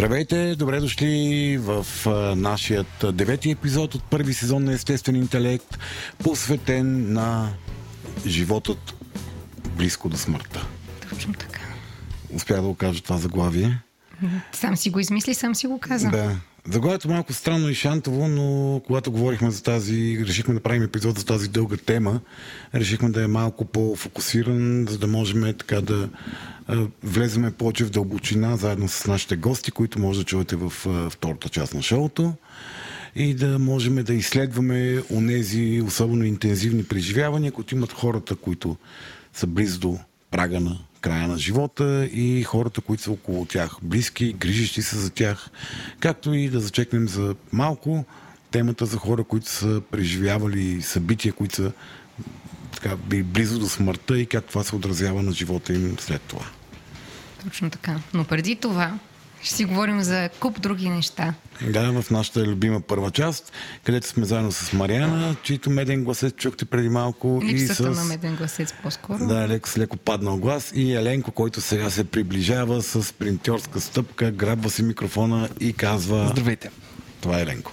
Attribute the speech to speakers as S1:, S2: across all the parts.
S1: Здравейте, добре дошли в нашият девети епизод от първи сезон на Естествен интелект, посветен на животът близко до смъртта.
S2: Точно така.
S1: Успях да го кажа това заглавие.
S2: Сам си го измисли, сам си го каза.
S1: Да. Заглавието е малко странно и шантово, но когато говорихме за тази, решихме да правим епизод за тази дълга тема, решихме да е малко по-фокусиран, за да можем така да а, влеземе повече в дълбочина заедно с нашите гости, които може да чуете в а, втората част на шоуто. И да можем да изследваме онези особено интензивни преживявания, които имат хората, които са близо до прага на края на живота и хората, които са около тях, близки, грижещи се за тях, както и да зачекнем за малко темата за хора, които са преживявали събития, които са така, близо до смъртта и как това се отразява на живота им след това.
S2: Точно така. Но преди това ще си говорим за куп други неща.
S1: Да, в нашата любима първа част, където сме заедно с Мариана, чийто меден гласец чухте преди малко.
S2: Липсата
S1: и с...
S2: на меден гласец по-скоро.
S1: Да, леко с леко паднал глас. И Еленко, който сега се приближава с принтьорска стъпка, грабва си микрофона и казва...
S3: Здравейте!
S1: Това е Еленко.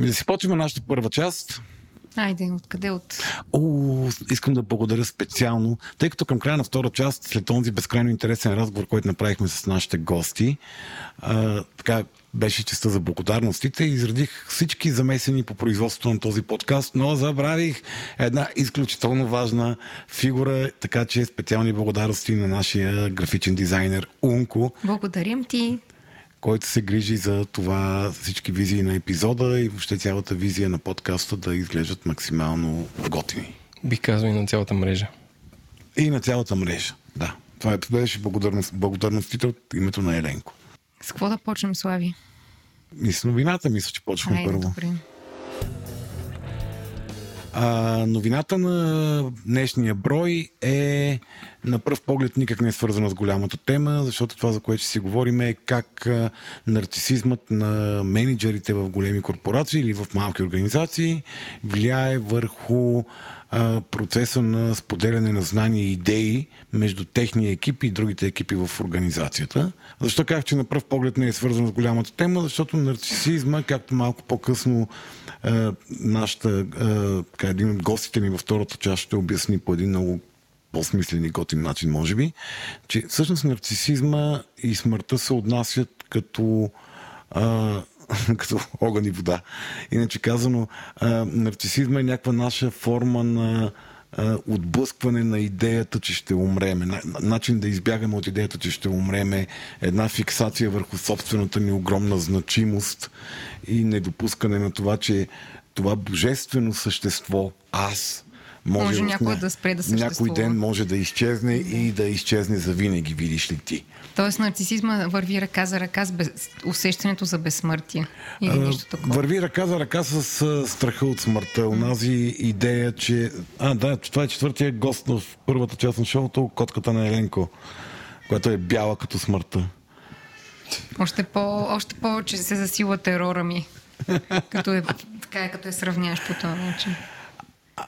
S1: Да си почваме нашата първа част.
S2: Айде, откъде от...
S1: О, искам да благодаря специално, тъй като към края на втора част, след този безкрайно интересен разговор, който направихме с нашите гости, а, така беше честа за благодарностите и изредих всички замесени по производството на този подкаст, но забравих една изключително важна фигура, така че специални благодарности на нашия графичен дизайнер Унко,
S2: Благодарим ти.
S1: Който се грижи за това всички визии на епизода и въобще цялата визия на подкаста да изглеждат максимално готини.
S3: Бих казал и на цялата мрежа.
S1: И на цялата мрежа, да. Това е- беше благодарност, благодарностите от името на Еленко.
S2: С какво да почнем, Слави?
S1: И с новината мисля, че почваме първо.
S2: добре.
S1: А, новината на днешния брой е на пръв поглед никак не е свързана с голямата тема, защото това, за което ще си говорим е как нарцисизмът на менеджерите в големи корпорации или в малки организации влияе върху а, процеса на споделяне на знания и идеи между техния екип и другите екипи в организацията. Защо казах, че на пръв поглед не е свързано с голямата тема? Защото нарцисизма, както малко по-късно нашата, а, така, един от гостите ни във втората част ще обясни по един много по-смислен и готин начин, може би, че всъщност нарцисизма и смъртта се отнасят като а, като огън и вода. Иначе казано, а, нарцисизма е някаква наша форма на отблъскване на идеята, че ще умреме. На- Начин да избягаме от идеята, че ще умреме. Една фиксация върху собствената ни огромна значимост и недопускане на това, че това божествено същество, аз, може,
S2: Може
S1: в
S2: някога
S1: ня-
S2: да спре да
S1: Някой
S2: съществува.
S1: ден може да изчезне и да изчезне завинаги, видиш ли ти.
S2: Тоест нарцисизма върви ръка за ръка с без... усещането за безсмъртие. Или нещо такова.
S1: Върви ръка за ръка с а, страха от смъртта. Онази идея, че... А, да, това е четвъртия гост в първата част на шоуто, котката на Еленко, която е бяла като смъртта.
S2: Още, по, още повече се засила терора ми. като е, така е, като е сравняваш по този начин.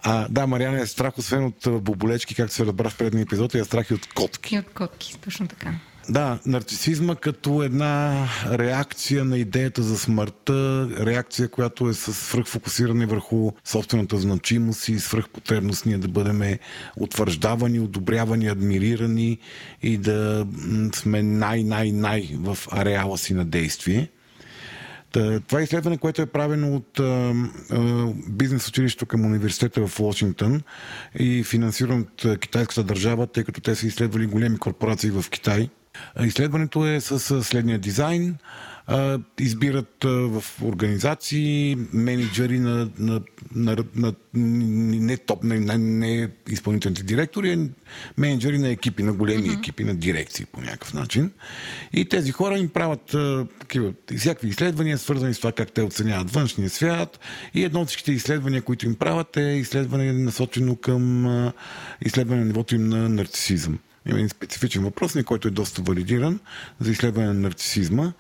S1: А, да, Мариана е страх, освен от боболечки, както се разбра в предния епизод, е страх и от котки.
S2: И от котки, точно така.
S1: Да, нарцисизма като една реакция на идеята за смъртта, реакция, която е с свръхфокусиране върху собствената значимост и свръхпотребност ние да бъдем утвърждавани, одобрявани, адмирирани и да сме най-най-най в ареала си на действие. Та, Това е изследване, което е правено от а, а, бизнес училището към университета в Вашингтон и финансирано от китайската държава, тъй като те са изследвали големи корпорации в Китай. Изследването е с следния дизайн. Избират в организации менеджери на, на, на, на не топ, не, не, не изпълнителните директори, а менеджери на екипи, на големи mm-hmm. екипи, на дирекции по някакъв начин. И тези хора им правят а, такива, всякакви изследвания, свързани с това как те оценяват външния свят. И едно от всичките изследвания, които им правят, е изследване насочено към а, изследване на нивото им на нарцисизъм. Има един специфичен въпрос, който е доста валидиран за изследване на нарцисизма.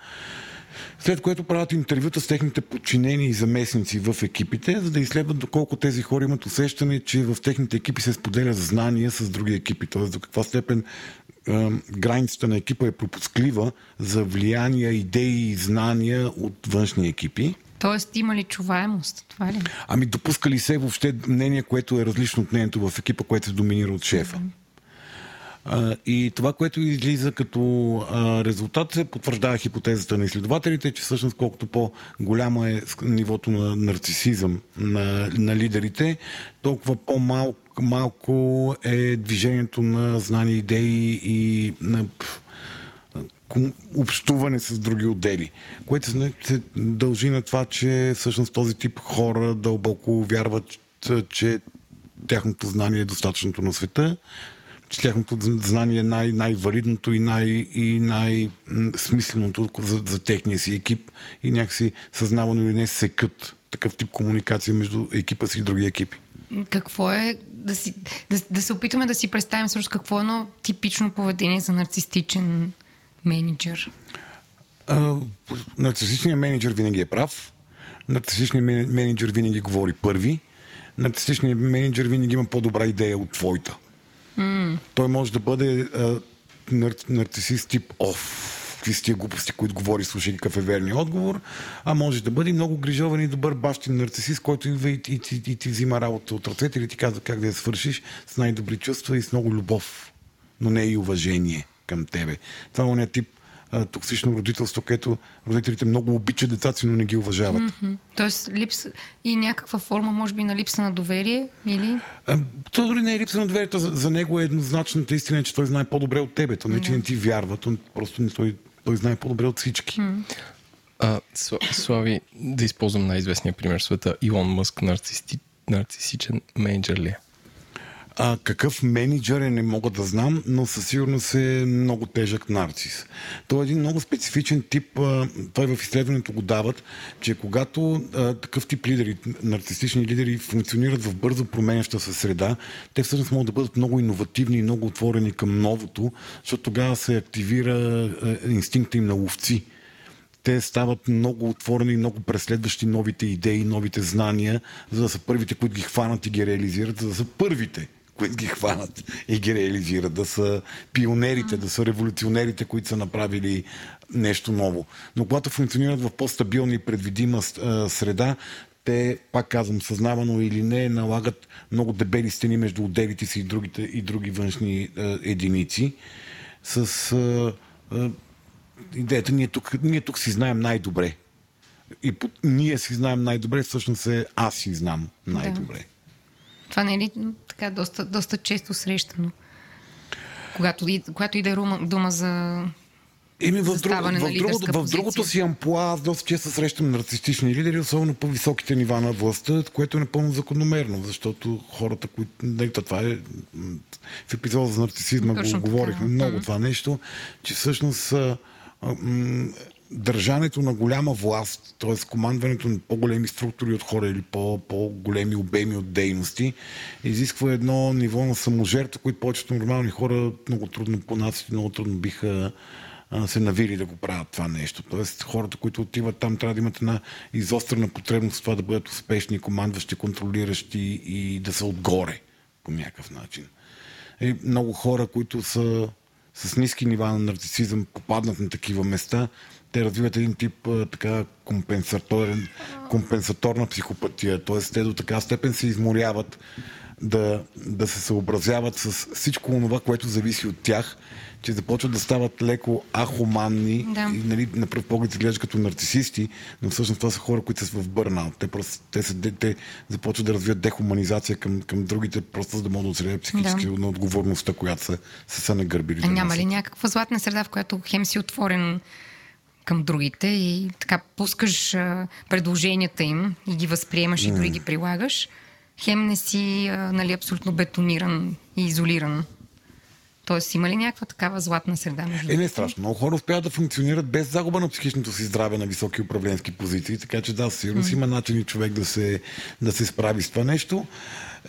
S1: След което правят интервюта с техните подчинени и заместници в екипите, за да изследват доколко тези хора имат усещане, че в техните екипи се споделят знания с други екипи. Т.е. до каква степен е, границата на екипа е пропусклива за влияния, идеи и знания от външни екипи.
S2: Тоест има ли чуваемост? Това ли?
S1: Ами допуска ли се въобще мнение, което е различно от мнението в екипа, което се доминира от шефа? Mm-hmm. И това, което излиза като резултат, се потвърждава хипотезата на изследователите, че всъщност колкото по-голямо е нивото на нарцисизъм на, на лидерите, толкова по-малко малко е движението на знания, идеи и на общуване с други отдели, което се дължи на това, че всъщност този тип хора дълбоко вярват, че тяхното знание е достатъчното на света, че тяхното знание е най- най-валидното и, най- и най-смисленото за, за техния си екип и някакси съзнавано или не секът такъв тип комуникация между екипа си и други екипи.
S2: Какво е да, си, да, да се опитаме да си представим също какво е едно типично поведение за нарцистичен менеджер?
S1: нарцистичният менеджер винаги е прав. Нарцистичният менеджер винаги говори първи. Нарцистичният менеджер винаги има по-добра идея от твоята. Той може да бъде а, нар, нарцисист тип оф какви са тия глупости, които говори, слушай какъв е верният отговор, а може да бъде много грижовен и добър бащин нарцисист, който идва и, и, и, и ти взима работа от ръцете или ти казва как да я свършиш с най-добри чувства и с много любов, но не и уважение към тебе. Това е тип токсично родителство, където родителите много обичат децата си, но не ги уважават. Mm-hmm.
S2: Тоест липса и някаква форма, може би, на липса на доверие или?
S1: А, то дори не е липса на доверие, за, за него е еднозначната истина, че той знае по-добре от тебе. То не, че не ти вярва, то просто не, той, той знае по-добре от всички. Mm.
S3: А, Слави, да използвам най-известния пример в света. Илон Мъск нарцисти, нарцисичен менеджер ли е?
S1: А, какъв менеджер е, не мога да знам, но със сигурност е много тежък нарцис. Той е един много специфичен тип, а, той в изследването го дават, че когато а, такъв тип лидери, нарцистични лидери функционират в бързо променяща се среда, те всъщност могат да бъдат много иновативни и много отворени към новото, защото тогава се активира а, инстинкта им на ловци те стават много отворени, много преследващи новите идеи, новите знания, за да са първите, които ги хванат и ги реализират, за да са първите, които ги хванат и ги реализират, да са пионерите, да са революционерите, които са направили нещо ново. Но когато функционират в по-стабилна и предвидима среда, те, пак казвам, съзнавано или не, налагат много дебели стени между отделите си и, другите, и други външни е, единици с е, е, идеята ние тук, ние тук си знаем най-добре. И по, ние си знаем най-добре, всъщност е аз си знам най-добре. Да.
S2: Това не е ли така доста, доста често срещано? Когато, когато иде дума за
S1: Еми, в, друг, в, другото, в другото си амплуа аз доста често срещам нарцистични лидери, особено по високите нива на властта, което е напълно закономерно, защото хората, които... Не, това е... В епизода за нарцисизма го говорихме много mm-hmm. това нещо, че всъщност държането на голяма власт, т.е. командването на по-големи структури от хора или по- по-големи обеми от дейности, изисква едно ниво на саможертва, които повечето нормални хора много трудно понасят много трудно биха се навили да го правят това нещо. Тоест хората, които отиват там, трябва да имат една изострена потребност това да бъдат успешни, командващи, контролиращи и да са отгоре по някакъв начин. И много хора, които са с ниски нива на нарцисизъм попаднат на такива места, те развиват един тип а, така компенсаторен, компенсаторна психопатия. Т.е. те до така степен се изморяват да, да се съобразяват с всичко това, което зависи от тях, че започват да стават леко ахоманни да. и нали, на пръв поглед изглеждат като нарцисисти, но всъщност това са хора, които са в бърнаут. Те, просто, те, са, те започват да развият дехуманизация към, към другите, просто за да могат да оцелят психически да. на отговорността, която са, са, са нагърбили.
S2: А няма ли някаква златна среда, в която хем си отворен към другите и така пускаш а, предложенията им и ги възприемаш и дори ги прилагаш, хем не си а, нали, абсолютно бетониран и изолиран. Тоест, има ли някаква такава златна среда между
S1: Е, не е страшно. Много хора успяват да функционират без загуба на психичното си здраве на високи управленски позиции, така че да, със сигурност има начини човек да се, да се справи с това нещо.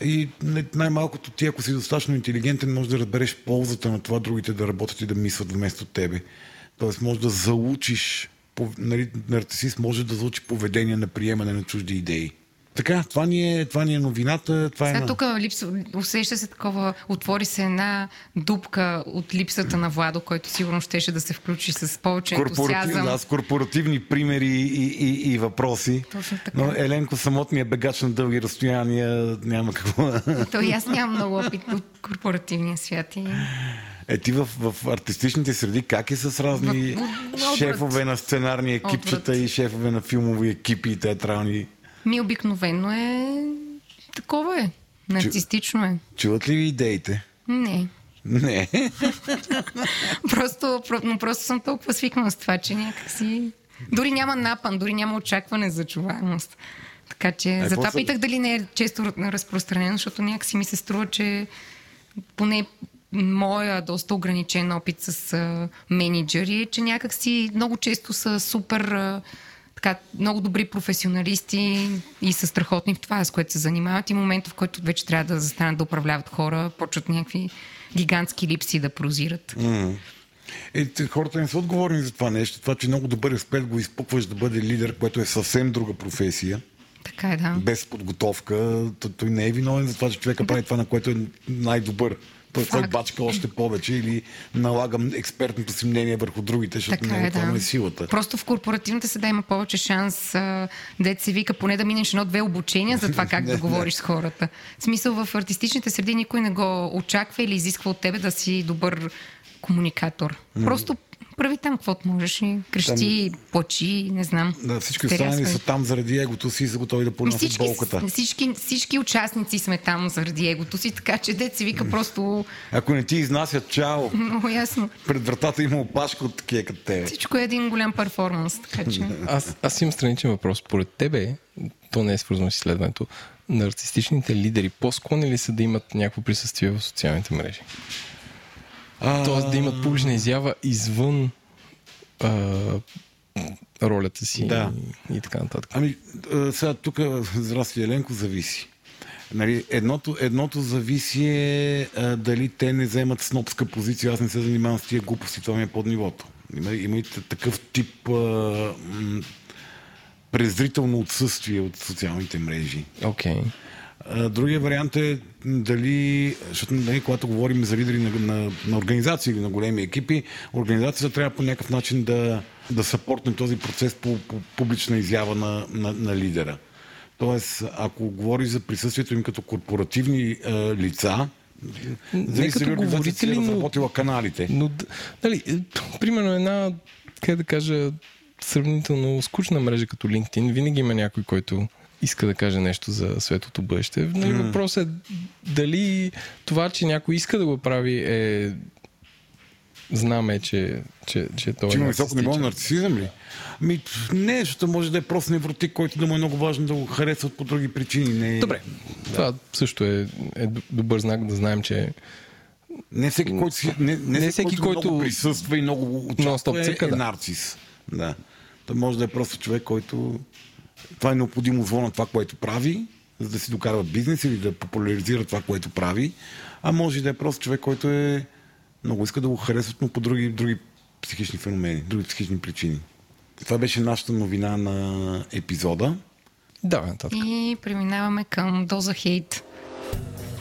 S1: И най-малкото ти, ако си достатъчно интелигентен, може да разбереш ползата на това другите да работят и да мислят вместо тебе. Тоест, може да заучиш, нали, нарцисист може да заучи поведение на приемане на чужди идеи. Така, това ни е, това ни е новината. Това е
S2: Сега
S1: на...
S2: тук липса, усеща се такова, отвори се една дупка от липсата на Владо, който сигурно щеше да се включи с повече ентусиазъм.
S1: да, с корпоративни примери и, и, и въпроси.
S2: Точно така.
S1: Но Еленко самотният бегач на дълги разстояния няма какво.
S2: То и аз нямам много опит от корпоративния свят. И...
S1: Е, ти в, в артистичните среди как е с разни
S2: отврат.
S1: шефове на сценарни екипчета
S2: Отврат.
S1: и шефове на филмови екипи и театрални?
S2: Ми обикновено е... Такова е. Нарцистично е.
S1: Чуват ли ви идеите?
S2: Не.
S1: Не.
S2: Просто, про- но просто съм толкова свикнала с това, че някакси... Дори няма напън, дори няма очакване за чуваемост. Така че,
S1: Е,
S2: затова
S1: после-
S2: питах дали не е често разпространено, защото някакси ми се струва, че поне моя доста ограничен опит с а, менеджери е, че някакси много често са супер а, така, много добри професионалисти и са страхотни в това, с което се занимават и момента, в който вече трябва да застанат да управляват хора, почват някакви гигантски липси да прозират.
S1: Е, те- хората не са отговорни за това нещо. Това, че много добър експерт го изпукваш да бъде лидер, което е съвсем друга професия,
S2: Така е, да.
S1: без подготовка, то- той не е виновен за това, че човека прави това, на което е най-добър. Той,
S2: Факт.
S1: бачка още повече или налагам експертното си мнение върху другите, защото
S2: Така
S1: не
S2: е,
S1: това
S2: да.
S1: му е силата.
S2: Просто в корпоративната седа има повече шанс, а, дет се вика, поне да минеш едно-две обучения за това как да говориш с хората. В смисъл, в артистичните среди никой не го очаква или изисква от тебе да си добър комуникатор. Просто прави там каквото можеш и крещи, плачи, не знам.
S1: Да, всички останали са там заради егото си и са готови да
S2: Ми
S1: понасят
S2: всички,
S1: болката.
S2: всички, всички участници сме там заради егото си, така че дет вика просто
S1: Ако не ти изнасят чао,
S2: много ясно.
S1: пред вратата има опашка от такива като тебе.
S2: Всичко е един голям перформанс, така че...
S3: Аз, аз имам страничен въпрос. Според тебе, то не е свързано с изследването, нарцистичните лидери по-склонни ли са да имат някакво присъствие в социалните мрежи?
S1: А,
S3: Тоест да имат публична изява извън а, ролята си
S1: Да.
S3: и, и така нататък.
S1: Ами, сега тук, здрасти, Еленко, зависи. Нали, едното, едното зависи е а, дали те не вземат снопска позиция. Аз не се занимавам с тия глупости, това ми е под нивото. Има, има и такъв тип а, м, презрително отсъствие от социалните мрежи.
S3: Окей. Okay.
S1: Другия вариант е дали, защото нали, когато говорим за лидери на, на, на организации или на големи екипи, организацията трябва по някакъв начин да, да съпортне този процес по, по публична изява на, на, на лидера. Тоест, ако говори за присъствието им като корпоративни а, лица, зависи дали организацията е разработила каналите.
S3: Но, д- е, примерно една, как да кажа, сравнително скучна мрежа като LinkedIn, винаги има някой, който иска да каже нещо за светлото бъдеще. Нали, Въпросът е дали това, че някой иска да го прави е знаме, че, че, че това
S1: Че
S3: е
S1: има високо ниво нарцисизъм ли? Ми, не, защото може да е просто невротик, който да му е много важно да го харесват по други причини. Не,
S3: Добре, това също е, е добър знак да знаем, че
S1: Не всеки, който, не, не,
S3: Не
S1: всеки, който,
S3: който
S1: много присъства и много участва е, е
S3: да.
S1: нарцис. Да. Той може да е просто човек, който това е необходимо зло на това, което прави, за да си докарва бизнес или да популяризира това, което прави. А може да е просто човек, който е много иска да го харесват, но по други, други психични феномени, други психични причини. Това беше нашата новина на епизода.
S3: да, нататък.
S2: И преминаваме към доза хейт.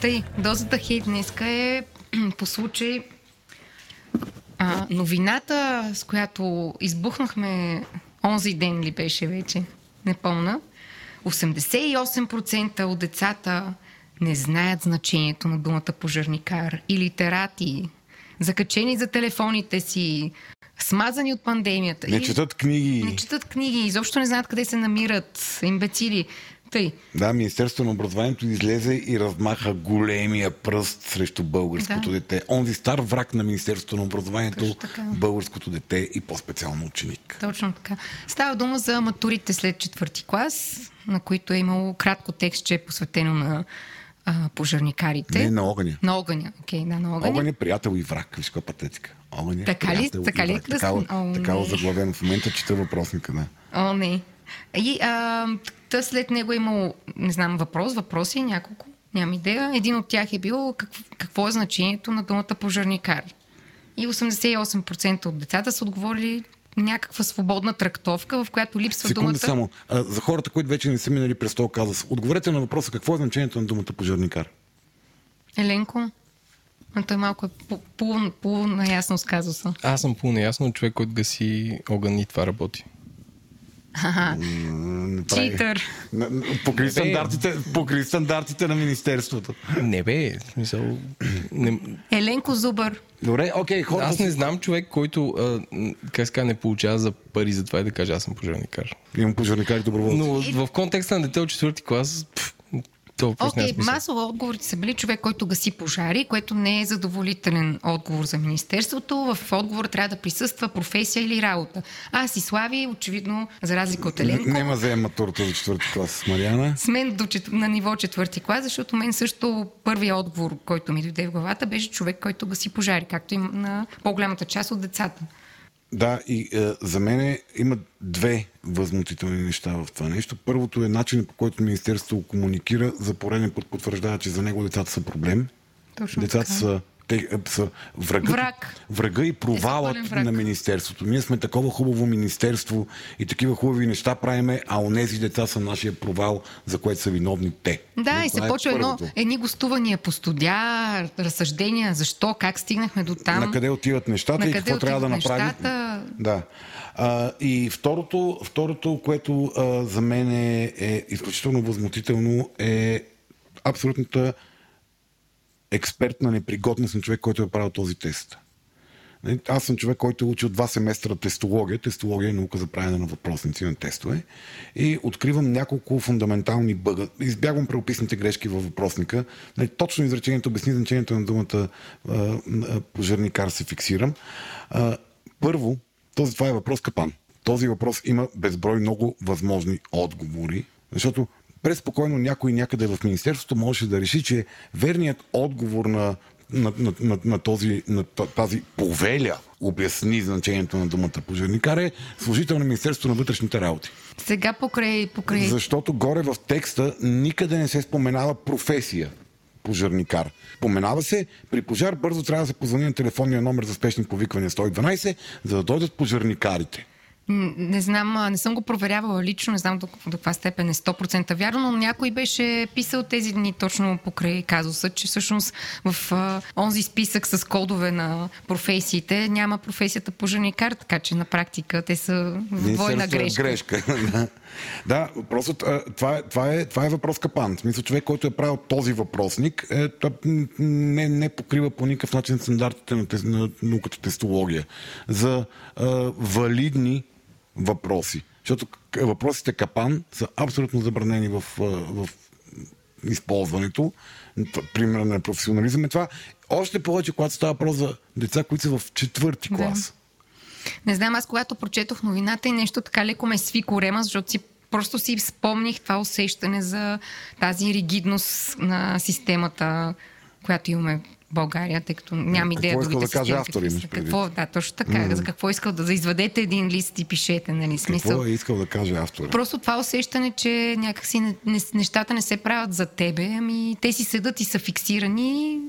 S2: Тъй, дозата хейт днеска е по случай а, новината, с която избухнахме онзи ден ли беше вече, не помна. 88% от децата не знаят значението на думата пожарникар и литерати, закачени за телефоните си, смазани от пандемията.
S1: Не четат книги.
S2: не четат книги, изобщо не знаят къде се намират. Имбецили. Тъй.
S1: Да, Министерството на образованието излезе и размаха големия пръст срещу българското
S2: Да.
S1: дете. Онзи стар враг на Министерството на образованието, българското дете и по-специално ученик.
S2: Точно така. Става дума за матурите след четвърти клас, на които е имало кратко текст, че е посветено на а, пожарникарите.
S1: Не на огъня.
S2: На огъня. Окей, да, на огъня.
S1: Огън е приятел и враг. Виж каква патетика. Огън е
S2: Така ли?
S1: приятел
S2: Така
S1: и
S2: ли е
S1: враг. Такава,
S2: О,
S1: такава заглавено в момента чета въпросника. Да.
S2: О, не. И а, та след него е имало, не знам, въпрос, въпроси, няколко, нямам идея. Един от тях е бил как, какво е значението на думата пожарникар. И 88% от децата са отговорили някаква свободна трактовка, в която липсва
S1: Секунда
S2: думата.
S1: само. А, за хората, които вече не са минали през този казус, отговорете на въпроса какво е значението на думата пожарникар.
S2: Еленко? А той малко е по- по- по-наясно с казуса.
S3: Аз съм по-неясно човек, който гаси огън и това работи.
S2: Читър.
S1: Покри стандартите, покри стандартите на Министерството.
S3: Не бе, смисъл... Не,
S2: Еленко Зубър.
S1: Добре, окей, хората...
S3: аз не знам човек, който а, ска, не получава за пари за това и да каже аз съм пожарникар.
S1: Имам пожарникари доброволци.
S3: Но в контекста на дете от четвърти клас, пф, няма
S2: Окей,
S3: смисъл.
S2: масово отговорите са били човек, който гаси пожари, което не е задоволителен отговор за Министерството. В отговора трябва да присъства професия или работа. Аз и Слави, очевидно, за разлика от Еленко,
S1: Нема взема матурата за четвърти клас с Мариана.
S2: с мен до, чет- на ниво четвърти клас, защото мен също първият отговор, който ми дойде в главата, беше човек, който гаси пожари, както и на по-голямата част от децата.
S1: Да, и е, за мен има две възмутителни неща в това нещо. Първото е начинът по който Министерството комуникира, за пореден път потвърждава, че за него децата са проблем.
S2: Точно
S1: децата
S2: така.
S1: са, те, е, са врагът,
S2: Враг.
S1: врага и провалът
S2: пълен враг.
S1: на Министерството. Ние сме такова хубаво Министерство и такива хубави неща правиме, а онези деца са нашия провал, за което са виновни те.
S2: Да, и
S1: Това
S2: се
S1: е
S2: почва едно, едни гостувания по студия, разсъждения, защо, как стигнахме до там.
S1: На къде отиват нещата
S2: На
S1: и какво трябва да направим.
S2: нещата?
S1: Да. А, и второто, второто, което а, за мен е, е изключително възмутително, е абсолютната експертна непригодност на човек, който е правил този тест. Нали, Аз съм човек, който е учил два семестра тестология. Тестология е наука за правене на въпросници на тестове. И откривам няколко фундаментални бъга. Избягвам правописните грешки във въпросника. Нали, Точно изречението обясни значението на думата пожарникар се фиксирам. Първо, този, това е въпрос капан. Този въпрос има безброй много възможни отговори, защото преспокойно някой някъде в Министерството можеше да реши, че верният отговор на на, на, на, на, този, на тази повеля обясни значението на думата пожарникар е служител на Министерството на вътрешните работи.
S2: Сега покрай, покрай
S1: Защото горе в текста никъде не се споменава професия пожарникар. Поменава се, при пожар бързо трябва да се позвони на телефонния номер за спешни повиквания 112, за да дойдат пожарникарите.
S2: Не знам, не съм го проверявала лично, не знам до, до каква степен е 100% вярно, но някой беше писал тези дни точно покрай казуса, че всъщност в а, онзи списък с кодове на професиите няма професията пожарникар, така че на практика те са в двойна грешка.
S1: грешка. Да. просто това, е, това, е, това е въпрос капан. В смисъл, човек, който е правил този въпросник, е, не, не покрива по никакъв начин стандартите на, тез- на науката тестология за а, валидни въпроси. Защото въпросите капан са абсолютно забранени в, в използването. Пример на професионализъм е това. Още повече, когато става въпрос за деца, които са в четвърти
S2: Да.
S1: клас.
S2: Не знам, аз когато прочетох новината и нещо така леко ме сви корема, защото си просто си спомних това усещане за тази ригидност на системата, която имаме България, тъй като нямам
S1: Какво
S2: идея другите
S1: да каже автор, имаш
S2: са.
S1: предвид?
S2: Какво, да, точно така. Mm. За какво искал да, да извадете един лист и пишете, нали? Смисъл.
S1: Какво е искал да каже автора?
S2: Просто това усещане, че някакси не, не, нещата не се правят за тебе, ами те си седат и са фиксирани.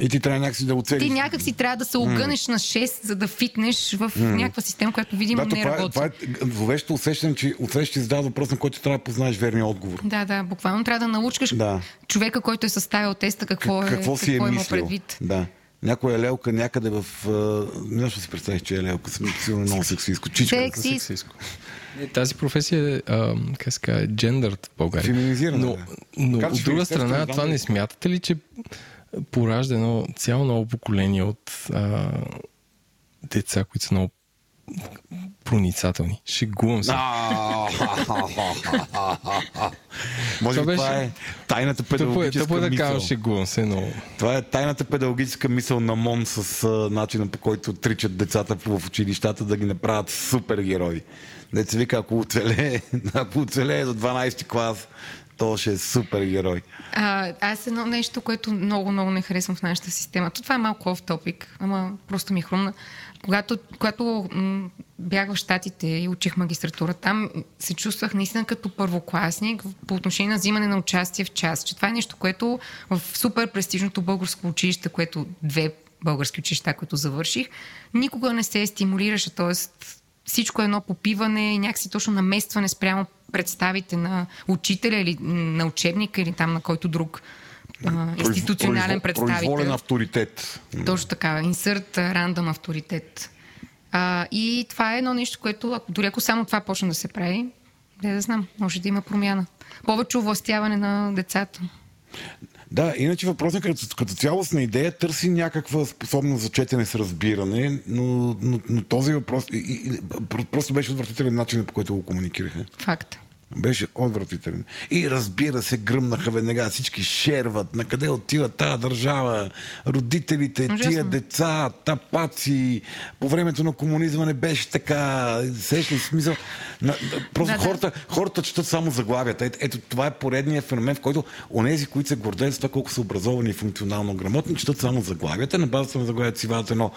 S1: И ти трябва някакси да оцелиш.
S2: Ти някакси трябва да се огънеш на 6, за да фитнеш в някаква система, която видимо
S1: Да,
S2: не
S1: това, е,
S2: работи.
S1: това е зловещо усещане, че отсреща ти задава въпрос, на който трябва да познаеш верния отговор.
S2: Да, да, буквално трябва да научиш
S1: Да.
S2: човека, който е съставил теста, какво, е,
S1: какво си е
S2: има
S1: мислил?
S2: предвид.
S1: Да. Някоя лелка някъде в... Не знам, ще си представиш, че е лелка. Съм сигурно много сексистко. Чичка.
S2: Секси.
S3: Сексистко. Тази професия е, как се казва, джендърт в България.
S1: Феминизирана,
S3: Но,
S1: да.
S3: но
S1: Както
S3: от друга страна,
S1: на
S3: това не смятате ли, че поражда едно цяло ново поколение от а, деца, които са много проницателни. Шегувам се.
S1: Може би
S3: Това
S1: е тайната
S3: Тъпо е,
S1: педагогическа
S3: тъпо е да
S1: мисъл.
S3: шегувам се, но...
S1: Това е тайната педагогическа мисъл на МОН с начина по който отричат децата в училищата да ги направят супергерои. Деца вика, ако оцелее, ако оцелее до 12 клас, то ще е супергерой.
S2: А, аз едно нещо, което много, много не харесвам в нашата система. То това е малко оф топик, ама просто ми е хрумна. Когато, когато бях в Штатите и учих магистратура, там се чувствах наистина като първокласник по отношение на взимане на участие в час. Че това е нещо, което в супер престижното българско училище, което две български училища, които завърших, никога не се стимулираше. Тоест, всичко е едно попиване и някакси точно наместване спрямо представите на учителя или на учебника или там на който друг а, институционален
S1: Произволен
S2: представител.
S1: авторитет.
S2: Точно така, инсърт, рандъм авторитет. А, и това е едно нещо, което, ако, дори ако само това почне да се прави, не да знам, може да има промяна. Повече овластяване на децата.
S1: Да, иначе въпросът е като, като цялостна идея търси някаква способност за четене с разбиране, но, но, но този въпрос и, и, просто беше отвратителен начин, по който го комуникираха.
S2: Факт.
S1: Беше отвратителен. И разбира се, гръмнаха веднага. Всички шерват. На къде отива тази държава? Родителите,
S2: Ужасно.
S1: тия деца, тапаци. По времето на комунизма не беше така. Сещаш ли смисъл? На, просто
S2: Да, да.
S1: хората, хората четат само заглавията. Ето, ето това е поредният феномен, в който онези, които се гордеят с това колко са образовани и функционално грамотни, четат само заглавията. На базата на заглавията си вадят едно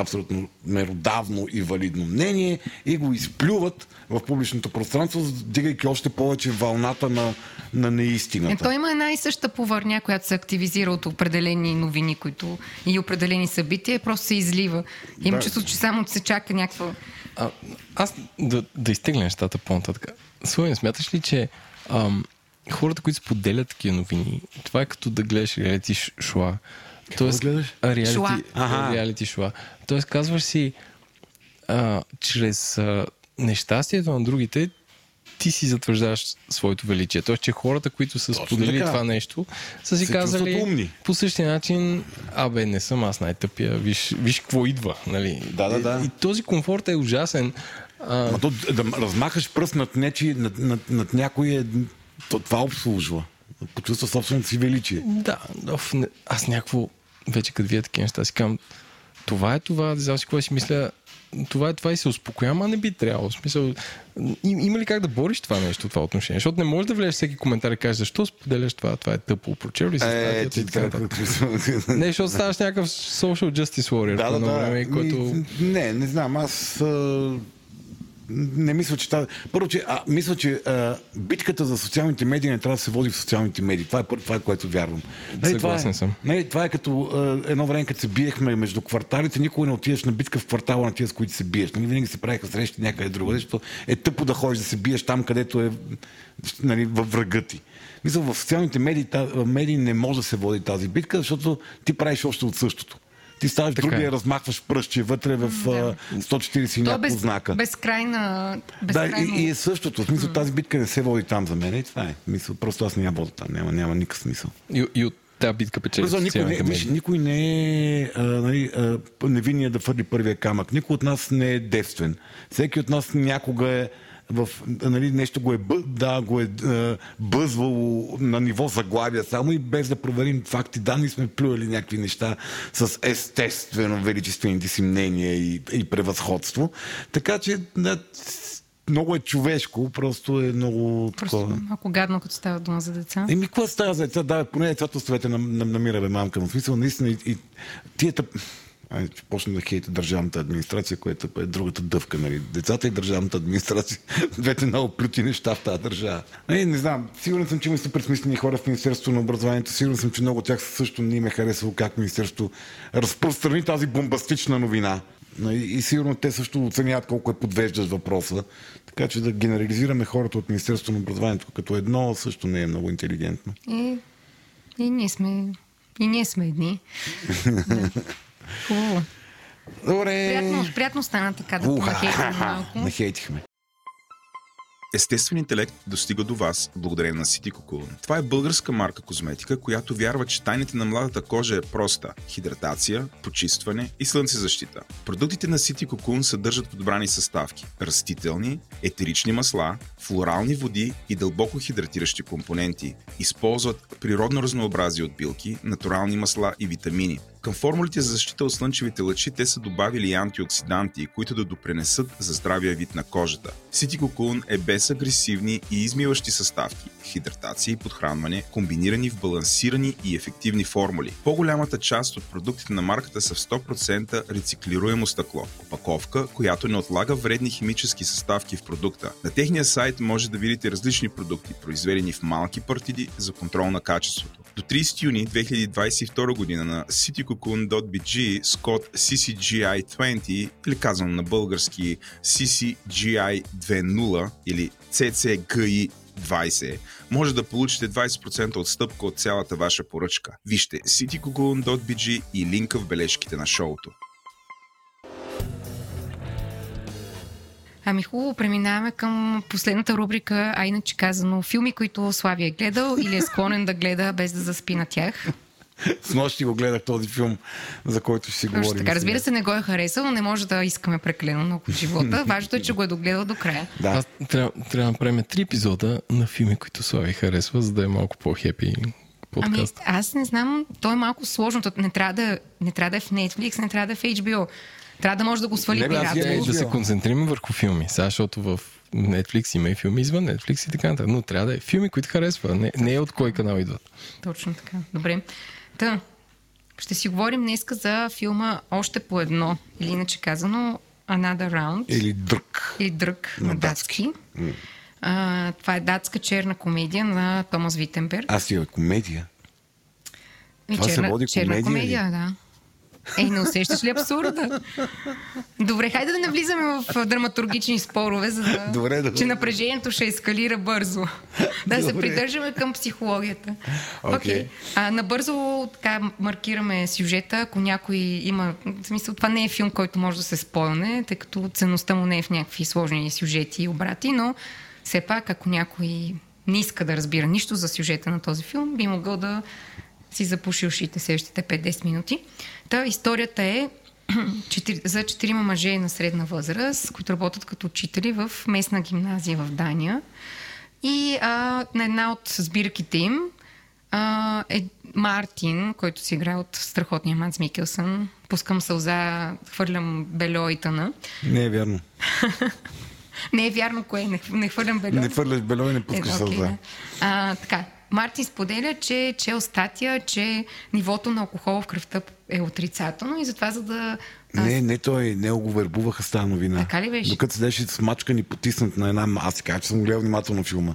S1: абсолютно меродавно и валидно мнение и го изплюват в публичното пространство, дигайки още повече вълната на, на
S2: Е,
S1: неистината.
S2: той има една и съща повърня, която се активизира от определени новини които, и определени събития, просто се излива. Има
S1: Да.
S2: чувство, че само се чака някаква...
S3: А, аз да, да изтегля нещата по-нататък. Славен, смяташ ли, че ам, хората, които споделят такива новини, това е като да гледаш реалити ш- шоа. Тоест,
S1: гледаш?
S3: а, реалити,
S2: Шоа.
S1: Аха.
S3: реалити шоа. Тоест, казваш си, а, чрез а, нещастието на другите, ти си затвърждаваш своето величие. Тоест, че хората, които са
S1: Точно
S3: споделили
S1: така.
S3: това нещо, са си
S1: Се
S3: казали
S1: умни.
S3: по същия начин, абе, не съм аз най-тъпия, виж, виж какво идва. Нали?
S1: Да, да, да.
S3: И, и този комфорт е ужасен. А,
S1: Ма то, да размахаш пръст над, нечи, над, над, над някой е, то, това обслужва. Почувства собственото си величие.
S3: Да, оф, не, аз някакво, вече като вие такива неща си казвам, това е това, знам си какво си мисля, това е това и се успокоявам, а не би трябвало. В смисъл, им, има ли как да бориш това нещо, това отношение? Защото не можеш да влезеш всеки коментар и кажеш, защо споделяш това, това е тъпо, прочел ли си
S1: Е, ти
S3: така. Не, защото ставаш някакъв social justice warrior
S1: Да,
S3: по
S1: да,
S3: едно
S1: да.
S3: време.
S1: Ми, Не, не знам. Аз не мисля, че тази... Първо, че а, мисля, че а, битката за социалните медии не трябва да се води в социалните медии. Това е, това е което вярвам. Нали, това
S3: Съгласен
S1: е,
S3: съм.
S1: Нали, това е като а, едно време, като се биехме между кварталите, никога не отидеш на битка в квартала на тия, с които се биеш. Нали, винаги се правиха срещи някъде друго, защото е тъпо да ходиш да се биеш там, където е нали, във врага ти. Мисля, в социалните медии, та, медии не може да се води тази битка, защото ти правиш още от същото. Ти ставаш
S3: Така
S1: другия,
S3: е.
S1: размахваш пръстче вътре в а, 140 и
S2: е
S1: няколко
S2: без,
S1: знака.
S2: безкрайна...
S1: Да,
S2: безкрайно...
S1: и, и, е същото. В смисъл, тази битка не се води там за мен. И това е. Мисъл, просто аз не я вода там. Няма, няма никакъв смисъл.
S3: И, и от тази битка печели
S1: Просто никой, не, виж, никой не е а, нали, а, невинният да фърли първия камък. Никой от нас не е девствен. Всеки от нас някога е в нали, нещо го е, да, го е а, бъзвало на ниво заглавия само и без да проверим факти данни сме плювали някакви неща с естествено величествените си мнения и, и превъзходство. Така че да, много е човешко, просто е много
S2: Просто
S1: такова.
S2: малко гадно, като става дума за деца.
S1: Еми, какво става за деца? Да, поне децата оставете на, на, бе мамка. Но в смисъл, наистина, и, и тия че почна да хейта държавната администрация, която е другата дъвка, нали? Децата и държавната администрация. Двете много плюти неща в тази държава. Не, не знам. Сигурен съм, че има супер смислени хора в Министерството на образованието. Сигурен съм, че много от тях също не им е харесало как Министерството разпространи тази бомбастична новина. Нали, И сигурно те също оценяват колко е подвеждащ въпроса. Така че да генерализираме хората от Министерството на образованието като едно също не е много интелигентно.
S2: И, и ние сме... И ние сме едни. Да. Хубаво.
S1: Добре.
S2: Приятно, приятно стана така да малко.
S1: Нахейтихме.
S4: Естествен интелект достига до вас благодарение на City Cocoon. Това е българска марка козметика, която вярва, че тайните на младата кожа е проста – хидратация, почистване и слънцезащита. Продуктите на City Cocoon съдържат подбрани съставки – растителни, етерични масла, флорални води и дълбоко хидратиращи компоненти. Използват природно разнообразие от билки, натурални масла и витамини – към формулите за защита от слънчевите лъчи те са добавили антиоксиданти, които да допренесат за здравия вид на кожата. City Cocoon е без агресивни и измиващи съставки, хидратация и подхранване, комбинирани в балансирани и ефективни формули. По-голямата част от продуктите на марката са в 100% рециклируемо стъкло, опаковка, която не отлага вредни химически съставки в продукта. На техния сайт може да видите различни продукти, произведени в малки партиди за контрол на качеството. До 30 юни 2022 година на citycocoon.bg с код CCGI20 или казано на български CCGI20 или CCGI 20, може да получите 20% отстъпка от цялата ваша поръчка. Вижте citycocoon.bg и линка в бележките на шоуто.
S2: Ами хубаво, преминаваме към последната рубрика, а иначе казано филми, които Слави е гледал или е склонен да гледа без да заспи на тях.
S1: С нощи го гледах този филм, за който ще си
S2: Точно
S1: говорим.
S2: така. Разбира се, не го е харесал, но не може да искаме прекалено много от живота. Важното е, че го е догледал до края.
S1: Да.
S3: Аз трябва, трябва да направим три епизода на филми, които Слави харесва, за да е малко по-хепи
S2: Ами,
S3: подкаст.
S2: аз не знам, то е малко сложно. Не трябва, да, не трябва да е в Netflix, не трябва да е в HBO. Трябва да може да го свали
S1: Не,
S2: пиратство.
S1: я-
S3: Е, да се концентрираме върху филми, сега, защото в Netflix има и филми извън Netflix и така нататък. Но трябва да е филми, които харесва, не, не е от кой канал идват.
S2: Точно така. Добре. Та, ще си говорим днеска за филма Още по едно, или иначе казано Another Round.
S1: Или друг.
S2: или Дръг на,
S1: На
S2: датски. А, това е датска черна комедия на Томас Витенберг.
S1: Аз си е комедия.
S2: И
S1: това се
S2: черна,
S1: води
S2: черна
S1: комедия ли?
S2: комедия, да. Ей, не усещаш ли абсурда? Добре, хайде да не влизаме в драматургични спорове, за да...
S1: Добре, добре.
S2: Че напрежението ще ескалира бързо. да се
S1: Добре.
S2: придържаме към психологията.
S1: Окей.
S2: Окей. А, набързо така маркираме сюжета, ако някой има... В смисъл, това не е филм, който може да се спойне, тъй като ценността му не е в някакви сложни сюжети и обрати, но все пак, ако някой не иска да разбира нищо за сюжета на този филм, би могъл да си запуши ушите следващите 5-10 минути. Та историята е за четирима мъже на средна възраст, които работят като учители в местна гимназия в Дания. И а, на една от сбирките им а, е Мартин, който си играе от страхотния Мац Микелсън. Пускам сълза, хвърлям бельо и тъна.
S1: Не е вярно.
S2: Не е вярно кое, не, не хвърлям бельо.
S1: Не фърляш бело и не пускаш
S2: Е, окей,
S1: сълза.
S2: да. А, така, Мартин споделя, че чел статия, че нивото на алкохол в кръвта е отрицателно и затова за да...
S1: Не, не той, не го вербуваха с тази новина.
S2: Така ли беше?
S1: Докато седеше смачкан и потиснат на една... Аз си кажа, че съм гледал внимателно филма.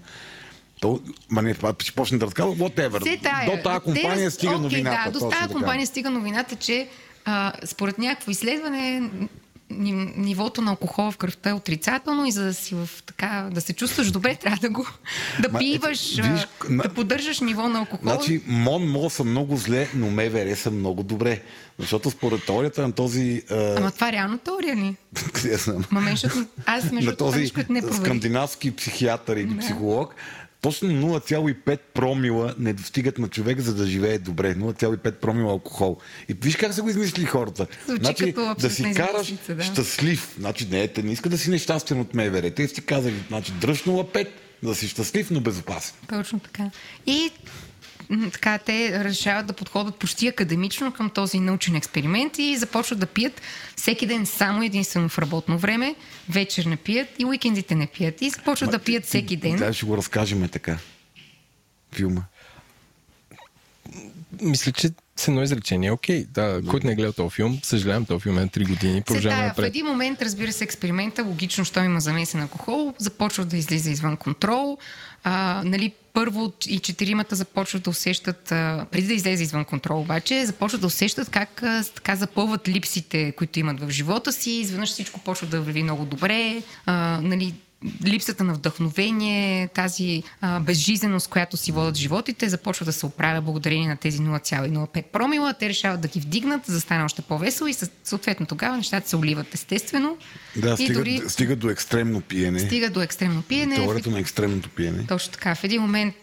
S1: То, ма не, ще почне да разказва, whatever.
S2: Все тая.
S1: До тази компания
S2: Те
S1: стига
S2: окей,
S1: новината.
S2: Да, до тази
S1: така.
S2: компания стига новината, че а, според някакво изследване нивото на алкохол в кръвта е отрицателно и за да си в така, да се чувстваш добре, трябва да го да
S1: Ма,
S2: пиваш,
S1: ето, виж,
S2: да поддържаш ниво на алкохол.
S1: Значи, МОН МО са много зле, но МВР са много добре. Защото според теорията на този... А,
S2: Ама това е реална теория ли?
S1: къде съм?
S2: Ма защото аз между
S1: на този
S2: не проверих.
S1: скандинавски психиатър или психолог, точно 0,5 промила не достигат на човек, за да живее добре. 0,5 промила алкохол. И виж как са го измислили хората.
S2: Звучи като
S1: да си караш
S2: да.
S1: щастлив. Значи, не, те не иска да си нещастен от МВР. Те си казали, значи, дръж 0,5, да си щастлив, но безопасен.
S2: Точно така. И така, те решават да подходят почти академично към този научен експеримент и започват да пият всеки ден само единствено в работно време, вечер не пият и уикендите не пият. И започват да пият всеки ден.
S1: Да, ще го разкажем така. Филма.
S3: Мисля, че с едно изречение, окей, да, който не е гледал този филм, съжалявам, този филм е на 3 години, продължаваме
S2: тая, в един момент, разбира се, експеримента, логично, що има замесен алкохол, започва да излиза извън контрол. А, нали, първо и четиримата започват да усещат, а, преди да излезе извън контрол обаче, започват да усещат как а, така запълват липсите, които имат в живота си. Изведнъж всичко почва да върви много добре. А, нали, липсата на вдъхновение, тази а, безжизненост, която си водят животите, започва да се оправя благодарение на тези 0,05 промила. Те решават да ги вдигнат, за да стане още по-весело и съответно тогава нещата се оливат естествено.
S1: Да, стига,
S2: дори
S1: стига до екстремно пиене.
S2: стига до екстремно пиене.
S1: Теорията на екстремното пиене.
S2: Точно така. В един момент,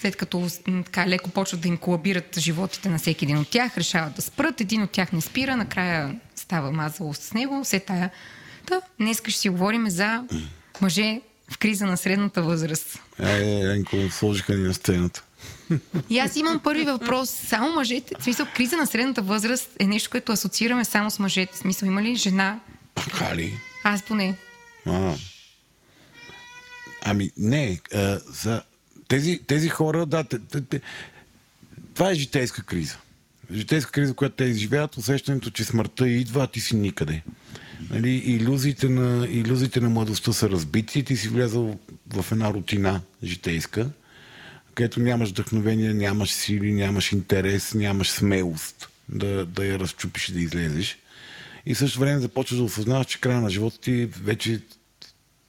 S2: след като така леко почват да им колабират животите на всеки един от тях, решават да спрат, един от тях не спира, накрая става мазало с него, все тая. Та, днес ще си говорим за мъже в криза на средната възраст.
S1: Е, Енко, сложиха ни на сцената.
S2: И аз имам първи въпрос. Само мъжете, в смисъл, криза на средната възраст е нещо, което асоциираме само с мъжете. В смисъл, има ли жена?
S1: Хали.
S2: Аз поне.
S1: А. Ами, не. А, за тези, тези хора, да, те, те, те, това е житейска криза. Житейска криза, която те изживяват, усещането, че смъртта идва, а ти си никъде. Нали, иллюзиите, на, иллюзиите на младостта са разбити и ти си влязал в една рутина житейска, където нямаш вдъхновение, нямаш сили, нямаш интерес, нямаш смелост да, да я разчупиш и да излезеш. И в същото време започваш да осъзнаваш, че края на живота ти вече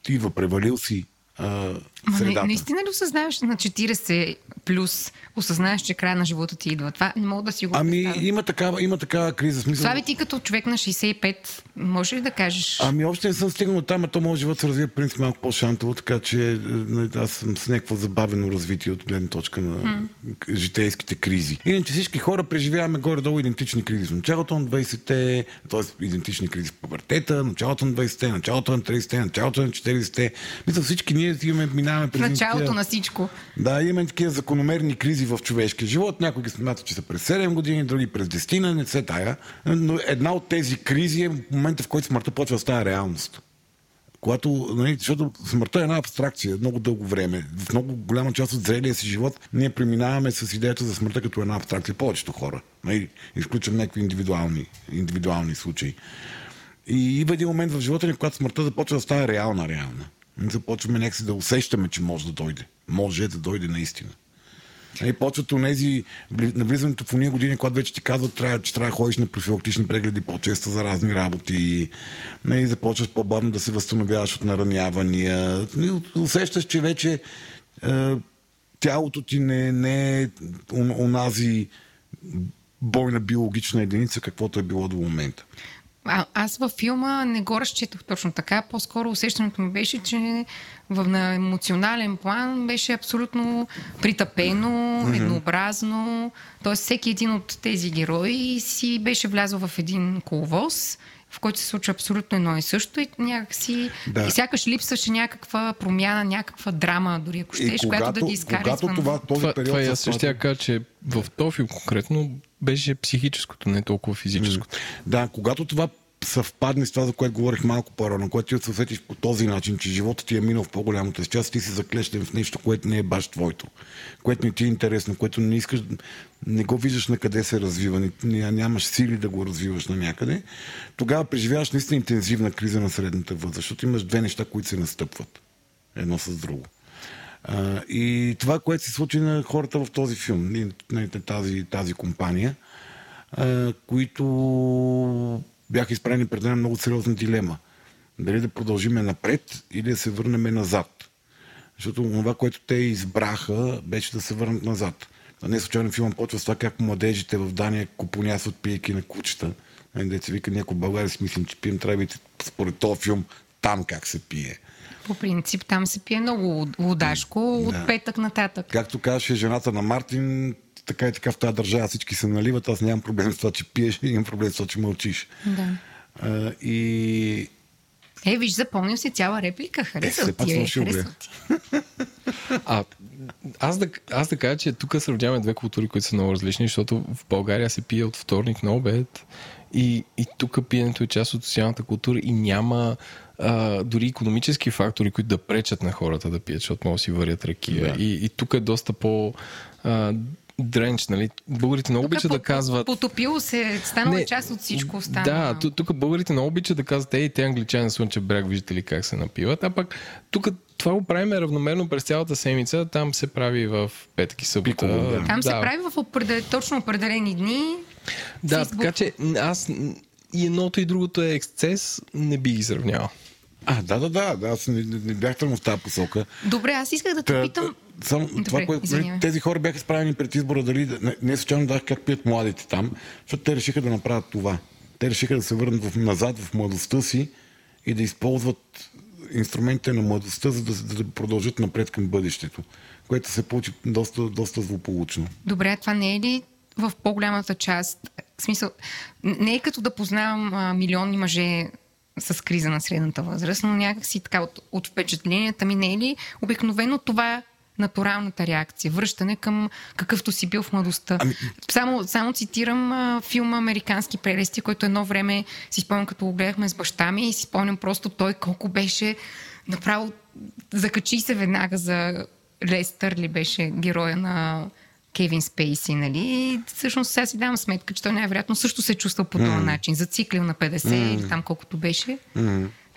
S1: ти идва, превалил си а, средата.
S2: наистина ли осъзнаеш на 40 плюс, осъзнаеш, че края на живота ти идва? Това не мога да си го
S1: Ами,
S2: представя.
S1: има такава, има такава криза. Смисъл,
S2: Слави, ти като човек на 65, може ли да кажеш?
S1: Ами още не съм стигнал там, а то моят живот се развива принцип малко по-шантово, така че е, нали, аз съм с някакво забавено развитие от гледна точка на mm. житейските кризи. Иначе всички хора преживяваме горе-долу идентични кризи. В началото на 20-те, т.е. идентични кризи в пубертета, началото на 20-те, началото на 30-те, началото на 40-те. Мисля, всички ние имаме, минаваме
S2: в
S1: през
S2: началото
S1: такива-
S2: на всичко.
S1: да, имаме такива закономерни кризи в човешкия живот. Някои ги смятат, че са през 7 години, други през 10, не се тая. Но една от тези кризи е момента, в който смъртта почва да става реалност. Когато, нали, защото смъртта е една абстракция много дълго време. В много голяма част от зрелия си живот ние преминаваме с идеята за смъртта като една абстракция. Повечето хора. Нали, изключвам някакви индивидуални, индивидуални случаи. И има един момент в живота ни, когато смъртта започва да става реална, реална. Започваме някакси да усещаме, че може да дойде. Може да дойде наистина. И почват онези, бли- навлизането в уния години, когато вече ти казват, трябва, че трябва да ходиш на профилактични прегледи по-често за разни работи. И започваш по-бавно да се възстановяваш от наранявания. И усещаш, че вече е, тялото ти не, не е он- онази бойна биологична единица, каквото е било до момента.
S2: А, аз във филма не го разчитах точно така. По-скоро усещането ми беше, че в, на емоционален план беше абсолютно притъпено, mm-hmm. еднообразно. Тоест всеки един от тези герои си беше влязъл в един коловоз, в който се случва абсолютно едно и също и някакси...
S1: Да.
S2: И сякаш липсваше някаква промяна, някаква драма, дори ако щеш, която да ги изкара
S1: когато
S2: извън.
S1: това, този
S3: Това,
S1: период...
S3: това и
S1: с
S3: аз ще
S1: това-
S3: кажа, че в този конкретно беше психическото, не толкова физическото.
S1: Да, когато това съвпадне с това, за което говорих малко по-рано, което ти се усетиш по този начин, че живота ти е минал в по-голямата част, ти си заклещен в нещо, което не е баш твоето, което не ти е интересно, което не искаш, не го виждаш на къде се развива, нямаш сили да го развиваш на някъде, тогава преживяваш наистина интензивна криза на средната възраст, защото имаш две неща, които се настъпват едно с друго. А, и това, което се случи на хората в този филм, и на тази, тази компания, а, които бяха изправени пред една много сериозна дилема. Дали да продължиме напред или да се върнем назад. Защото това, което те избраха, беше да се върнат назад. А не случайно филма почва с това как младежите в Дания купонясват пиеки на кучета. Нали, Деца вика, някой в България си мислим, че пием, трябва да според този филм там как се пие.
S2: По принцип там се пие много лудашко
S1: Да.
S2: от петък нататък.
S1: Както казваше жената на Мартин, така и така в тази държава всички се наливат. Аз нямам проблем с това, че пиеш, имам проблем с това, че мълчиш.
S2: Да.
S1: А, и
S2: Е, виж, запомням си цяла реплика.
S1: Е,
S2: Харесва
S1: все пак
S2: ти, е, харесва ти.
S3: А, аз да, аз да кажа, че тук сравняваме две култури, които са много различни, защото в България се пие от вторник на обед и, и тук пиенето е част от социалната култура и няма а, дори економически фактори, които да пречат на хората да пият, защото могат да си варят ракия.
S1: Да.
S3: И, и тук е доста по... А, дренч, нали? Българите много обичат да казват...
S2: Потопило се, станало
S3: Не,
S2: част от всичко останало.
S3: Да, ту- тук българите много обичат да казват, ей, те англичани на Слънчев бряг, виждате ли как се напиват. А пък тук това го правим равномерно през цялата седмица, там се прави в петък и събота.
S1: Пиково, да.
S2: Там се прави в определ... точно определени дни.
S3: Да,
S2: Фейсбук.
S3: така че аз и едното и другото е ексцес, не би ги сравнявал.
S1: А, да, да, да, да аз не, не, не бях тръгнал в тази посока.
S2: Добре, аз исках да те
S1: Та,
S2: питам...
S1: Само
S2: Добре,
S1: това, което
S2: извинявай.
S1: тези хора бяха справени пред избора, дали. да- Не, не случайно дах как пият младите там, защото те решиха да направят това. Те решиха да се върнат в, назад в младостта си и да използват инструментите на младостта, за да, да продължат напред към бъдещето, което се получи доста, доста злополучно.
S2: Добре, а това не е ли в по-голямата част? В смисъл, не е като да познавам а, милиони мъже с криза на средната възраст, но някакси така от, от впечатленията ми не е ли обикновено това натуралната реакция, връщане към какъвто си бил в младостта.
S1: Ами-
S2: Само, само цитирам а, филма Американски прелести, който едно време си спомням като го гледахме с баща ми и си спомням просто той колко беше направо закачи се веднага за Лестър ли беше героя на Кевин Спейси, нали? И всъщност сега си давам сметка, че той най-вероятно също се е чувствал по този начин. Зациклил на 50 или там колкото беше.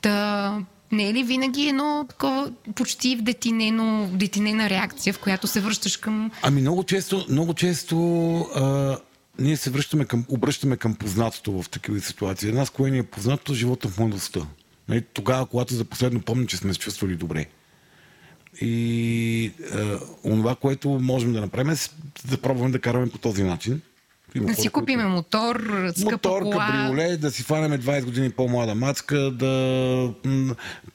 S2: Та, не е ли винаги едно такова почти в детинено, детинена реакция, в която се връщаш към...
S1: Ами много често, много често а, ние се връщаме към, обръщаме към познатото в такива ситуации. Една с кое ни е познато живота в младостта. Нали, тогава, когато за последно помня, че сме се чувствали добре. И а, онова, което можем да направим е да пробваме да караме по този начин. Има
S2: Да
S1: хора,
S2: си
S1: които-
S2: купиме мотор, скъпа
S1: Мотор,
S2: кола.
S1: кабриолет, да си фанеме 20 години по-млада мацка, да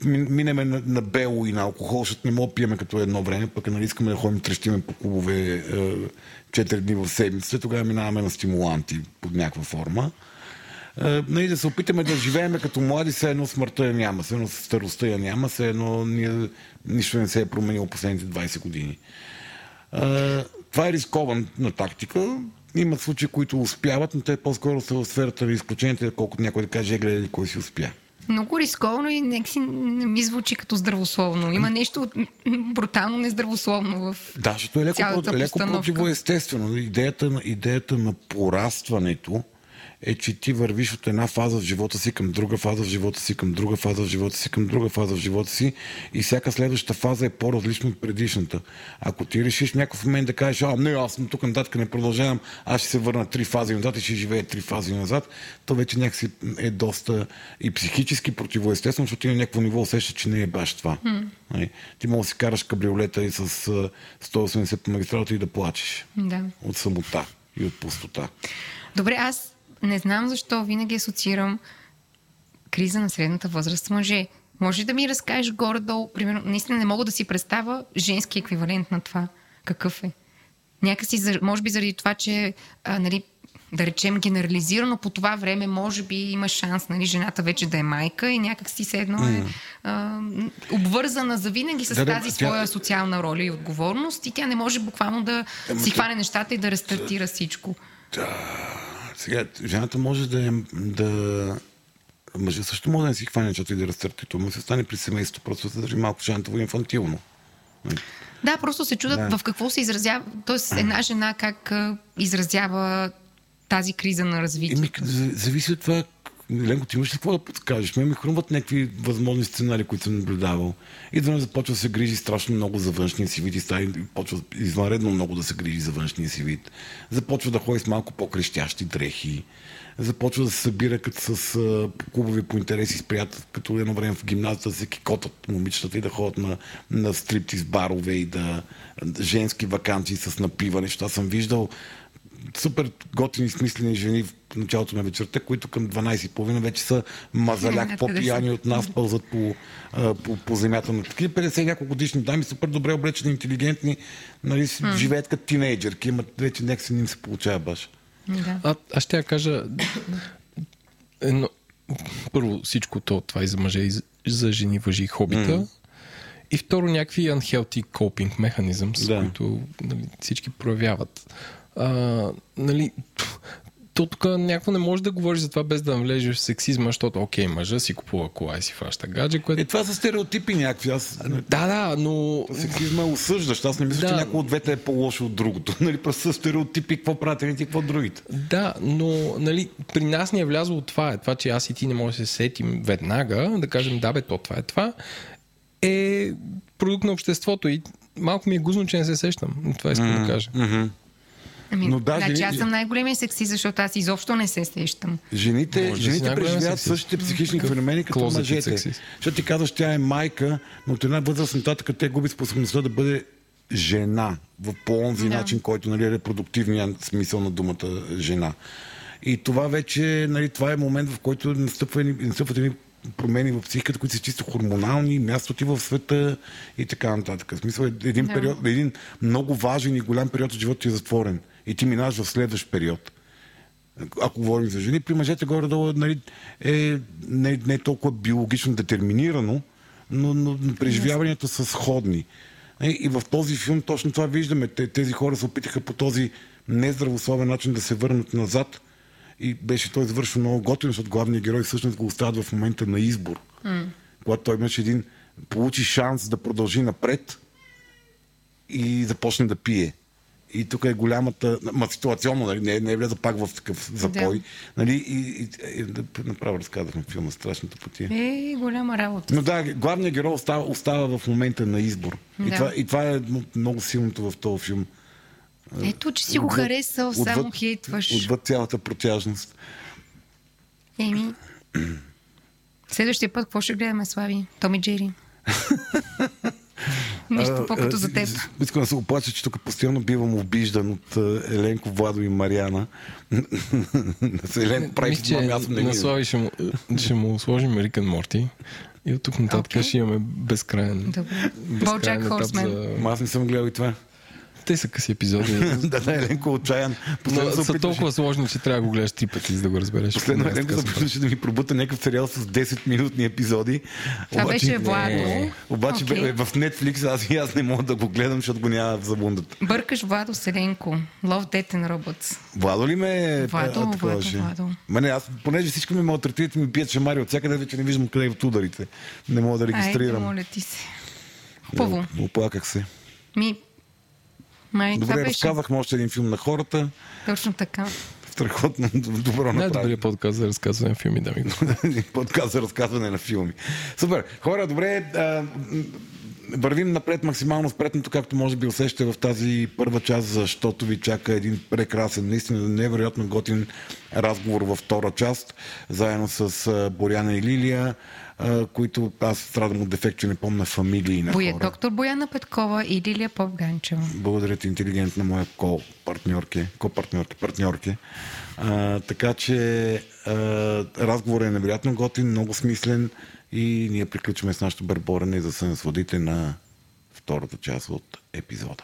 S1: минеме на, на бело и на алкохол, защото не мога да пиеме като едно време, пък нали искаме да ходим трещиме по клубове е, 4 дни в седмицата, тогава минаваме на стимуланти под някаква форма. Е, нали, да се опитаме да живеем като млади, все едно смъртта я няма, все едно старостта я няма, все едно ние, нищо не се е променило последните 20 години. А, това е рискована тактика. Има случаи, които успяват, но те по-скоро са в сферата на изключенията, колкото някой да каже, «Е, гледай кой си успя.
S2: Много рисковано и нека си не ми звучи като здравословно. Има нещо брутално нездравословно в
S1: Да, защото е леко, леко противоестествено. Идеята, идеята на порастването е, че ти вървиш от една фаза в живота си към друга фаза в живота си, към друга фаза в живота си, към друга фаза в живота си и всяка следваща фаза е по-различна от предишната. Ако ти решиш някакъв момент да кажеш, а, не, аз тук нататък не продължавам, аз ще се върна три фази назад и ще живея три фази назад, то вече някакси е доста и психически противоестествено, защото ти на някакво ниво усещаш, че не е баш това. Нали? Ти може да си караш кабриолета и с а, 180 по магистралата и да плачеш
S2: Да.
S1: от самота и от пустота.
S2: Добре, аз не знам защо винаги асоциирам криза на средната възраст с мъже. Може да ми разкажеш горе-долу, примерно, наистина не мога да си представя женски еквивалент на това. Какъв е? Някакси, може би заради това, че, а, нали, да речем генерализирано по това време, може би има шанс, нали, жената вече да е майка и някакси се едно е а, обвързана завинаги с
S1: Да, да,
S2: тази
S1: тя-
S2: своя социална роля и отговорност и тя не може буквално да си хване нещата и да рестартира всичко.
S1: Сега, жената може да е... Да... Мъжа също може да не си хване нещата и да разтърти. Това му се стане при семейството, просто се държи малко шантово инфантилно.
S2: Да, просто се чудат
S1: Да.
S2: в какво се изразява. Тоест, една жена как изразява тази криза на развитие.
S1: Еми, за- зависи от това. Ленко, ти имаш ли какво да подскажеш? Ме ми хрумват някакви възможни сценарии, които съм наблюдавал. Идване започва да се грижи страшно много за външния си вид и става, и почва извънредно много да се грижи за външния си вид. Започва да ходи с малко по-крещящи дрехи. Започва да се събира като с а, клубови по интереси с приятели, като едно време в гимназията да се кикотат момичетата и да ходят на, на стриптиз барове и да женски вакансии с напиване. Аз съм виждал супер готини, смислени жени в началото на вечерта, които към 12.30 вече са мазаляк, по-пияни от нас, пълзат по, по, по земята на такива 50 и няколко годишни дами, супер добре облечени, интелигентни, нали, живеят като тинейджърки, имат вече някакси не им се получава баш.
S2: Да.
S3: А, аз ще я кажа едно, първо всичко то, това и за мъже, и за- за жени въжи хобита. Mm. И второ, някакви unhealthy coping mechanisms,
S1: Да.
S3: да. които нали, всички проявяват. А, нали, то тук някакво не може да говориш за това без да навлезеш в сексизма, защото окей, мъжа си купува кола и си фаща гадже, което...
S1: Е, това са стереотипи някакви. Аз
S3: Да, да, но...
S1: сексизма е осъждащ. Аз не мисля, че
S3: Да.
S1: някой от двете е по-лошо от другото. Нали, просто са стереотипи, какво правят едните какво другите.
S3: Да, но нали, при нас ни е влязло това. Е, това, че аз и ти не може да се сетим веднага, да кажем, да бе, то това е това, е продукт на обществото и малко ми е гузно, че не се сещам. Това искам да кажа.
S2: Ами,
S1: Но да,
S2: значи
S1: жени-
S2: аз съм най-големия секси, защото аз изобщо не се сещам.
S1: Жените,
S3: Може
S1: жените преживяват същите психични феномени като мъжете. Защото ти казваш, тя е майка, но от една възраст нататък те губи способността да бъде жена в по онзи
S2: Да.
S1: начин, който нали, е репродуктивният смисъл на думата жена. И това вече, нали, това е момент, в който настъпва, настъпват едни промени в психиката, които са чисто хормонални, мястото ти в света и така нататък. В смисъл, е един,
S2: Да.
S1: период, един много важен и голям период от живота ти е затворен. И ти минаваш в следващ период ако говорим за жени, при мъжете горе-долу нали, е не, не е толкова биологично детерминирано, но, но, но преживяванията са сходни. И, и в този филм точно това виждаме. Те, тези хора се опитаха по този нездравословен начин да се върнат назад и беше той завършил много готин, защото главният герой всъщност го оставят в момента на избор. Mm. Когато той имаше един, получи шанс да продължи напред и започне да пие. И тук е голямата, ма ситуационно, нали, не, не е вляза пак в такъв запой.
S2: Да.
S1: Нали, и, и, и, да, направо разказахме филма, страшната потия.
S2: Е, голяма работа.
S1: Но да, главният герой остава, остава в момента на избор. И,
S2: Да.
S1: това, и това е много силното в този филм.
S2: Ето, че си го
S1: Отвъд-
S2: харесал, само хейтваш.
S1: Отвъд цялата протяжност.
S2: Еми, следващия път какво ще гледаме, Слави? Томи Джери. Нищо
S1: А,
S2: по-като за теб.
S1: Искам да се оплача, че тук постоянно бивам обиждан от Еленко, Владо и Мариана. Еленко прави
S3: че
S1: не
S3: на. Слави ще му, ще му сложим Рик Морти. И от тук нататък
S2: Окей.
S3: ще имаме безкрайен,
S2: Добре.
S3: безкрайен етап
S2: Хорсмен.
S3: за...
S1: Аз не съм гледал и това.
S3: Те са къси епизоди.
S1: да, да, Еленко е отчаян.
S3: Но са
S1: опитваше-
S3: толкова сложни, че трябва да го гледаш три пъти, за да го разбереш.
S1: Последно Еленко се опитваше да ми пробута някакъв сериал с 10-минутни епизоди.
S2: Това беше Владо.
S1: Обаче
S2: Окей.
S1: бе, в Netflix аз и аз не мога да го гледам, защото го няма в забундата.
S2: Бъркаш Владо Селенко. Love, Death and Robots.
S1: Владо ли ме...
S2: Владо,
S1: а,
S2: Владо,
S1: ще?
S2: Владо.
S1: Ма не, аз, понеже всички ме малтретират и ми бият шамари от всякъде, вече не виждам къде от ударите. Не мога да
S2: Айде,
S1: регистрирам.
S2: моля ти се. Хубаво.
S1: Оплаках се.
S2: Ми, май,
S1: Добре,
S2: беше
S1: разказахме още един филм на хората.
S2: точно така.
S1: Страхотно, добро направи.
S3: Най-добрият подкаст за разказване на филми, дами и господа.
S1: подкаст за разказване на филми. Супер. Хора, добре. А, вървим напред максимално спретното, както може би усещате в тази първа част, защото ви чака един прекрасен, наистина невероятно готин разговор във втора част, заедно с Боряна и Лилия, а, които аз страдам от дефект, че не помня фамилии на
S2: Боя,
S1: хора.
S2: доктор Бояна Петкова и Лилия Попганчева.
S1: Благодаря ти, интелигентна моя ко-партньорки. Ко-партньорки, партньорки. А, така че а, разговорът е невероятно готин, много смислен и ние приключваме с нашето бърборене, за да се насладите на втората част от епизода.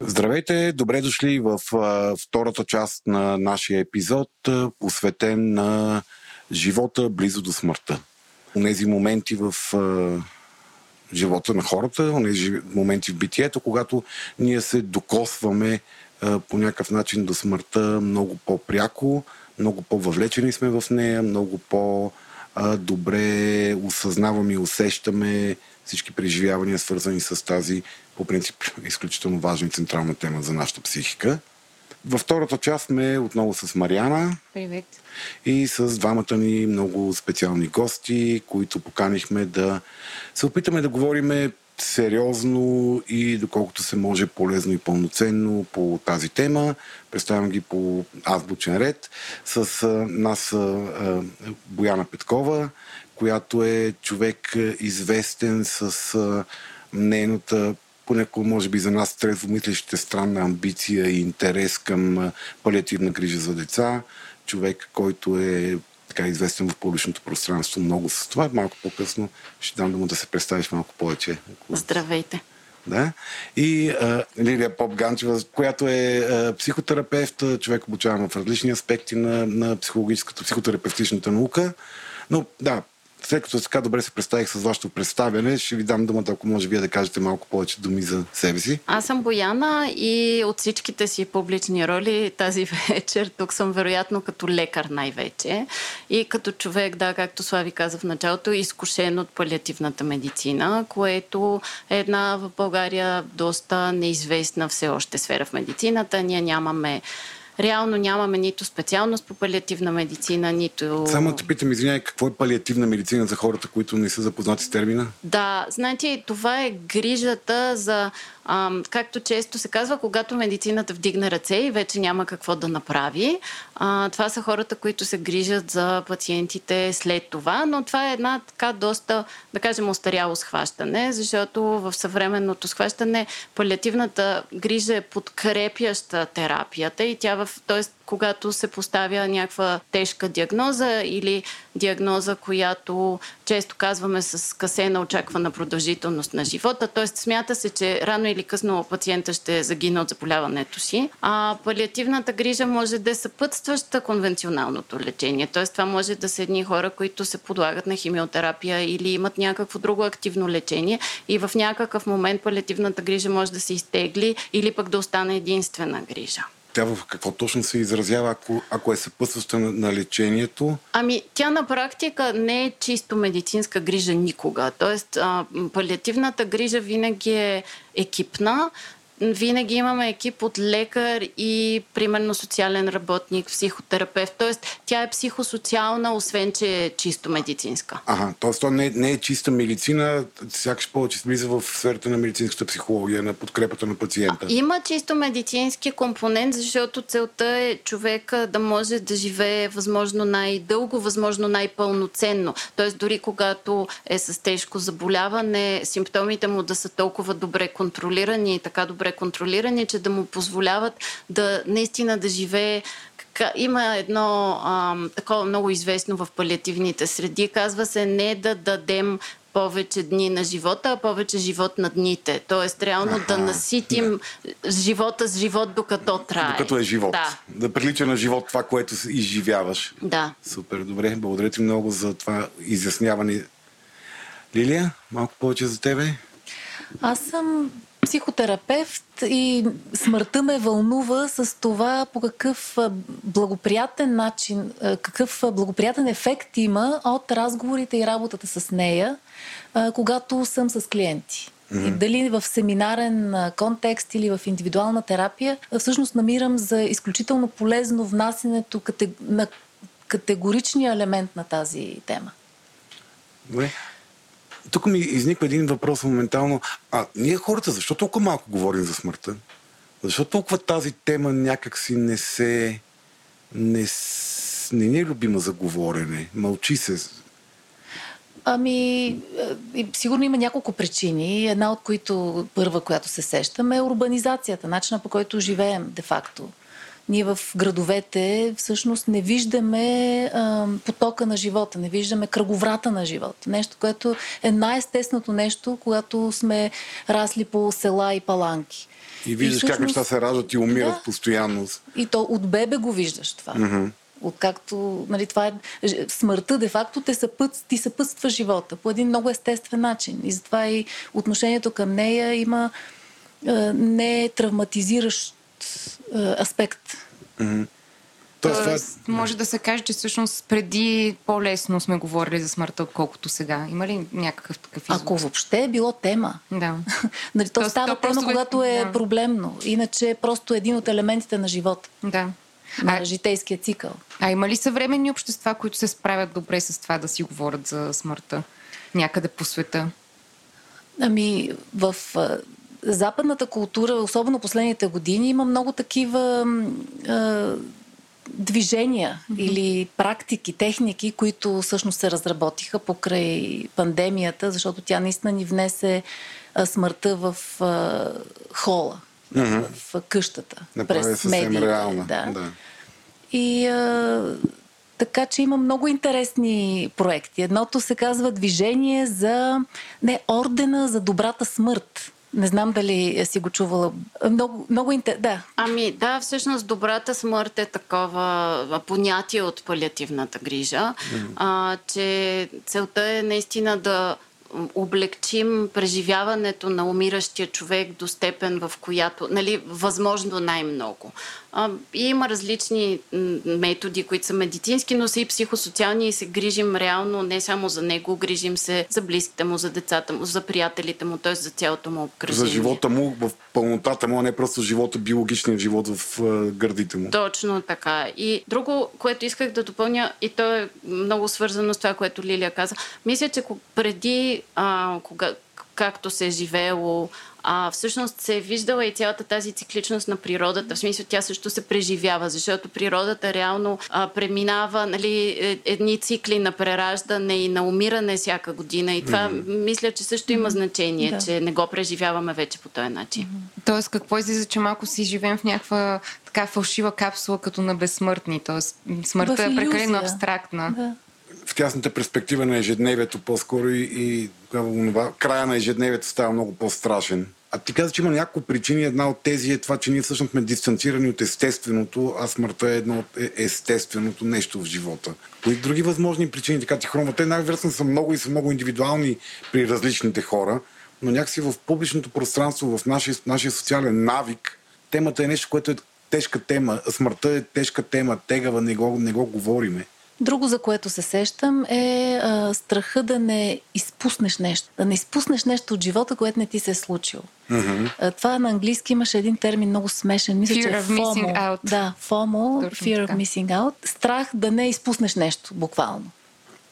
S1: Здравейте, добре дошли в а, втората част на нашия епизод, а, посветен на живота близо до смъртта. Онези моменти в а, живота на хората, онези моменти в битието, когато ние се докосваме по някакъв начин до смъртта много по-пряко, много по-въвлечени сме в нея, много по-добре осъзнаваме и усещаме всички преживявания, свързани с тази, по принцип, изключително важна и централна тема за нашата психика. Във втората част сме отново с Мариана
S2: Привет.
S1: и с двамата ни много специални гости, които поканихме да се опитаме да говориме сериозно и доколкото се може полезно и пълноценно по тази тема. Представям ги по азбучен ред. С нас Бояна Петкова, която е човек известен с нейната понякога, може би, за нас трезвомислещите странна амбиция и интерес към палиативна грижа за деца. Човек, който е така известен в публичното пространство много с това. Малко по-късно ще дам да му да се представиш малко повече.
S5: Здравейте.
S1: Да? И а, Лилия Поп Ганчева, която е а, психотерапевт, човек обучаван в различни аспекти на, на психологическата, психотерапевтичната наука. Но да, след като така добре се представих с вашето представяне, ще ви дам думата, ако може вие да кажете малко повече думи за себе си.
S5: Аз съм Бояна и от всичките си публични роли тази вечер тук съм вероятно като лекар най-вече и като човек, да, както Слави каза в началото, изкушен от палиативната медицина, което е една в България доста неизвестна все още сфера в медицината. Ние нямаме Реално нямаме нито специалност по палиативна медицина, нито...
S1: Само те питам, извиняй, какво е палиативна медицина за хората, които не са запознати с термина?
S5: Да, знаете, това е грижата за а, както често се казва, когато медицината вдигне ръце и вече няма какво да направи, а, това са хората, които се грижат за пациентите след това, но това е една така доста, да кажем, остаряло схващане, защото в съвременното схващане палиативната грижа е подкрепяща терапията и тя в, т.е когато се поставя някаква тежка диагноза или диагноза, която често казваме с касена очаквана продължителност на живота. Т.е. смята се, че рано или късно пациента ще загине от заболяването си. А палиативната грижа може да е съпътстваща конвенционалното лечение. Т.е. това може да са едни хора, които се подлагат на химиотерапия или имат някакво друго активно лечение и в някакъв момент палиативната грижа може да се изтегли или пък да остане единствена грижа
S1: тя в какво точно се изразява, ако, ако е съпътстваща на, на лечението?
S5: Ами, тя на практика не е чисто медицинска грижа никога. Тоест, а, палиативната грижа винаги е екипна, винаги имаме екип от лекар и примерно социален работник, психотерапевт. Тоест, тя е психосоциална, освен че е чисто медицинска.
S1: Ага, т.е. то не, не е чиста медицина, сякаш повече влиза в сферата на медицинската психология, на подкрепата на пациента.
S5: А, има чисто медицински компонент, защото целта е човека да може да живее възможно най-дълго, възможно най-пълноценно. Тоест, дори когато е с тежко заболяване, симптомите му да са толкова добре контролирани и така добре добре контролирани, че да му позволяват да наистина да живее има едно а, такова много известно в палиативните среди. Казва се не да дадем повече дни на живота, а повече живот на дните. Тоест, реално Аха, да наситим да. живота с живот, докато трае.
S1: Докато е живот.
S5: Да.
S1: да прилича на живот това, което изживяваш.
S5: Да.
S1: Супер, добре. Благодаря ти много за това изясняване. Лилия, малко повече за тебе.
S6: Аз съм психотерапевт и смъртта ме вълнува с това по какъв благоприятен начин, какъв благоприятен ефект има от разговорите и работата с нея, когато съм с клиенти. Mm-hmm. И дали в семинарен контекст или в индивидуална терапия, всъщност намирам за изключително полезно внасянето на категоричния елемент на тази тема.
S1: Добре тук ми изниква един въпрос моментално. А ние хората, защо толкова малко говорим за смъртта? Защо толкова тази тема някакси не се... не, не ни е любима за говорене? Мълчи се.
S6: Ами, е, сигурно има няколко причини. Една от които, първа, която се сещаме, е урбанизацията, начина по който живеем де-факто ние в градовете всъщност не виждаме а, потока на живота, не виждаме кръговрата на живота. Нещо, което е най-естественото нещо, когато сме расли по села и паланки.
S1: И виждаш и всъщност, как неща се раждат и умират да, постоянно.
S6: И то от бебе го виждаш това. Mm-hmm. Откакто, нали, това е смъртта, де-факто те съпът, ти съпътства живота по един много естествен начин. И затова и отношението към нея има е, не травматизиращ аспект.
S2: Mm-hmm. Тоест, Тоест, това... може да се каже, че всъщност преди по-лесно сме говорили за смъртта, отколкото сега. Има ли някакъв такъв
S6: извод? Ако въобще е било тема.
S2: Да.
S6: нали, то Тоест, става то тема, когато е да. проблемно. Иначе е просто един от елементите на живота.
S2: Да.
S6: На а, житейския цикъл.
S2: А има ли съвременни общества, които се справят добре с това да си говорят за смъртта? Някъде по света?
S6: Ами, в западната култура, особено последните години, има много такива а, движения mm-hmm. или практики, техники, които всъщност се разработиха покрай пандемията, защото тя наистина ни внесе а, смъртта в а, хола, mm-hmm. в, в къщата,
S1: Направи през медиите. Реална. Да. да.
S6: И а, така че има много интересни проекти. Едното се казва Движение за не ордена за добрата смърт Не знам дали си го чувала. Много, много интер... Да.
S5: Ами да, всъщност добрата смърт е такова понятие от палиативната грижа, mm-hmm. а, че целта е наистина да облегчим преживяването на умиращия човек до степен, в която, нали, възможно най-много. И има различни методи, които са медицински, но са и психосоциални и се грижим реално не само за него, грижим се за близките му, за децата му, за приятелите му, т.е. за цялото му обкръжение.
S1: За живота му в пълнотата му, а не просто живота, биологичният живот в гърдите му.
S5: Точно така. И друго, което исках да допълня, и то е много свързано с това, което Лилия каза. Мисля, че преди, а, кога, както се е живеело а, всъщност се е виждала и цялата тази цикличност на природата. В смисъл тя също се преживява, защото природата реално а, преминава нали, е, едни цикли на прераждане и на умиране всяка година. И това mm-hmm. мисля, че също има значение, да. че не го преживяваме вече по този начин.
S2: Mm-hmm. Тоест, какво излиза, че малко си живеем в някаква така фалшива капсула, като на безсмъртни. Тоест, смъртта е прекалено абстрактна. Да
S1: в тясната перспектива на ежедневието по-скоро и, и края на ежедневието става много по-страшен. А ти каза, че има няколко причини. Една от тези е това, че ние всъщност сме дистанцирани от естественото, а смъртта е едно от е, естественото нещо в живота. Кои други възможни причини така ти хрумват? Те най-вероятно са много и са много индивидуални при различните хора, но някакси в публичното пространство, в нашия, нашия социален навик, темата е нещо, което е тежка тема. Смъртта е тежка тема, тегава, не го, не го говориме.
S6: Друго, за което се сещам, е а, страха да не изпуснеш нещо. Да не изпуснеш нещо от живота, което не ти се е случило. Mm-hmm. А, това на английски имаше един термин много смешен. Мисля,
S2: fear
S6: че
S2: е
S6: FOMO.
S2: Missing out.
S6: Да, FOMO, Точно fear така. of missing out. Страх да не изпуснеш нещо, буквално.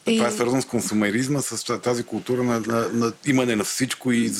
S1: И... Това е свързано с консумеризма, с тази култура на, на, на имане на всичко и...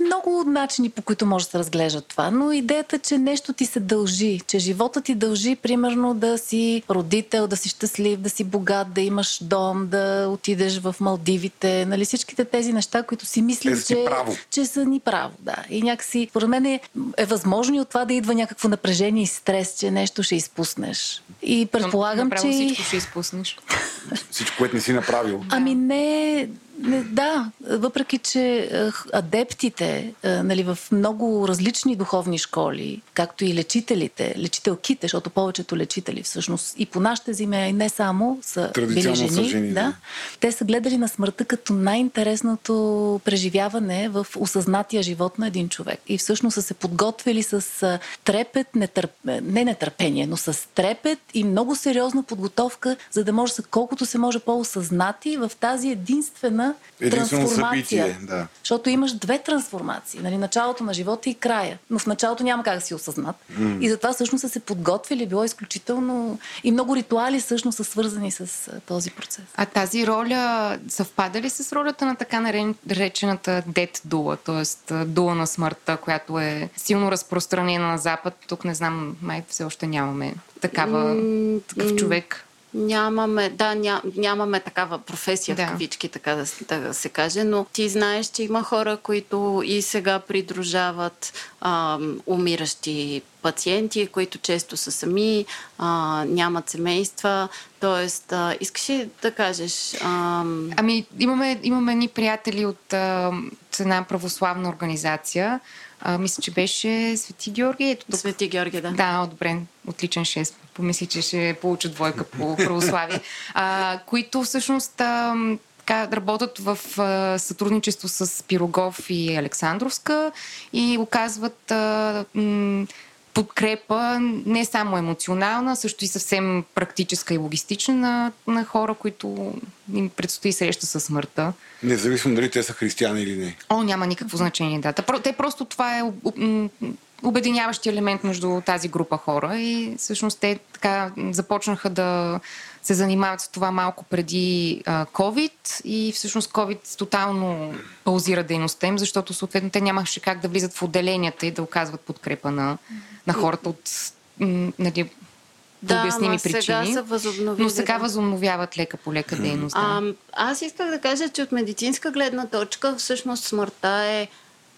S6: Много начини, по които може да се разглежда това, но идеята, че нещо ти се дължи, че живота ти дължи, примерно, да си родител, да си щастлив, да си богат, да имаш дом, да отидеш в Малдивите, нали всичките тези неща, които си мислим, е, че, че са ни право. Да. И някакси, според мен е, е възможно и от това да идва някакво напрежение и стрес, че нещо ще изпуснеш. И предполагам,
S2: че... всичко ще изпуснеш.
S1: Всичко, което не си направил.
S6: Ами не, не, да, въпреки че адептите нали, в много различни духовни школи, както и лечителите, лечителките, защото повечето лечители всъщност и по нашите земя, и не само, са били жени,
S1: са жени да, да.
S6: те са гледали на смъртта като най-интересното преживяване в осъзнатия живот на един човек. И всъщност са се подготвили с трепет, нетърп... не нетърпение, но с трепет и много сериозна подготовка, за да може са колкото се може по-осъзнати в тази единствена трансформация. Събитие, да. Защото имаш две трансформации. Нали, началото на живота и края. Но в началото няма как да си осъзнат. Mm. И затова всъщност са се подготвили. Било изключително... И много ритуали всъщност са свързани с този процес.
S2: А тази роля съвпада ли с ролята на така наречената дет дула, т.е. дула на смъртта, която е силно разпространена на Запад? Тук не знам, май все още нямаме такава, такъв човек.
S5: Нямаме, да, ня, нямаме такава професия да. в кавички, така да, да се каже, но ти знаеш, че има хора, които и сега придружават а, умиращи пациенти, които често са сами, а, нямат семейства. Тоест, а, искаш ли да кажеш? А...
S2: Ами, имаме, имаме ни приятели от а, една православна организация, а, мисля, че беше Свети Георги. Ето
S5: тук. Свети Георги, да.
S2: Да, добре. Отличен 6. Помисли, че ще получат двойка по православие. А, които всъщност а, така, работят в а, сътрудничество с Пирогов и Александровска и оказват а, м- подкрепа не само емоционална, също и съвсем практическа и логистична на, на хора, които им предстои среща със смъртта.
S1: Независимо дали те са християни или не.
S2: О, няма никакво значение, да. Те просто това е обединяващи елемент между тази група хора и всъщност те така започнаха да се занимават с това малко преди а, COVID и всъщност COVID тотално паузира дейността им, защото съответно те нямаше как да влизат в отделенията и да оказват подкрепа на, на хората от нали,
S5: да,
S2: обясними причини.
S5: Сега са възобновили,
S2: но сега възобновяват лека по лека дейност. Да.
S5: А, аз исках да кажа, че от медицинска гледна точка всъщност смъртта е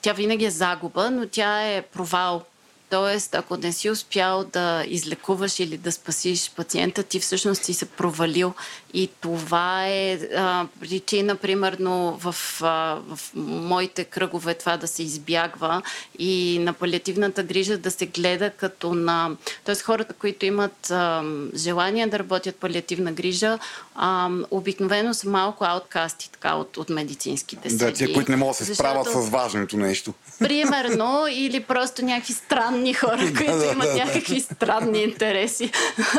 S5: тя винаги е загуба, но тя е провал Тоест, ако не си успял да излекуваш или да спасиш пациента, ти всъщност си се провалил. И това е а, причина, примерно, в, а, в моите кръгове това да се избягва и на палиативната грижа да се гледа като на... Тоест, хората, които имат а, желание да работят палиативна грижа, а, обикновено са малко ауткасти така, от, от медицинските среди.
S1: Да, тия, които не могат да се справят
S5: Защото-
S1: с важното нещо.
S5: Примерно, или просто някакви странни хора, които имат някакви странни интереси.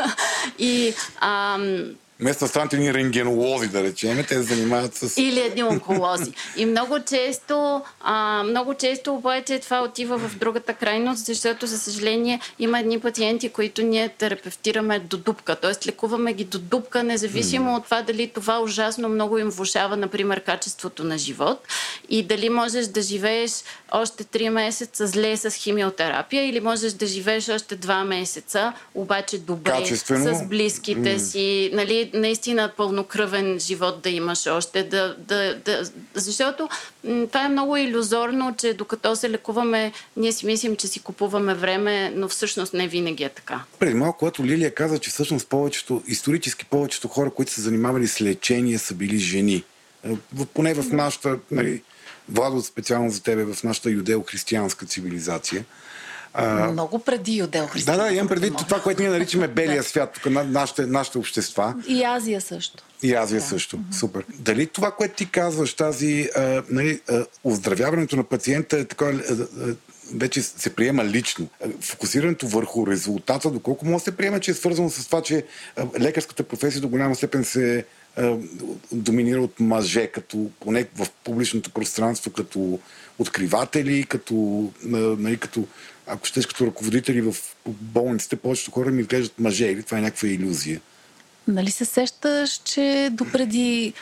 S5: И ам,
S1: Вместо да станат едни рентгенолози, да речем, те се занимават с...
S5: или едни онколози. И много често, а, много често обаче това отива в другата крайност, защото, за съжаление, има едни пациенти, които ние терапевтираме до дупка. Тоест, лекуваме ги до дупка, независимо от това дали това ужасно много им влушава, например, качеството на живот и дали можеш да живееш още 3 месеца зле с химиотерапия или можеш да живееш още 2 месеца, обаче добре
S1: Качествено.
S5: с близките си, нали, наистина пълнокръвен живот да имаш още, да, да, да, защото това е много иллюзорно, че докато се лекуваме, ние си мислим, че си купуваме време, но всъщност не винаги е така.
S1: Преди малко, когато Лилия каза, че всъщност повечето, исторически повечето хора, които са занимавали с лечение, са били жени. Е, Поне в нашата, нали, Владо, специално за тебе, в нашата юдео-християнска цивилизация. А,
S6: Много преди юдел
S1: да, да, имам предвид това, което ние наричаме белия свят, нашите, нашите общества.
S6: И Азия също.
S1: И Азия също. Супер. Дали това, което ти казваш, тази а, нали, а, оздравяването на пациента е така, а, а, вече се приема лично. Фокусирането върху резултата, доколко може да се приема, че е свързано с това, че лекарската професия до голяма степен се доминира от мъже, като поне в публичното пространство, като откриватели, като, нали, като ако щеш като ръководители в болниците, повечето хора ми изглеждат мъже или това е някаква иллюзия.
S6: Нали се сещаш, че допреди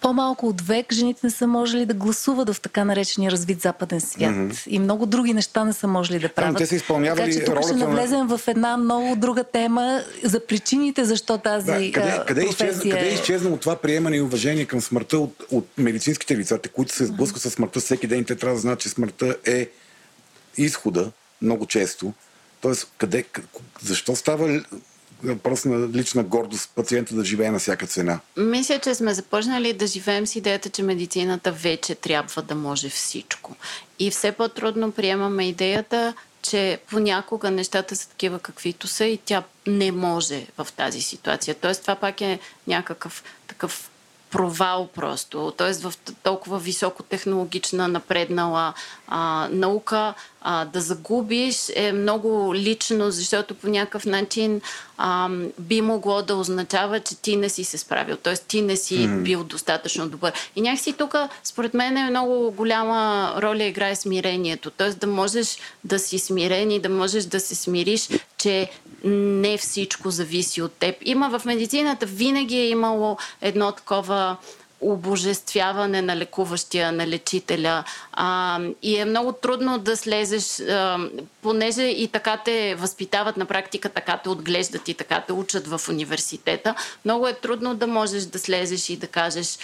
S6: по-малко от век жените не са можели да гласуват в така наречения развит западен свят. Mm-hmm. И много други неща не са можели да правят.
S1: те са изпълнявали
S6: така че тук ще
S1: ролята на-
S6: навлезем в една много друга тема за причините защо тази
S1: Да, къде, къде, е
S6: професия
S1: изчезна, къде е изчезнало това приемане и уважение към смъртта от, от медицинските лица, които се сблъскват с смъртта всеки ден, те трябва да знаят, че смъртта е изхода много често. Тоест, къде, защо става въпрос на лична гордост пациента да живее на всяка цена?
S5: Мисля, че сме започнали да живеем с идеята, че медицината вече трябва да може всичко. И все по-трудно приемаме идеята, че понякога нещата са такива каквито са и тя не може в тази ситуация. Тоест това пак е някакъв такъв провал просто. Тоест в толкова високотехнологична, напреднала а, наука а, да загубиш е много лично, защото по някакъв начин а, би могло да означава, че ти не си се справил. Тоест ти не си mm-hmm. бил достатъчно добър. И някакси тук, според мен, е много голяма роля играе смирението. Тоест да можеш да си смирен и да можеш да се смириш, че не всичко зависи от теб. Има в медицината, винаги е имало едно такова обожествяване на лекуващия, на лечителя. А, и е много трудно да слезеш, а, понеже и така те възпитават на практика, така те отглеждат и така те учат в университета. Много е трудно да можеш да слезеш и да кажеш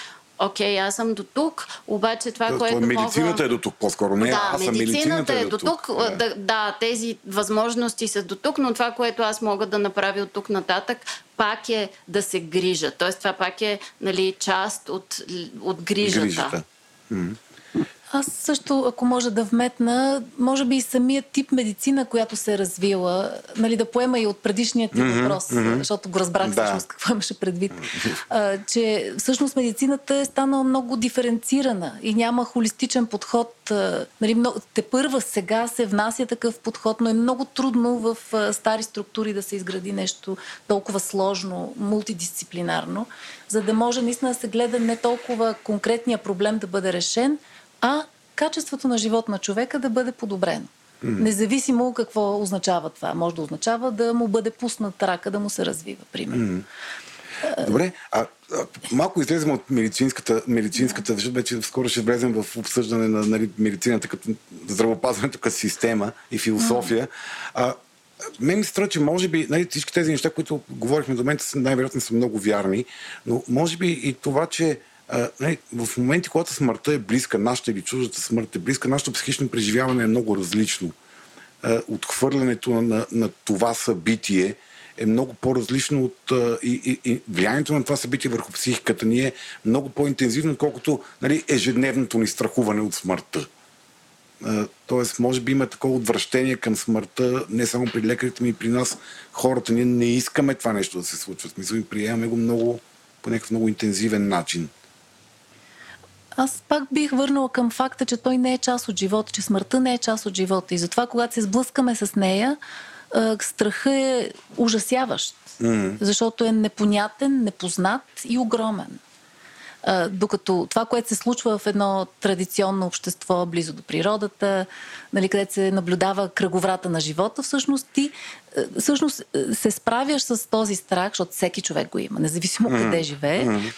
S5: Окей, аз съм до тук, обаче това,
S1: Тоест,
S5: което
S1: медицината
S5: мога...
S1: е до тук, по-скоро не.
S5: Да,
S1: аз съм
S5: медицината е до тук.
S1: Да.
S5: Да, да, тези възможности са до тук, но това, което аз мога да направя от тук нататък, пак е да се грижа. Тоест, това пак е нали, част от, от грижата.
S1: Грижата.
S6: Аз също, ако може да вметна, може би и самият тип медицина, която се е развила, нали, да поема и от предишния ти mm-hmm, въпрос, mm-hmm. защото го разбрах
S1: Да.
S6: всъщност какво имаше предвид, а, че всъщност медицината е станала много диференцирана и няма холистичен подход. А, нали, много, те първа сега се внася такъв подход, но е много трудно в а, стари структури да се изгради нещо толкова сложно, мултидисциплинарно, за да може наистина да се гледа не толкова конкретния проблем да бъде решен, а качеството на живот на човека да бъде подобрено. Независимо какво означава това. Може да означава да му бъде пуснат рака, да му се развива, примерно.
S1: Добре, а, а малко излезем от медицинската, медицинската защото вече скоро ще влезем в обсъждане на нали, медицината като здравопазването като система и философия. А, мен ми се струва, че може би нали, всички тези неща, които говорихме до момента, най-вероятно са много вярни, но може би и това, че а, в моменти, когато смъртта е близка, нашата или чуждата смърт е близка, нашето психично преживяване е много различно. отхвърлянето на, на това събитие е много по-различно от и, и, и влиянието на това събитие върху психиката ни е много по-интензивно, колкото нали, ежедневното ни страхуване от смъртта. Тоест, може би има такова отвращение към смъртта, не само при лекарите ми, и при нас, хората. Ние не искаме това нещо да се случва. В смисъл, приемаме го много, по някакъв много интензивен начин.
S6: Аз пак бих върнала към факта, че той не е част от живота, че смъртта не е част от живота. И затова, когато се сблъскаме с нея, страха е ужасяващ. Mm-hmm. Защото е непонятен, непознат и огромен. докато това, което се случва в едно традиционно общество, близо до природата, нали, където се наблюдава кръговрата на живота, всъщност ти всъщност се справяш с този страх, защото всеки човек го има, независимо mm-hmm. къде живее. Mm-hmm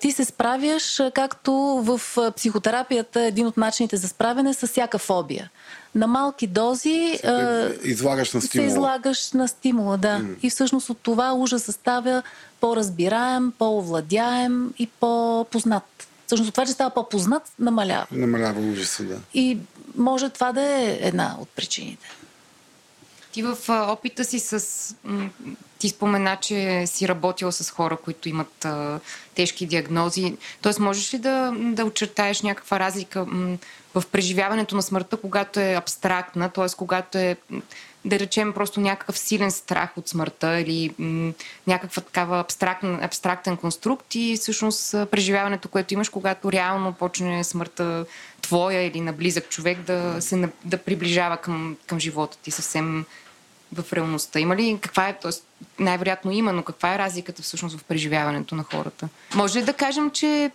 S6: ти се справяш, както в психотерапията, един от начините за справяне с всяка фобия. На малки дози
S1: се, излагаш на стимула.
S6: Се излагаш на стимула, да. Mm. И всъщност от това ужаса става по-разбираем, по-овладяем и по-познат. Всъщност това, че става по-познат, намалява.
S1: Намалява ужаса, да.
S6: И може това да е една от причините.
S2: Ти в опита си с... Ти спомена, че си работила с хора, които имат а, тежки диагнози. Тоест, можеш ли да, да очертаеш някаква разлика м, в преживяването на смъртта, когато е абстрактна, т.е. когато е да речем просто някакъв силен страх от смъртта или м- някаква такава абстрактен, абстрактен конструкт и всъщност преживяването, което имаш, когато реално почне смъртта твоя или на близък човек да се да приближава към, към живота ти съвсем в реалността? Има ли каква е, т.е. най-вероятно има, но каква е разликата всъщност в преживяването на хората? Може ли да кажем, че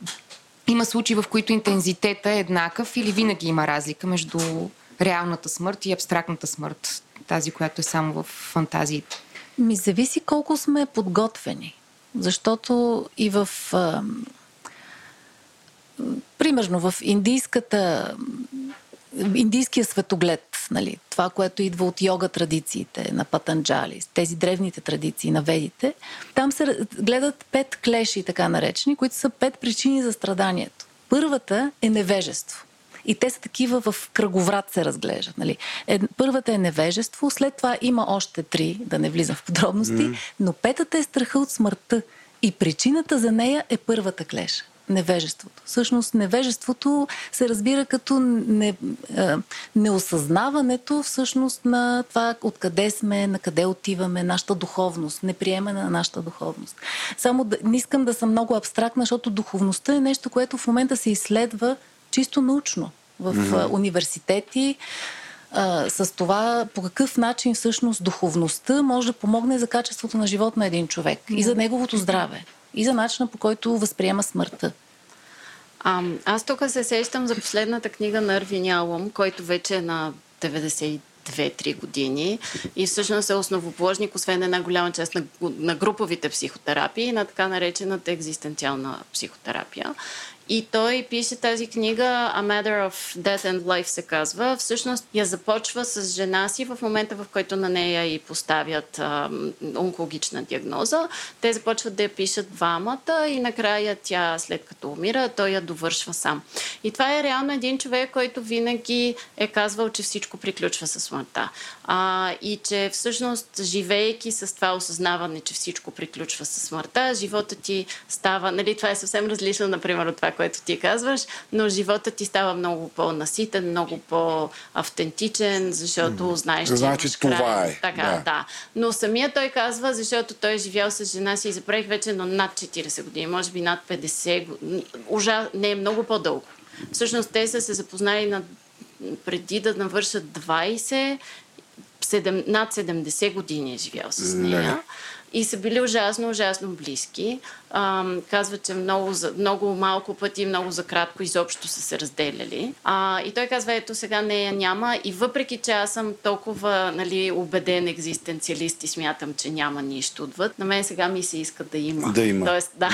S2: има случаи, в които интензитета е еднакъв или винаги има разлика между реалната смърт и абстрактната смърт, тази, която е само в фантазиите?
S6: Ми зависи колко сме подготвени. Защото и в. Примерно в индийската индийския светоглед, нали, това, което идва от йога традициите на Патанджали, тези древните традиции на ведите, там се гледат пет клеши, така наречени, които са пет причини за страданието. Първата е невежество. И те са такива в кръговрат се разглеждат. Нали. Е, първата е невежество, след това има още три, да не влизам в подробности, mm. но петата е страха от смъртта. И причината за нея е първата клеша невежеството. Всъщност невежеството се разбира като не, неосъзнаването всъщност на това откъде сме, на къде отиваме, нашата духовност, неприемане на нашата духовност. Само да, не искам да съм много абстрактна, защото духовността е нещо, което в момента се изследва чисто научно в mm-hmm. университети, а, с това по какъв начин всъщност духовността може да помогне за качеството на живот на един човек mm-hmm. и за неговото здраве и за начина по който възприема смъртта.
S5: А, аз тук се сещам за последната книга на Арвин Ялом, който вече е на 92 2-3 години и всъщност е основоположник, освен една голяма част на, на груповите психотерапии, на така наречената екзистенциална психотерапия. И той пише тази книга A Matter of Death and Life се казва. Всъщност я започва с жена си в момента, в който на нея и поставят а, онкологична диагноза. Те започват да я пишат двамата и накрая тя, след като умира, той я довършва сам. И това е реално един човек, който винаги е казвал, че всичко приключва с смъртта. А, и че всъщност, живеейки с това осъзнаване, че всичко приключва с смъртта, живота ти става, нали, това е съвсем различно, например, от това, което ти казваш, но живота ти става много по-наситен, много по-автентичен, защото mm. знаеш, че
S1: значи, това край. е.
S5: Така, да. да. Но самия той казва, защото той е живял с жена си и забравих вече, но над 40 години, може би над 50 години. Ужа... Не, е много по-дълго. Всъщност те са се запознали на преди да навършат 20, 7, над 70 години е живял с нея. Не. И са били ужасно, ужасно близки. А, казва, че много, много малко пъти, много за кратко изобщо са се разделяли. А, и той казва, ето сега нея няма. И въпреки, че аз съм толкова нали, убеден екзистенциалист и смятам, че няма нищо отвъд, на мен сега ми се иска да има.
S1: Да има.
S5: Тоест, да,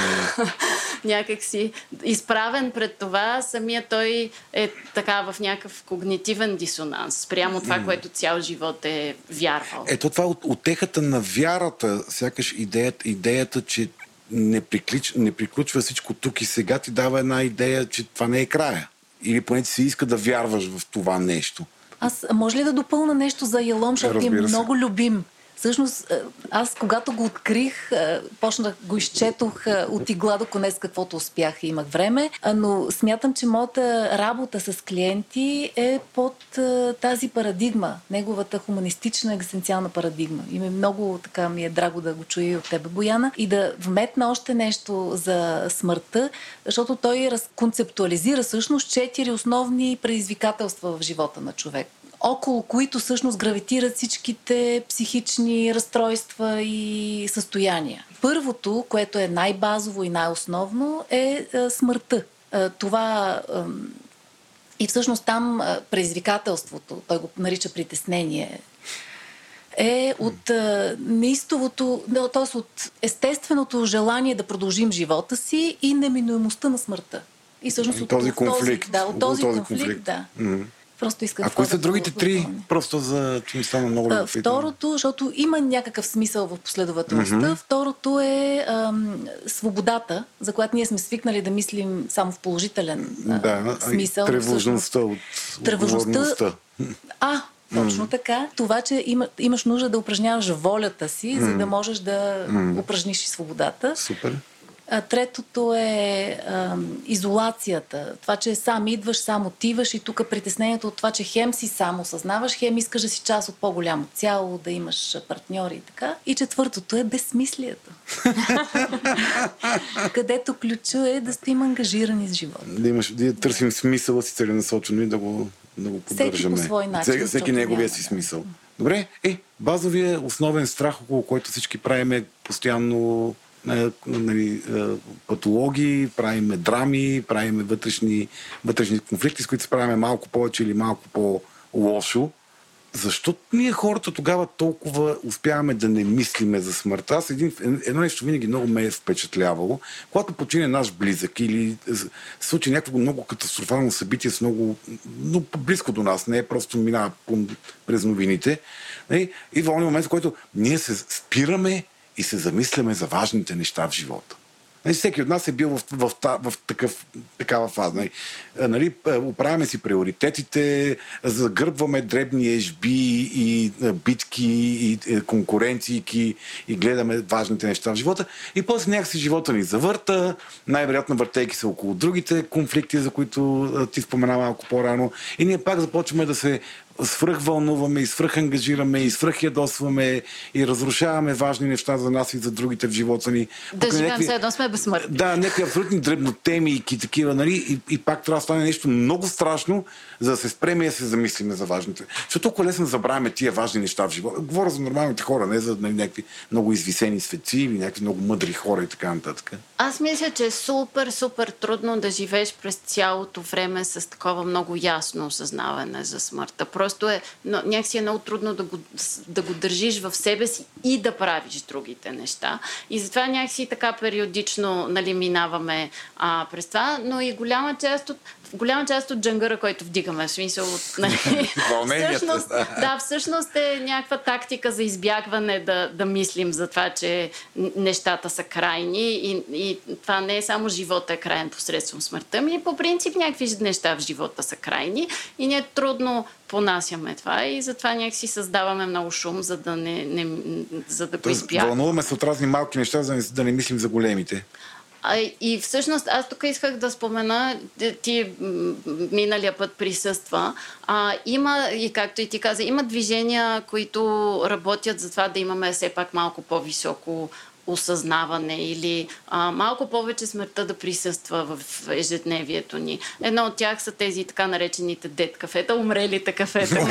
S5: някак си изправен пред това, самия той е така в някакъв когнитивен дисонанс спрямо това, което цял живот е вярвал.
S1: Ето това от отехата на вярата, сякаш идеята, идеята че не, приклич, не приключва всичко тук и сега, ти дава една идея, че това не е края. Или поне ти се иска да вярваш в това нещо.
S6: Аз може ли да допълна нещо за Ялом, защото е много любим. Всъщност, е, аз когато го открих, е, почнах, го изчетох е, от игла до конец, каквото успях и имах време, но смятам, че моята работа с клиенти е под тази парадигма, неговата хуманистична екзистенциална парадигма. И ми много така ми е драго да го чуя от тебе, Бояна, и да вметна още нещо за смъртта, защото той разконцептуализира всъщност четири основни предизвикателства в живота на човек около които всъщност гравитират всичките психични разстройства и състояния. Първото, което е най-базово и най-основно, е, е смъртта. Е, Това и всъщност там е, предизвикателството, той го нарича притеснение, е от неистовото, т.е. от естественото желание да продължим живота си и неминуемостта на смъртта. И всъщност от
S1: Този
S6: от
S1: конфликт.
S6: Да, от този,
S1: този
S6: конфликт,
S1: конфликт.
S6: да.
S1: Мгм.
S6: Просто исках
S1: А кои са
S6: да
S1: другите три? Просто за, че ми стана много
S6: А. Второто, защото има някакъв смисъл в последователността. Mm-hmm. Второто е ам, свободата, за която ние сме свикнали да мислим само в положителен а,
S1: Да,
S6: смисъл.
S1: тревожността от
S6: Тревожността-. А, точно mm. така. Това, че има, имаш нужда да упражняваш волята си, mm. за да можеш да mm. упражниш и свободата.
S1: Супер.
S6: А, третото е а, изолацията. Това, че сам идваш, сам отиваш и тук притеснението от това, че хем си сам осъзнаваш, хем искаш да си част от по-голямо цяло, да имаш партньори и така. И четвъртото е безсмислието. Където ключа е да стоим ангажирани с живота.
S1: Да, имаш, да търсим смисъла си целенасочено и да го, да го
S6: Всеки по
S1: поддържаме.
S6: свой начин,
S1: Всеки, всеки неговия си смисъл. Добре, е, базовия основен страх, около който всички правиме постоянно нали, патологии, правиме драми, правиме вътрешни, вътрешни конфликти, с които се правиме малко повече или малко по-лошо. Защо ние хората тогава толкова успяваме да не мислиме за смъртта? Аз един, едно нещо винаги много ме е впечатлявало. Когато почине наш близък или случи някакво много катастрофално събитие с много, много близко до нас, не е просто минава през новините, нали? и в този момент, в който ние се спираме и се замисляме за важните неща в живота. Нали, всеки от нас е бил в, в, в, в такъв, такава фаза. Нали, нали, оправяме си приоритетите, загърбваме дребни ежби и битки и е, конкуренции и гледаме важните неща в живота. И после някакси живота ни завърта, най-вероятно въртейки се около другите конфликти, за които ти спомена малко по-рано. И ние пак започваме да се свръхвълнуваме и свръхангажираме и свръхядосваме и разрушаваме важни неща за нас и за другите в живота ни.
S5: Да живеем
S1: някакви-
S5: все едно сме безсмъртни.
S1: да, някакви абсолютни дребнотеми и такива, нали? И, и пак трябва да стане нещо много страшно, за да се спреме и да се замислиме за важните. Защото толкова лесно забравяме тия важни неща в живота. Говоря за нормалните хора, не за нали, някакви много извисени светци или някакви много мъдри хора и така нататък.
S5: Аз мисля, че е супер, супер трудно да живееш през цялото време с такова много ясно осъзнаване за смъртта. Просто е, но, някакси е много трудно да го, да го държиш в себе си и да правиш другите неща. И затова някакси така периодично нали, минаваме а, през това, но и голяма част от голяма част от джангъра, който вдигаме, в смисъл от... Нали, всъщност,
S1: да.
S5: всъщност е някаква тактика за избягване да, да мислим за това, че нещата са крайни и, и това не е само живота е крайен посредством смъртта ми, по принцип някакви неща в живота са крайни и ние трудно понасяме това и затова някакси създаваме много шум, за да, не, не, за да го
S1: Тоест,
S5: избягваме.
S1: вълнуваме се от разни малки неща, за да не, да не мислим за големите.
S5: А, и всъщност аз тук исках да спомена, ти миналия път присъства. А, има, и както и ти каза, има движения, които работят за това да имаме все пак малко по-високо осъзнаване или а, малко повече смъртта да присъства в ежедневието ни. Едно от тях са тези така наречените дет кафета, умрелите кафета,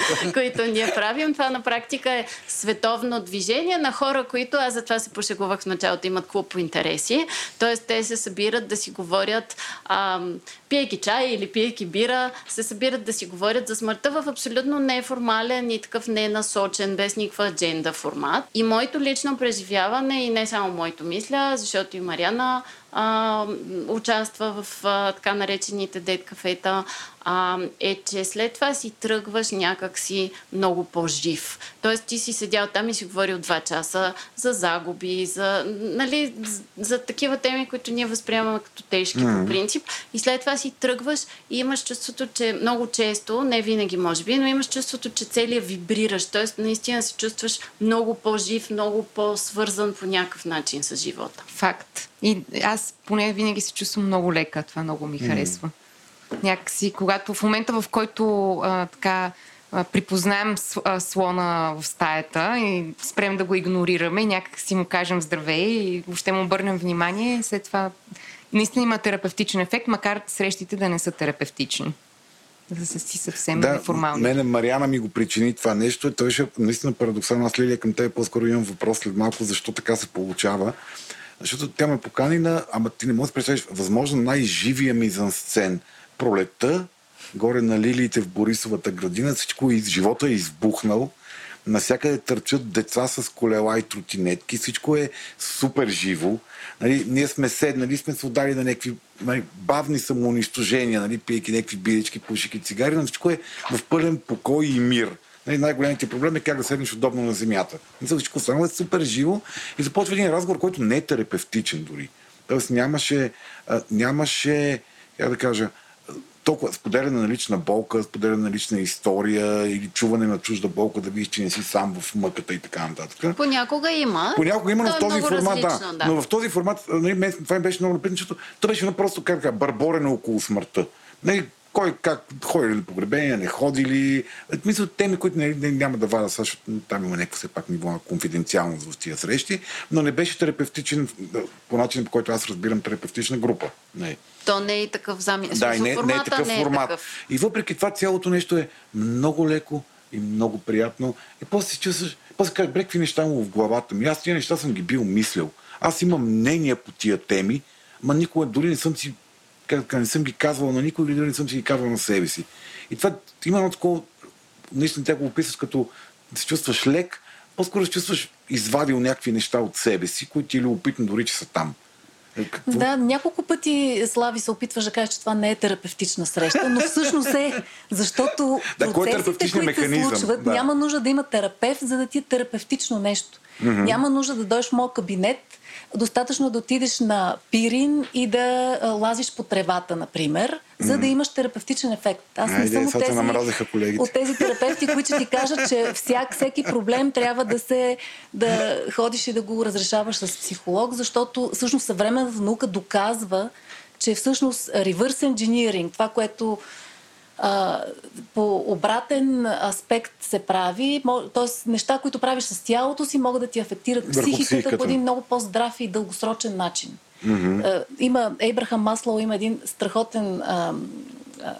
S5: които, ние правим. Това на практика е световно движение на хора, които, аз затова се пошегувах в началото, имат клуб по интереси. Тоест те се събират да си говорят, а, пиейки чай или пиейки бира, се събират да си говорят за смъртта в абсолютно неформален и такъв ненасочен, без никаква адженда формат. И моето лично преживяване преживяване и не само моето мисля, защото и Мариана а, участва в а, така наречените дет кафета, а, е, че след това си тръгваш някакси много по-жив. Тоест ти си седял там и си говорил два часа за загуби, за, нали, за, за такива теми, които ние възприемаме като тежки mm. по принцип. И след това си тръгваш и имаш чувството, че много често, не винаги може би, но имаш чувството, че целият вибрираш. Тоест наистина се чувстваш много по-жив, много по-свързан по някакъв начин с живота.
S2: Факт. И аз поне винаги се чувствам много лека. Това много ми харесва. Mm. Някакси, когато в момента, в който а, така припознаем слона в стаята и спрем да го игнорираме и някак си му кажем здравей и въобще му обърнем внимание, след това наистина има терапевтичен ефект, макар срещите да не са терапевтични. Да са си съвсем
S1: да,
S2: неформални.
S1: Мене Мариана ми го причини това нещо той ще наистина парадоксално. Аз Лилия към теб по-скоро имам въпрос след малко, защо така се получава. Защото тя ме покани на, ама ти не можеш да представиш, възможно най-живия мизансцен. Пролета, горе на лилиите в Борисовата градина, всичко из живота е избухнал. Насякъде търчат деца с колела и тротинетки. Всичко е супер живо. Нали, ние сме седнали, сме се ударили на някакви нали, бавни самоунищожения, нали, пиейки някакви билички, пушики, цигари, но всичко е в пълен покой и мир. Нали, най-големите проблеми е как да седнеш удобно на земята. Мисля, всичко останало е супер живо и започва един разговор, който не е терапевтичен дори. Тоест нямаше, нямаше, как да кажа, толкова споделяне на лична болка, споделяне на лична история или чуване на чужда болка, да видиш, че не си сам в мъката и така нататък.
S5: Понякога има.
S1: Понякога има, но в
S5: е
S1: този формат,
S5: различно,
S1: да.
S5: да.
S1: Но в този формат, нали, това ми беше много напитно, защото това беше едно просто как, барборене около смъртта. Нали, кой как ходи ли погребения, не ходи ли. Мисля, теми, които не, не, няма да вада, защото там има някакво все пак ниво на конфиденциалност в тия срещи, но не беше терапевтичен по начин, по който аз разбирам терапевтична група. Не.
S5: То не е и такъв замисъл.
S1: Да, и не, не е такъв
S5: не е
S1: формат.
S5: такъв.
S1: И въпреки това цялото нещо е много леко и много приятно. И после си чувстваш, после кажеш, бре, какви неща му в главата ми. Аз тия неща съм ги бил мислил. Аз имам мнения по тия теми, ма никога дори не съм си как, не съм ги казвал на никой или дори не съм си ги казвал на себе си. И това има едно такова, наистина тя го описваш като да се чувстваш лек, по-скоро се чувстваш извадил някакви неща от себе си, които ти е любопитно дори, че са там. Е, Какво?
S6: Да, няколко пъти Слави се опитваш да кажеш, че това не е терапевтична среща, но всъщност е, защото
S1: Да, е
S6: процесите,
S1: терапевтичният
S6: които се случват,
S1: Да.
S6: няма нужда да има терапевт, за да ти е терапевтично нещо. Mm-hmm. Няма нужда да дойдеш в моят кабинет, достатъчно да отидеш на пирин и да лазиш по тревата, например, за да имаш терапевтичен ефект. Аз не съм от тези,
S1: намразиха колегите.
S6: от тези терапевти, които ти кажат, че всяк, всеки проблем трябва да се да ходиш и да го разрешаваш с психолог, защото всъщност съвременната наука доказва, че всъщност reverse engineering, това, което по обратен аспект се прави, т.е. неща, които правиш с тялото си, могат да ти афектират психиката, по един много по-здрав и дългосрочен начин. Mm-hmm. Има Ейбрахам Маслоу има един страхотен а, а,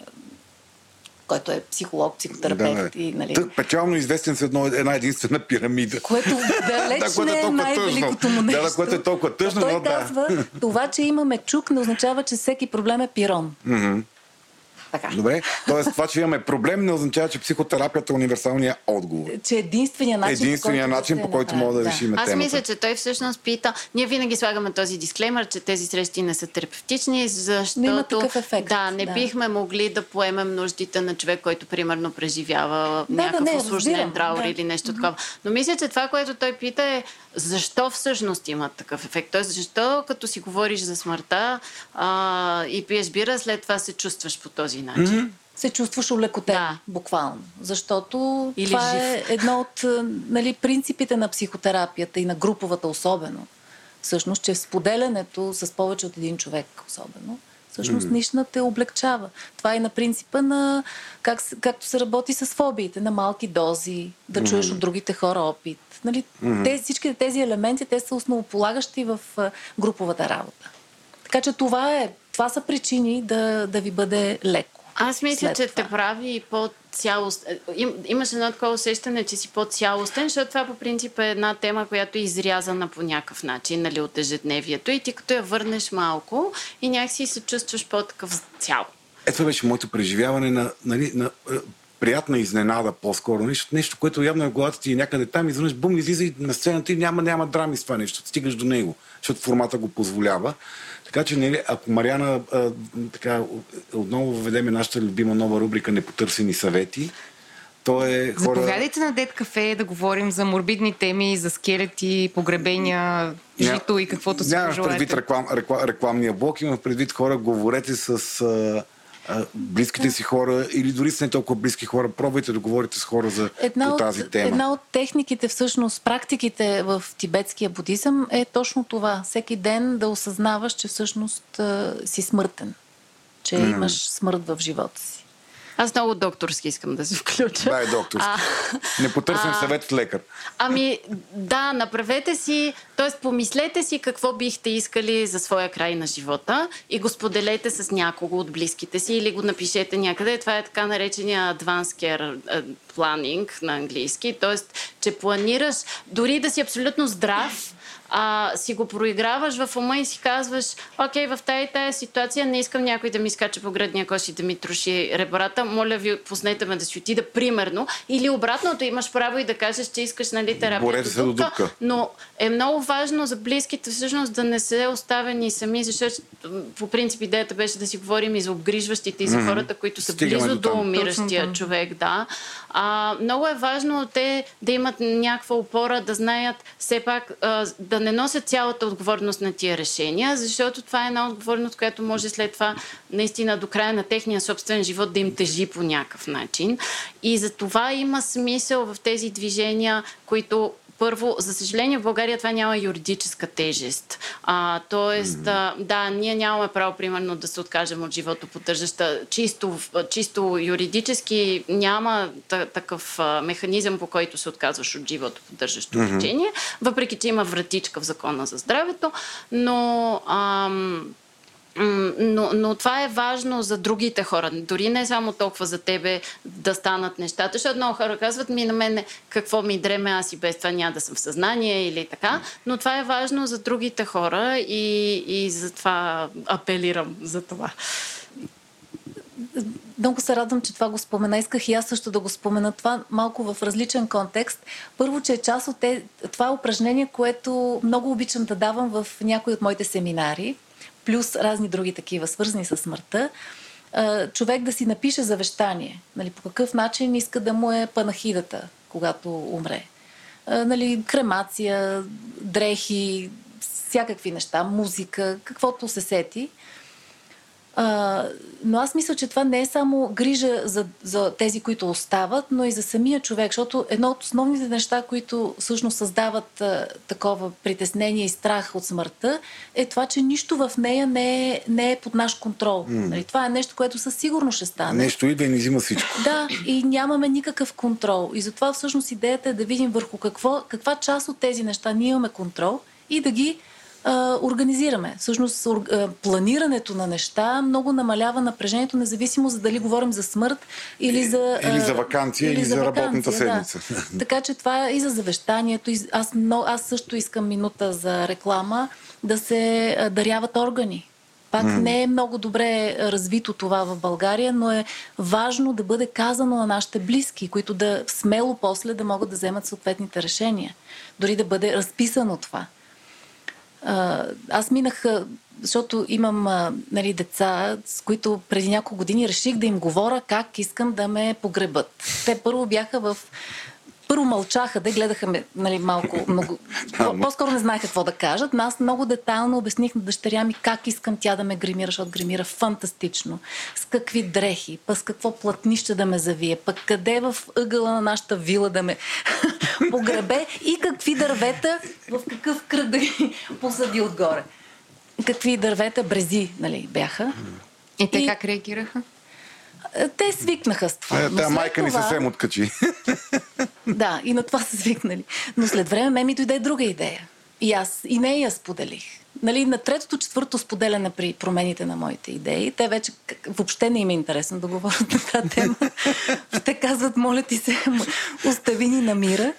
S6: който е психолог, психотерапевт и нали,
S1: Тък, печално известен с едно, една единствена пирамида.
S6: което далеч
S1: Да, което е
S6: не е
S1: толкова
S6: най-великото му
S1: Да,
S6: нещо.
S1: да, което е толкова тъжно,
S6: Но той
S1: но да.
S6: казва, това, че имаме чук, не означава, че всеки проблем е пирон. Така.
S1: Добре? Тоест, това, че имаме проблем, не означава, че психотерапията е универсалният отговор.
S6: Че единствения начин,
S1: Единственият
S6: по който
S1: начин,
S6: да
S1: по който мога да решим
S5: Аз
S1: темата.
S5: мисля, че той всъщност пита. Ние винаги слагаме този дисклеймер, че тези срещи не са терапевтични, защото.
S6: Но има такъв ефект,
S5: Да, не
S6: да.
S5: бихме могли да поемем нуждите на човек, който примерно преживява
S6: Да, да,
S5: някакъв
S6: не,
S5: осложнен траур
S6: да.
S5: или нещо такова. Но мисля, че това, което той пита е защо всъщност има такъв ефект. Тоест, защо като си говориш за смъртта а, и пиеш бира, след това се чувстваш по този начин.
S6: се чувстваш улекотен,
S5: Да.
S6: буквално. Защото
S5: Или
S6: това
S5: жив.
S6: е едно от нали, принципите на психотерапията и на груповата особено. Всъщност, че споделянето с повече от един човек особено, всъщност mm. наистина те облегчава. Това е на принципа на как, както се работи с фобиите, на малки дози, да чуеш от другите хора опит. Нали, тези, всички тези елементи, те са основополагащи в груповата работа. Така че това, е, това са причини да, да ви бъде леко.
S5: Аз мисля, че
S6: това.
S5: те прави по-цялост. е, Им, имаш едно такова усещане, че си по-цялостен, защото това по принцип е една тема, която е изрязана по някакъв начин, нали, от ежедневието. И ти като я върнеш малко и някакси се чувстваш по-такъв цял.
S1: Ето това беше моето преживяване на, нали, на е, приятна изненада по-скоро. Нещо, нещо което явно е в главата ти и някъде там, изведнъж бум, излиза и на сцената и няма, няма драми с това нещо. Стигаш до него, защото формата го позволява. Така че, нали, ако Мариана а, така, отново въведеме нашата любима нова рубрика Непотърсени съвети, то е хора...
S2: Заповядайте на Дед кафе да говорим за морбидни теми, за скелети, погребения, жито и каквото се
S1: Нямам предвид реклам, реклам, рекламния блок, имам предвид хора, говорете с а, близките си хора или дори с не толкова близки хора, пробвайте да говорите с хора за
S6: една
S1: по тази
S6: от,
S1: тема.
S6: Една от техниките, всъщност, практиките в тибетския будизъм е точно това. Всеки ден да осъзнаваш, че всъщност си смъртен. Че mm. имаш смърт в живота си.
S5: Аз много докторски искам да се включа.
S1: Да, е докторски. А, Не потърсим а, съвет от лекар.
S5: Ами, да, направете си, т.е. помислете си какво бихте искали за своя край на живота и го споделете с някого от близките си или го напишете някъде. Това е така наречения advanced care planning на английски. Т.е. че планираш дори да си абсолютно здрав, а, си го проиграваш в ума и си казваш, окей, в тази тая ситуация не искам някой да ми скача по градния кош и да ми троши ребрата, моля ви, пуснете ме да си отида, примерно. Или обратното, имаш право и да кажеш, че искаш нали, терапия
S1: се до дупка.
S5: Но е много важно за близките всъщност да не се оставени сами, защото по принцип идеята беше да си говорим и за обгрижващите и за хората, които са Стигаме близо до, до умиращия човек, да. А, много е важно те да имат някаква опора, да знаят все пак а, да не носят цялата отговорност на тия решения, защото това е една отговорност, която може след това наистина до края на техния собствен живот да им тежи по някакъв начин. И за това има смисъл в тези движения, които първо, за съжаление в България това няма юридическа тежест. А, тоест, mm-hmm. да, ние нямаме право, примерно, да се откажем от живото поддържаща. Чисто, чисто юридически няма такъв механизъм, по който се отказваш от живото поддържащо mm-hmm. лечение, въпреки че има вратичка в закона за здравето, но ам, но, но това е важно за другите хора. Дори не само толкова за тебе да станат нещата, защото много хора казват ми на мен какво ми дреме, аз и без това няма да съм в съзнание или така. Но това е важно за другите хора и, и затова апелирам за това.
S6: Много се радвам, че това го спомена. Исках и аз също да го спомена това малко в различен контекст. Първо, че е част от те, това е упражнение, което много обичам да давам в някои от моите семинари плюс разни други такива, свързани с смъртта, човек да си напише завещание. Нали, по какъв начин иска да му е панахидата, когато умре. Нали, кремация, дрехи, всякакви неща, музика, каквото се сети – а, но аз мисля, че това не е само грижа за, за тези, които остават, но и за самия човек, защото едно от основните неща, които всъщност създават а, такова притеснение и страх от смъртта, е това, че нищо в нея не е, не е под наш контрол. Mm. Нали, това е нещо, което със сигурност ще стане.
S1: Нещо и не взима всичко.
S6: Да, и нямаме никакъв контрол. И затова всъщност идеята е да видим върху какво, каква част от тези неща ние имаме контрол и да ги а, организираме. Всъщност а, планирането на неща много намалява напрежението, независимо за дали говорим за смърт или за...
S1: Или за вакансия, или, или за, за работната седмица.
S6: Да. така че това е и за завещанието. И аз, но, аз също искам минута за реклама да се даряват органи. Пак mm. не е много добре развито това в България, но е важно да бъде казано на нашите близки, които да смело после да могат да вземат съответните решения. Дори да бъде разписано това аз минах, защото имам нали, деца, с които преди няколко години реших да им говоря как искам да ме погребат. Те първо бяха в първо мълчаха, да гледаха ме нали, малко, много, по-скоро не знаех какво да кажат, но аз много детайлно обясних на дъщеря ми как искам тя да ме гримира, защото гримира фантастично. С какви дрехи, пък с какво плътнище да ме завие, пък къде в ъгъла на нашата вила да ме погребе и какви дървета, в какъв кръг да ги посади отгоре. Какви дървета, брези, нали, бяха.
S2: И те и... как реагираха?
S6: Те свикнаха с това.
S1: Та майка това... ни съвсем откачи.
S6: да, и на това са свикнали. Но след време ме ми дойде друга идея. И аз и не я споделих. Нали, на третото, четвърто споделяне при промените на моите идеи, те вече въобще не им е интересно да говорят на тази тема. Те казват, моля ти се, остави ни на мира.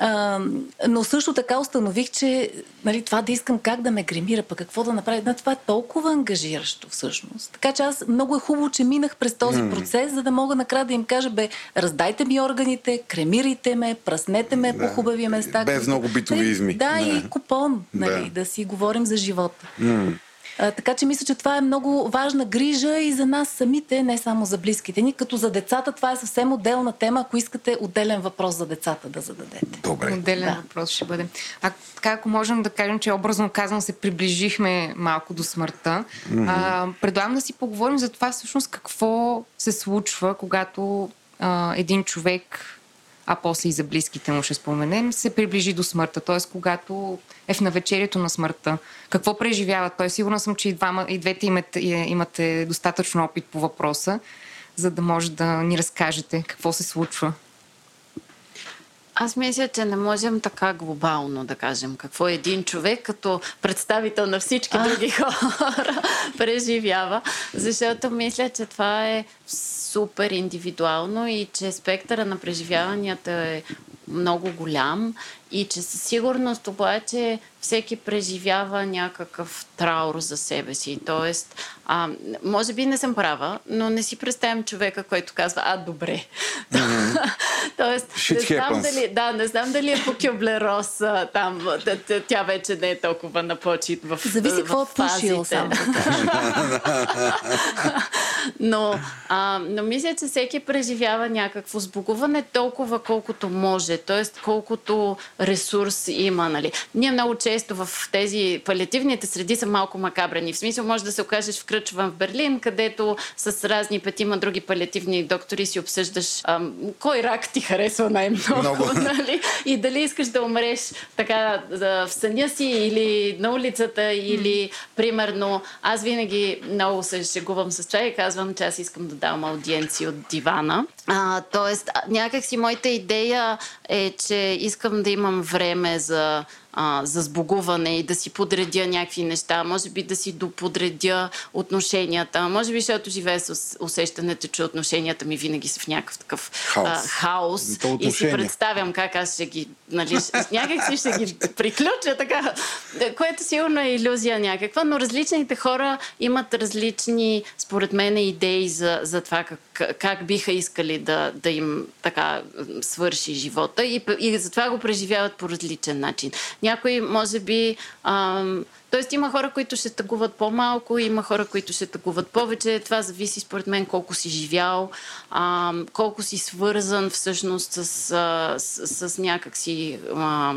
S6: А, но също така установих, че нали, това да искам как да ме гримира, пък какво да направя, да, това е толкова ангажиращо всъщност. Така че аз много е хубаво, че минах през този mm. процес, за да мога накрая да им кажа, бе, раздайте ми органите, кремирайте ме, праснете ме да. по хубави места.
S1: Без много битовизми.
S6: Да, да, и купон, нали, да. да си говорим за живота. Mm. А, така че мисля, че това е много важна грижа и за нас самите, не само за близките ни. Като за децата това е съвсем отделна тема, ако искате отделен въпрос за децата да зададете.
S1: Добре.
S2: Отделен да. въпрос ще бъде. А така, ако можем да кажем, че образно казано се приближихме малко до смъртта, mm-hmm. а, предлагам да си поговорим за това всъщност какво се случва, когато а, един човек а после и за близките му ще споменем, се приближи до смъртта. Т.е. когато е в навечерието на смъртта. Какво преживява той? Сигурна съм, че и, двама, и двете имате, имате достатъчно опит по въпроса, за да може да ни разкажете какво се случва.
S5: Аз мисля, че не можем така глобално да кажем какво един човек като представител на всички а? други хора преживява, защото мисля, че това е супер индивидуално и че спектъра на преживяванията е много голям и че със сигурност обаче всеки преживява някакъв траур за себе си. Тоест, а, може би не съм права, но не си представям човека, който казва, а, добре. Mm-hmm. Тоест, не знам, дали, да, не знам дали е по Кюблерос там, тя вече не е толкова на почет в
S6: Зависи какво е пушил сам.
S5: но, а, но мисля, че всеки преживява някакво сбогуване толкова колкото може, т.е. колкото ресурс има. Нали. Ние много често в тези палиативните среди са малко макабрени. В смисъл може да се окажеш в Кръчван в Берлин, където с разни петима други палиативни доктори си обсъждаш ам, кой рак ти харесва най-много. Много. Нали? И дали искаш да умреш така в съня си или на улицата, или примерно аз винаги много се шегувам с това и казвам, че аз искам да давам аудиенции от дивана. А, тоест, някакси моята идея е, че искам да имам време за а, за сбогуване и да си подредя някакви неща, може би да си доподредя отношенията, може би защото живея с усещането, че отношенията ми винаги са в някакъв такъв хаос, а, хаос и си представям как аз ще ги, нали, някак си ще ги приключа така, което сигурно е иллюзия някаква, но различните хора имат различни, според мен, идеи за, за това как, как биха искали да, да им така свърши живота. И, и затова го преживяват по различен начин. Някои, може би, ам, Тоест има хора, които ще тъгуват по-малко, има хора, които ще тъгуват повече. Това зависи според мен колко си живял, а, колко си свързан всъщност с, с, с някакси... А,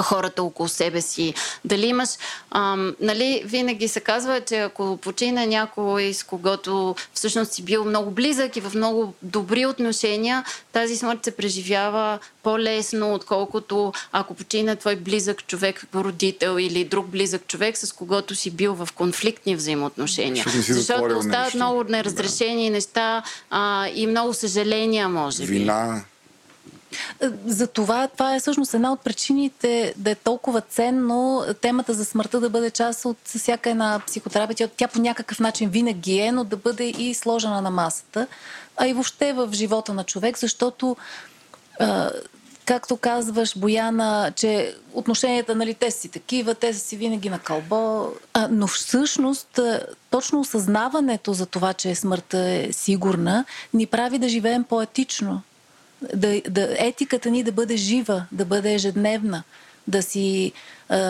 S5: хората около себе си. Дали имаш... Ам, нали, винаги се казва, че ако почине някой, с когото всъщност си бил много близък и в много добри отношения, тази смърт се преживява по-лесно, отколкото ако почине твой близък човек, родител или друг близък човек, с когото си бил в конфликтни взаимоотношения. Защото остават нещо. много неразрешени да. неща а, и много съжаления, може би.
S1: Вина.
S6: За това, това е всъщност една от причините да е толкова ценно темата за смъртта да бъде част от всяка една психотерапия. Тя по някакъв начин винаги е, но да бъде и сложена на масата, а и въобще в живота на човек, защото както казваш, Бояна, че отношенията, нали, те си такива, те са си винаги на кълбо. А, но всъщност, точно осъзнаването за това, че смъртта е сигурна, ни прави да живеем по-етично да, да, етиката ни да бъде жива, да бъде ежедневна, да си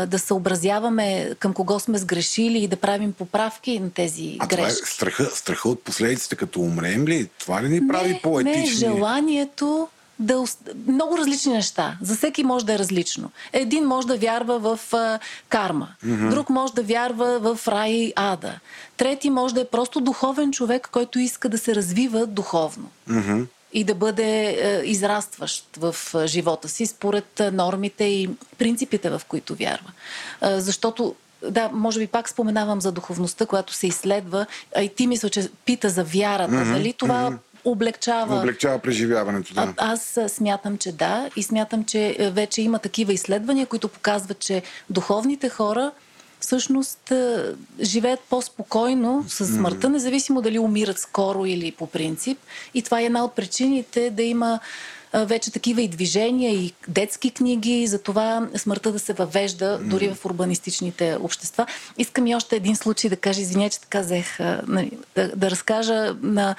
S6: да съобразяваме към кого сме сгрешили и да правим поправки на тези а грешки.
S1: Това е страха, страха от последиците, като умрем ли? Това ли ни прави по-етични?
S6: Не, желанието да... Много различни неща. За всеки може да е различно. Един може да вярва в а, карма. Mm-hmm. Друг може да вярва в рай и ада. Трети може да е просто духовен човек, който иска да се развива духовно. Mm-hmm и да бъде е, израстващ в е, живота си според е, нормите и принципите, в които вярва. Защото да, може би пак споменавам за духовността, която се изследва, а и ти мисля, че пита за вярата. Mm-hmm. Нали? Това mm-hmm. облегчава.
S1: Облегчава преживяването, да.
S6: А, аз смятам, че да. И смятам, че вече има такива изследвания, които показват, че духовните хора всъщност живеят по-спокойно с смъртта, независимо дали умират скоро или по принцип. И това е една от причините да има вече такива и движения, и детски книги, за това смъртта да се въвежда дори в урбанистичните общества. Искам и още един случай да кажа, извиня, че така взех, нали, да, да разкажа. На,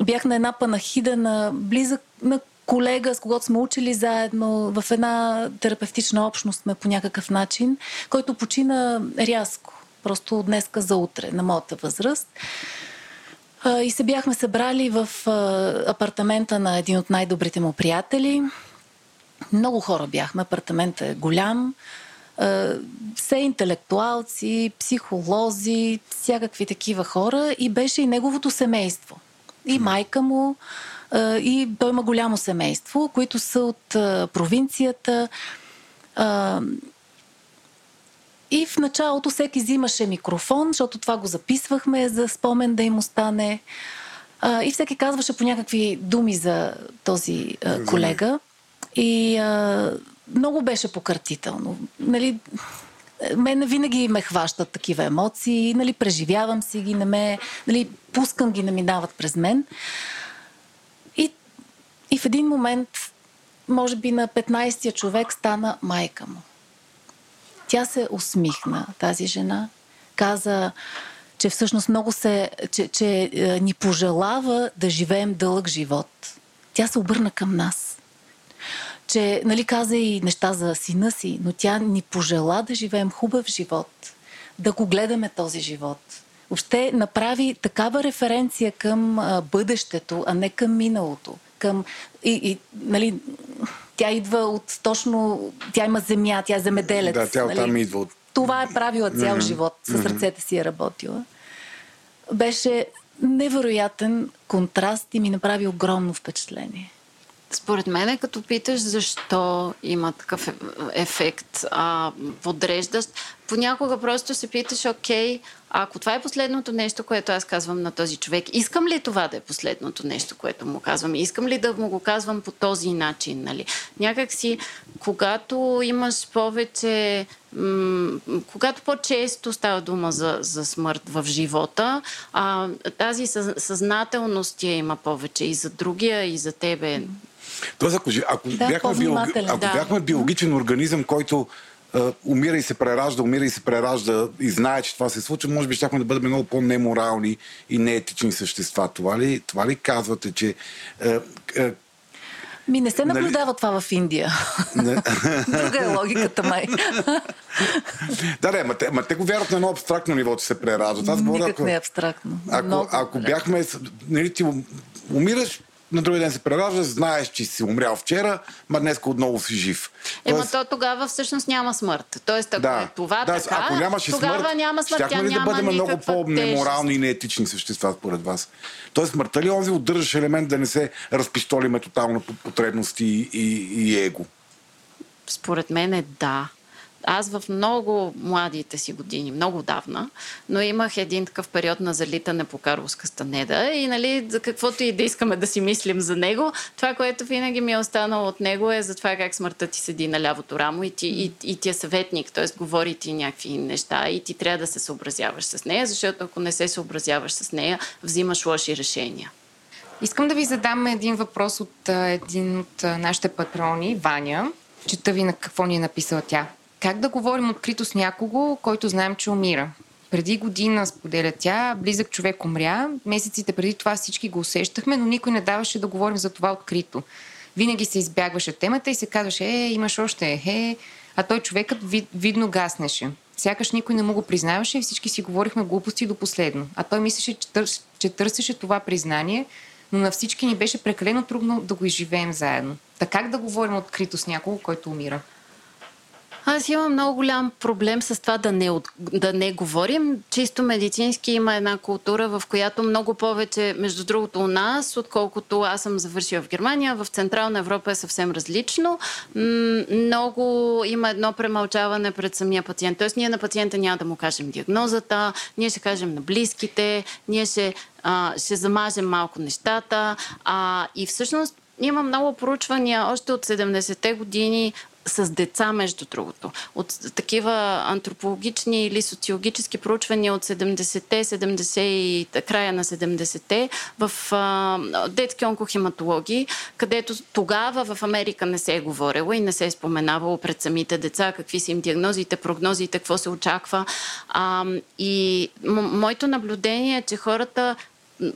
S6: бях на една панахида на близък на колега, с когото сме учили заедно, в една терапевтична общност сме по някакъв начин, който почина рязко, просто от днеска за утре, на моята възраст. И се бяхме събрали в апартамента на един от най-добрите му приятели. Много хора бяхме, апартаментът е голям. Все интелектуалци, психолози, всякакви такива хора и беше и неговото семейство. И майка му, и той има голямо семейство, които са от провинцията. И в началото всеки взимаше микрофон, защото това го записвахме за спомен да им остане. И всеки казваше по някакви думи за този колега. И много беше покъртително. Нали, мене винаги ме хващат такива емоции, нали, преживявам си ги, не ме, нали, пускам ги, не минават през мен. И, в един момент, може би на 15-я човек стана майка му. Тя се усмихна, тази жена. Каза, че всъщност много се, че, че е, ни пожелава да живеем дълъг живот. Тя се обърна към нас. Че, нали, каза и неща за сина си, но тя ни пожела да живеем хубав живот, да го гледаме този живот. Въобще направи такава референция към а, бъдещето, а не към миналото. Към, и, и, нали, тя идва от точно... Тя има земя, тя е земеделец.
S1: Да, тя
S6: нали?
S1: оттам идва. От...
S6: Това е правила цял mm-hmm. живот. С ръцете си е работила. Беше невероятен контраст и ми направи огромно впечатление.
S5: Според мен, като питаш защо има такъв ефект а, подреждащ, понякога просто се питаш, окей, ако това е последното нещо, което аз казвам на този човек, искам ли това да е последното нещо, което му казвам? Искам ли да му го казвам по този начин? Нали? Някак си, когато имаш повече, м- когато по-често става дума за, за смърт в живота, а, тази съзнателност ти има повече и за другия, и за тебе.
S1: Тоест, ако, ако, да, бяхме, биолог... ако да. бяхме биологичен организъм, който умира и се преражда, умира и се преражда и знае, че това се случва, може би щяхме да бъдем много по-неморални и неетични същества. Това ли, това ли казвате, че uh,
S6: uh, ми не се нали- наблюдава нали... това в Индия. Друга е логиката май.
S1: да, да, ма те, ма те го вярват на едно абстрактно ниво, че се прераждат.
S6: Аз Никак ако, не е абстракно.
S1: Ако, ако бяхме... Нали, ти умираш, на другия ден се прераждаш, знаеш, че си умрял вчера, ма днес отново си жив.
S5: Ема Тоест... то тогава всъщност няма смърт. Тоест, ако да, е това да, така, ако нямаше тогава смърт, няма смърт, тя
S1: ли
S5: няма
S1: да бъдем много по-неморални и неетични същества според вас? Тоест, смъртта ли онзи удържаш елемент да не се разпистолиме тотално под потребности и, и, и его?
S5: Според мен е да аз в много младите си години, много давна, но имах един такъв период на залитане по Карловска станеда и нали, за каквото и да искаме да си мислим за него, това, което винаги ми е останало от него е за това как смъртта ти седи на лявото рамо и ти, и, и ти е съветник, т.е. говори ти някакви неща и ти трябва да се съобразяваш с нея, защото ако не се съобразяваш с нея, взимаш лоши решения.
S2: Искам да ви задам един въпрос от един от нашите патрони, Ваня. Чета ви на какво ни е написала тя. Как да говорим открито с някого, който знаем, че умира? Преди година, споделя тя, близък човек умря. Месеците преди това всички го усещахме, но никой не даваше да говорим за това открито. Винаги се избягваше темата и се казваше, е, имаш още, е, а той човекът вид, видно гаснеше. Сякаш никой не му го признаваше и всички си говорихме глупости до последно. А той мислеше, че, търс, че търсеше това признание, но на всички ни беше прекалено трудно да го изживеем заедно. Така как да говорим открито с някого, който умира?
S5: Аз имам много голям проблем с това да не, да не говорим. Чисто медицински има една култура, в която много повече, между другото, у нас, отколкото аз съм завършила в Германия, в Централна Европа е съвсем различно. Много има едно премълчаване пред самия пациент. Тоест, ние на пациента няма да му кажем диагнозата, ние ще кажем на близките, ние ще, а, ще замажем малко нещата. А, и всъщност има много проучвания още от 70-те години с деца, между другото. От такива антропологични или социологически проучвания от 70-те, 70 и края на 70-те в а, детски онкохематологии, където тогава в Америка не се е говорило и не се е споменавало пред самите деца какви са им диагнозите, прогнозите, какво се очаква. А, и м- моето наблюдение е, че хората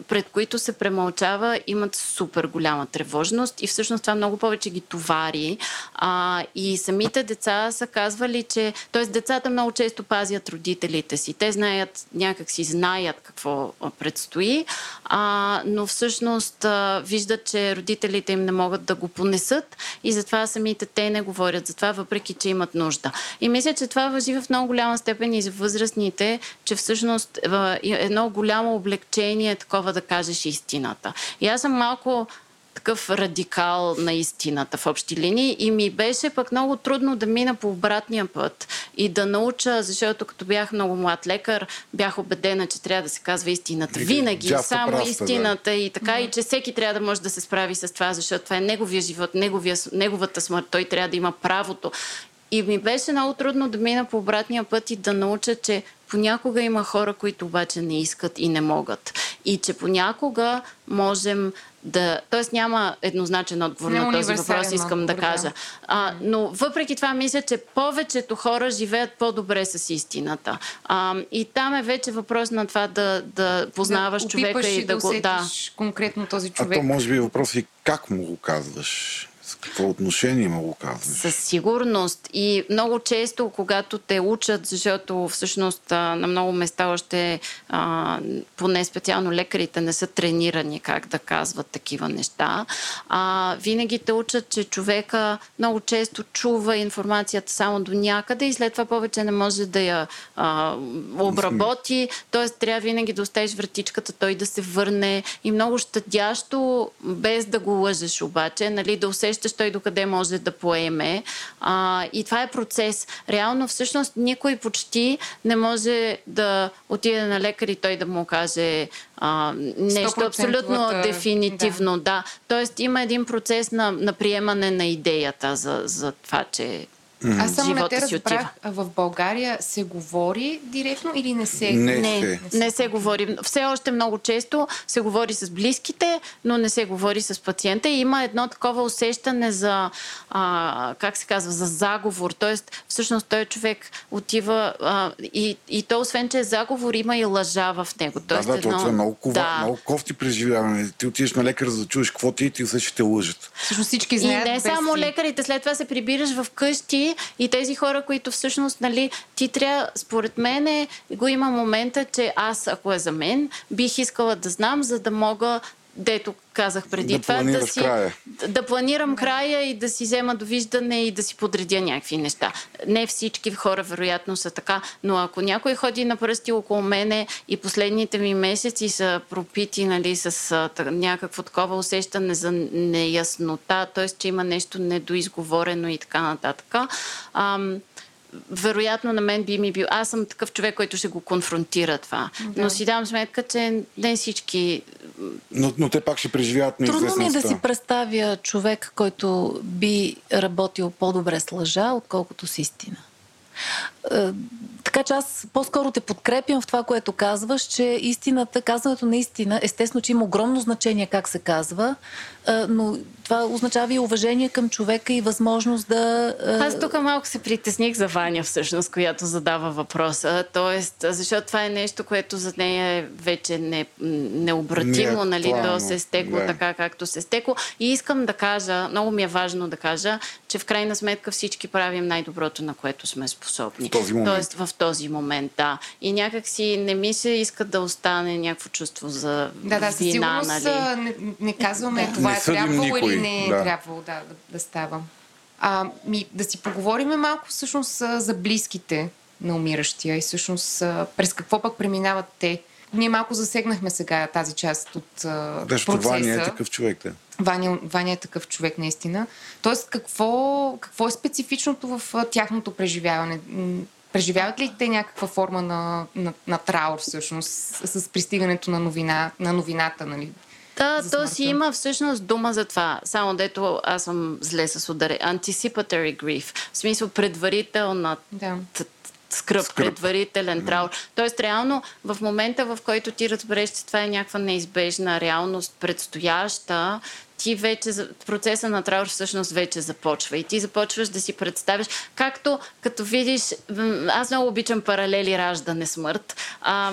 S5: пред които се премълчава, имат супер голяма тревожност и всъщност това много повече ги товари. А, и самите деца са казвали, че... т.е. децата много често пазят родителите си. Те знаят, някак си знаят какво предстои, а, но всъщност а, виждат, че родителите им не могат да го понесат и затова самите те не говорят за това, въпреки че имат нужда. И мисля, че това въжи в много голяма степен и за възрастните, че всъщност едно голямо облегчение такова да кажеш истината. И аз съм малко такъв радикал на истината в общи линии и ми беше пък много трудно да мина по обратния път и да науча, защото като бях много млад лекар, бях убедена, че трябва да се казва истината. Винаги, Джафа само праста, истината да. и така, mm-hmm. и че всеки трябва да може да се справи с това, защото това е неговия живот, неговия, неговата смърт. Той трябва да има правото. И ми беше много трудно да мина по обратния път и да науча, че понякога има хора, които обаче не искат и не могат. И че понякога можем да. Тоест няма еднозначен отговор не на този въпрос, искам да кажа. А, но въпреки това мисля, че повечето хора живеят по-добре с истината. А, и там е вече въпрос на това да, да познаваш да, човека и да, да го. Да.
S2: конкретно този човек.
S1: А то може би въпрос и как му го казваш какво отношение има го казваш?
S5: Със сигурност. И много често, когато те учат, защото всъщност на много места още поне специално лекарите не са тренирани как да казват такива неща, а, винаги те учат, че човека много често чува информацията само до някъде и след това повече не може да я а, обработи. Тоест трябва винаги да оставиш вратичката, той да се върне и много щадящо, без да го лъжеш обаче, нали, да усещаш той докъде може да поеме. А, и това е процес. Реално, всъщност, никой почти не може да отиде на лекар и той да му каже а, нещо абсолютно дефинитивно. Да. да. Тоест, има един процес на, на приемане на идеята за, за това, че.
S2: Аз само не те разбрах, в България се говори директно или не се?
S1: Не,
S5: не, не, се. не се говори. Все още много често се говори с близките, но не се говори с пациента. И има едно такова усещане за, а, как се казва, за заговор. Тоест, всъщност той човек отива а, и, и то, освен че е заговор, има и лъжа в него.
S1: Тоест, да, да, едно... това е много, кова, да. много кофти преживяване. Ти отиваш на лекар, за да чуеш какво ти и ти усещаш, че те лъжат.
S2: Всъщност всички знаят.
S5: И не само лекарите, след това се прибираш в къщи и тези хора, които всъщност, нали, ти трябва, според мен, го има момента, че аз, ако е за мен, бих искала да знам, за да мога дето казах преди
S1: да
S5: това,
S1: да, си, края.
S5: да планирам края и да си взема довиждане и да си подредя някакви неща. Не всички хора вероятно са така, но ако някой ходи на пръсти около мене и последните ми месеци са пропити нали, с някакво такова усещане за неяснота, т.е. че има нещо недоизговорено и така нататък, ам, вероятно на мен би ми бил. Аз съм такъв човек, който ще го конфронтира това. Да. Но си давам сметка, че не всички.
S1: Но, но те пак ще преживяват
S6: Трудно ми е да си представя човек, който би работил по-добре с лъжа, отколкото с истина. Е, така че аз по-скоро те подкрепям в това, което казваш, че истината, казването на истина, естествено, че има огромно значение как се казва, но това означава и уважение към човека и възможност да...
S5: Аз тук малко се притесних за Ваня всъщност, която задава въпроса. Тоест, защото това е нещо, което за нея е вече не, необратимо, не, нали, то се е стекло да. така, както се е стекло. И искам да кажа, много ми е важно да кажа, че в крайна сметка всички правим най-доброто, на което сме способни. В
S1: този момент.
S5: Тоест, в този момент, да. И някак си не ми се иска да остане някакво чувство за
S2: да, да,
S5: вина,
S2: нали? Не, не казваме да. това не е трябвало никой. или не е да. трябвало да, да, да става. А, ми, да си поговорим малко всъщност за близките на умиращия и всъщност през какво пък преминават те. Ние малко засегнахме сега тази част от да, процеса.
S1: Ваня е такъв човек, да.
S2: Ваня, Ваня е такъв човек, наистина. Тоест, какво, какво е специфичното в тяхното преживяване? Преживяват ли те някаква форма на, на, на траур всъщност с, с пристигането на, новина, на новината? Нали?
S5: Да, то си има всъщност дума за това. Само дето аз съм зле с ударе. Anticipatory grief. В смисъл предварителна
S2: Да.
S5: скръп,
S1: Скръп.
S5: предварителен траур. Тоест, реално, в момента, в който ти разбереш, че това е някаква неизбежна реалност, предстояща, ти вече, процеса на траур всъщност вече започва. И ти започваш да си представиш, както като видиш, аз много обичам паралели раждане-смърт, а,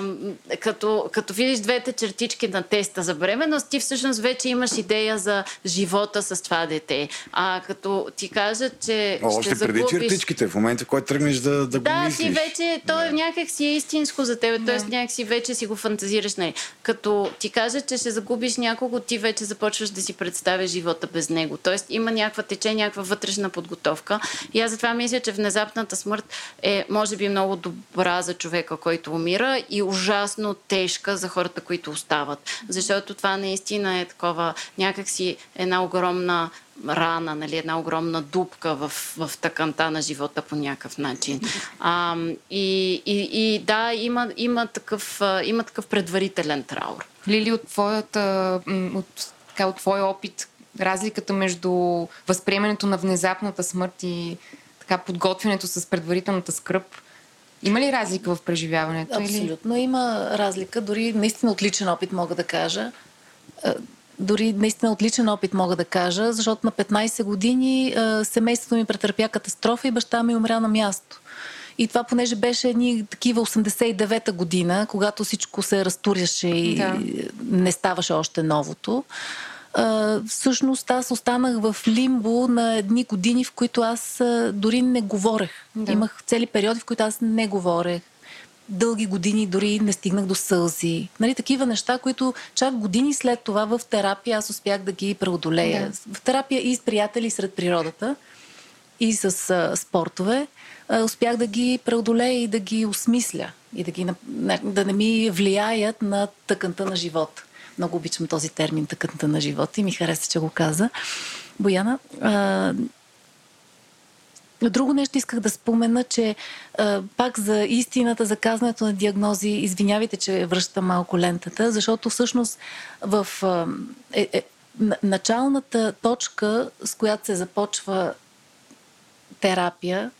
S5: като, като видиш двете чертички на теста за бременност, ти всъщност вече имаш идея за живота с това дете. А като ти кажат, че
S1: О,
S5: ще
S1: Още преди
S5: загубиш...
S1: чертичките, в момента, в който тръгнеш да, да го
S5: Да,
S1: мислиш.
S5: ти вече, то е някак си е истинско за теб, т.е. някак си вече си го фантазираш. Нали. Като ти кажат, че ще загубиш някого, ти вече започваш да си представяш живота без него. Тоест има някаква тече, някаква вътрешна подготовка. И аз затова мисля, че внезапната смърт е, може би, много добра за човека, който умира и ужасно тежка за хората, които остават. Защото това наистина е такова някакси една огромна рана, нали, една огромна дупка в, в тъканта на живота по някакъв начин. А, и, и, и да, има, има, такъв, има такъв предварителен траур.
S2: Лили, от, твоята, от, така, от твоя опит, разликата между възприемането на внезапната смърт и така, подготвянето с предварителната скръп, има ли разлика в преживяването? Или?
S6: Абсолютно има разлика. Дори наистина отличен опит мога да кажа. Е, Дори наистина отличен опит мога да кажа, защото на 15 години е, семейството ми претърпя катастрофа и баща ми умря на място. И това, понеже беше едни такива 89-та година, когато всичко се разтуряше и
S2: Да.
S6: не ставаше още новото. А, всъщност аз останах в лимбо на едни години, в които аз дори не говорех.
S2: Да.
S6: Имах цели периоди, в които аз не говорех. Дълги години дори не стигнах до сълзи. Нали, такива неща, които чак години след това в терапия аз успях да ги преодолея. В терапия и с приятели и сред природата и с а, спортове, успях да ги преодолея и да ги осмисля и да, ги, да не ми влияят на тъканта на живота. Много обичам този термин тъканта на живота и ми хареса, че го каза. Бояна, а, Друго нещо исках да спомена, че а, пак за истината, за казването на диагнози, извинявайте, че връщам малко лентата, защото всъщност в а, е, е, началната точка, с която се започва терапия,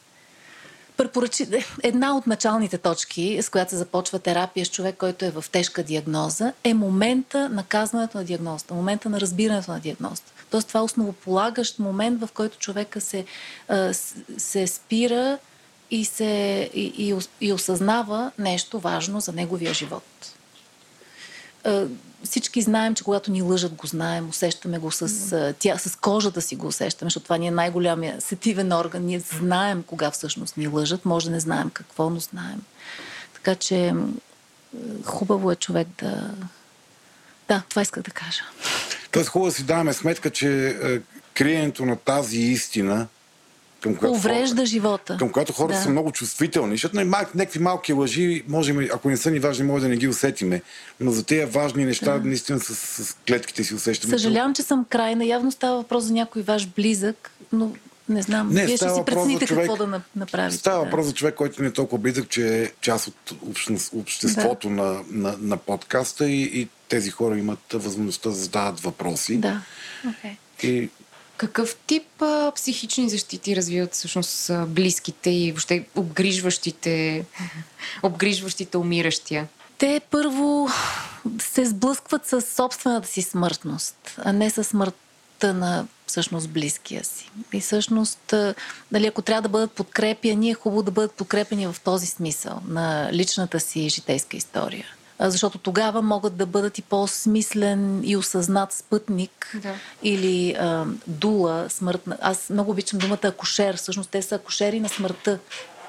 S6: препоръчи... една от началните точки, с която се започва терапия с човек, който е в тежка диагноза, е момента на казването на диагнозата, момента на разбирането на диагнозата. Тоест това е основополагащ момент, в който човека се, се спира и, се, и, и, и осъзнава нещо важно за неговия живот. Всички знаем, че когато ни лъжат, го знаем, усещаме го с, тя, с кожата си го усещаме, защото това ни е най-голямия сетивен орган. Ние знаем кога всъщност ни лъжат, може да не знаем какво, но знаем. Така че хубаво е човек да... Да, това исках да кажа.
S1: Тоест хубаво да си даваме сметка, че е, криенето на тази истина, към която,
S6: Уврежда живота.
S1: към която хората
S6: Да.
S1: са много чувствителни, защото нали, мал, някакви малки лъжи, можем, ако не са ни важни, може да не ги усетиме. Но за тези важни неща, наистина с, с клетките си усещаме.
S6: Съжалявам, че съм крайна. Явно става въпрос за някой ваш близък, но не знам.
S1: Не,
S6: Вие ще си прецените
S1: човек-
S6: какво да на- направите.
S1: Става
S6: да.
S1: въпрос за човек, който не е толкова близък, че е част от общност, обществото на, на, на подкаста и, и тези хора имат възможността да задават въпроси.
S6: Да. Okay.
S1: И
S2: Какъв тип а, психични защити развиват всъщност близките и въобще обгрижващите, обгрижващите умиращия?
S6: Те първо се сблъскват с собствената си смъртност, а не с смъртта на всъщност близкия си. И всъщност, а, нали, ако трябва да бъдат подкрепяни, е хубаво да бъдат подкрепени в този смисъл на личната си житейска история. Защото тогава могат да бъдат и по-смислен и осъзнат спътник
S2: Да.
S6: или а, дула смъртна. Аз много обичам думата акушер. Всъщност те са акушери на смъртта.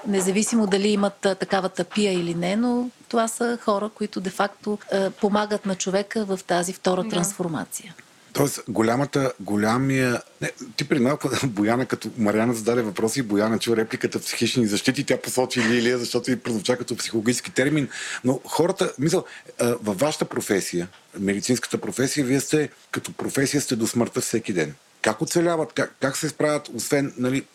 S6: Независимо дали имат а, такава тапия или не, но това са хора, които де-факто помагат на човека в тази втора
S2: Да.
S6: трансформация.
S1: Тоест, голямата, голямия... Не, ти преди малко, Бояна, като Мариана зададе въпроси, и Бояна чу репликата психични защити, тя посочи Лилия, защото и прозвуча като психологически термин. Но хората, мисъл, във вашата професия, медицинската професия, вие сте, като професия сте до смъртта всеки ден. Как оцеляват, как, как се справят, освен, нали,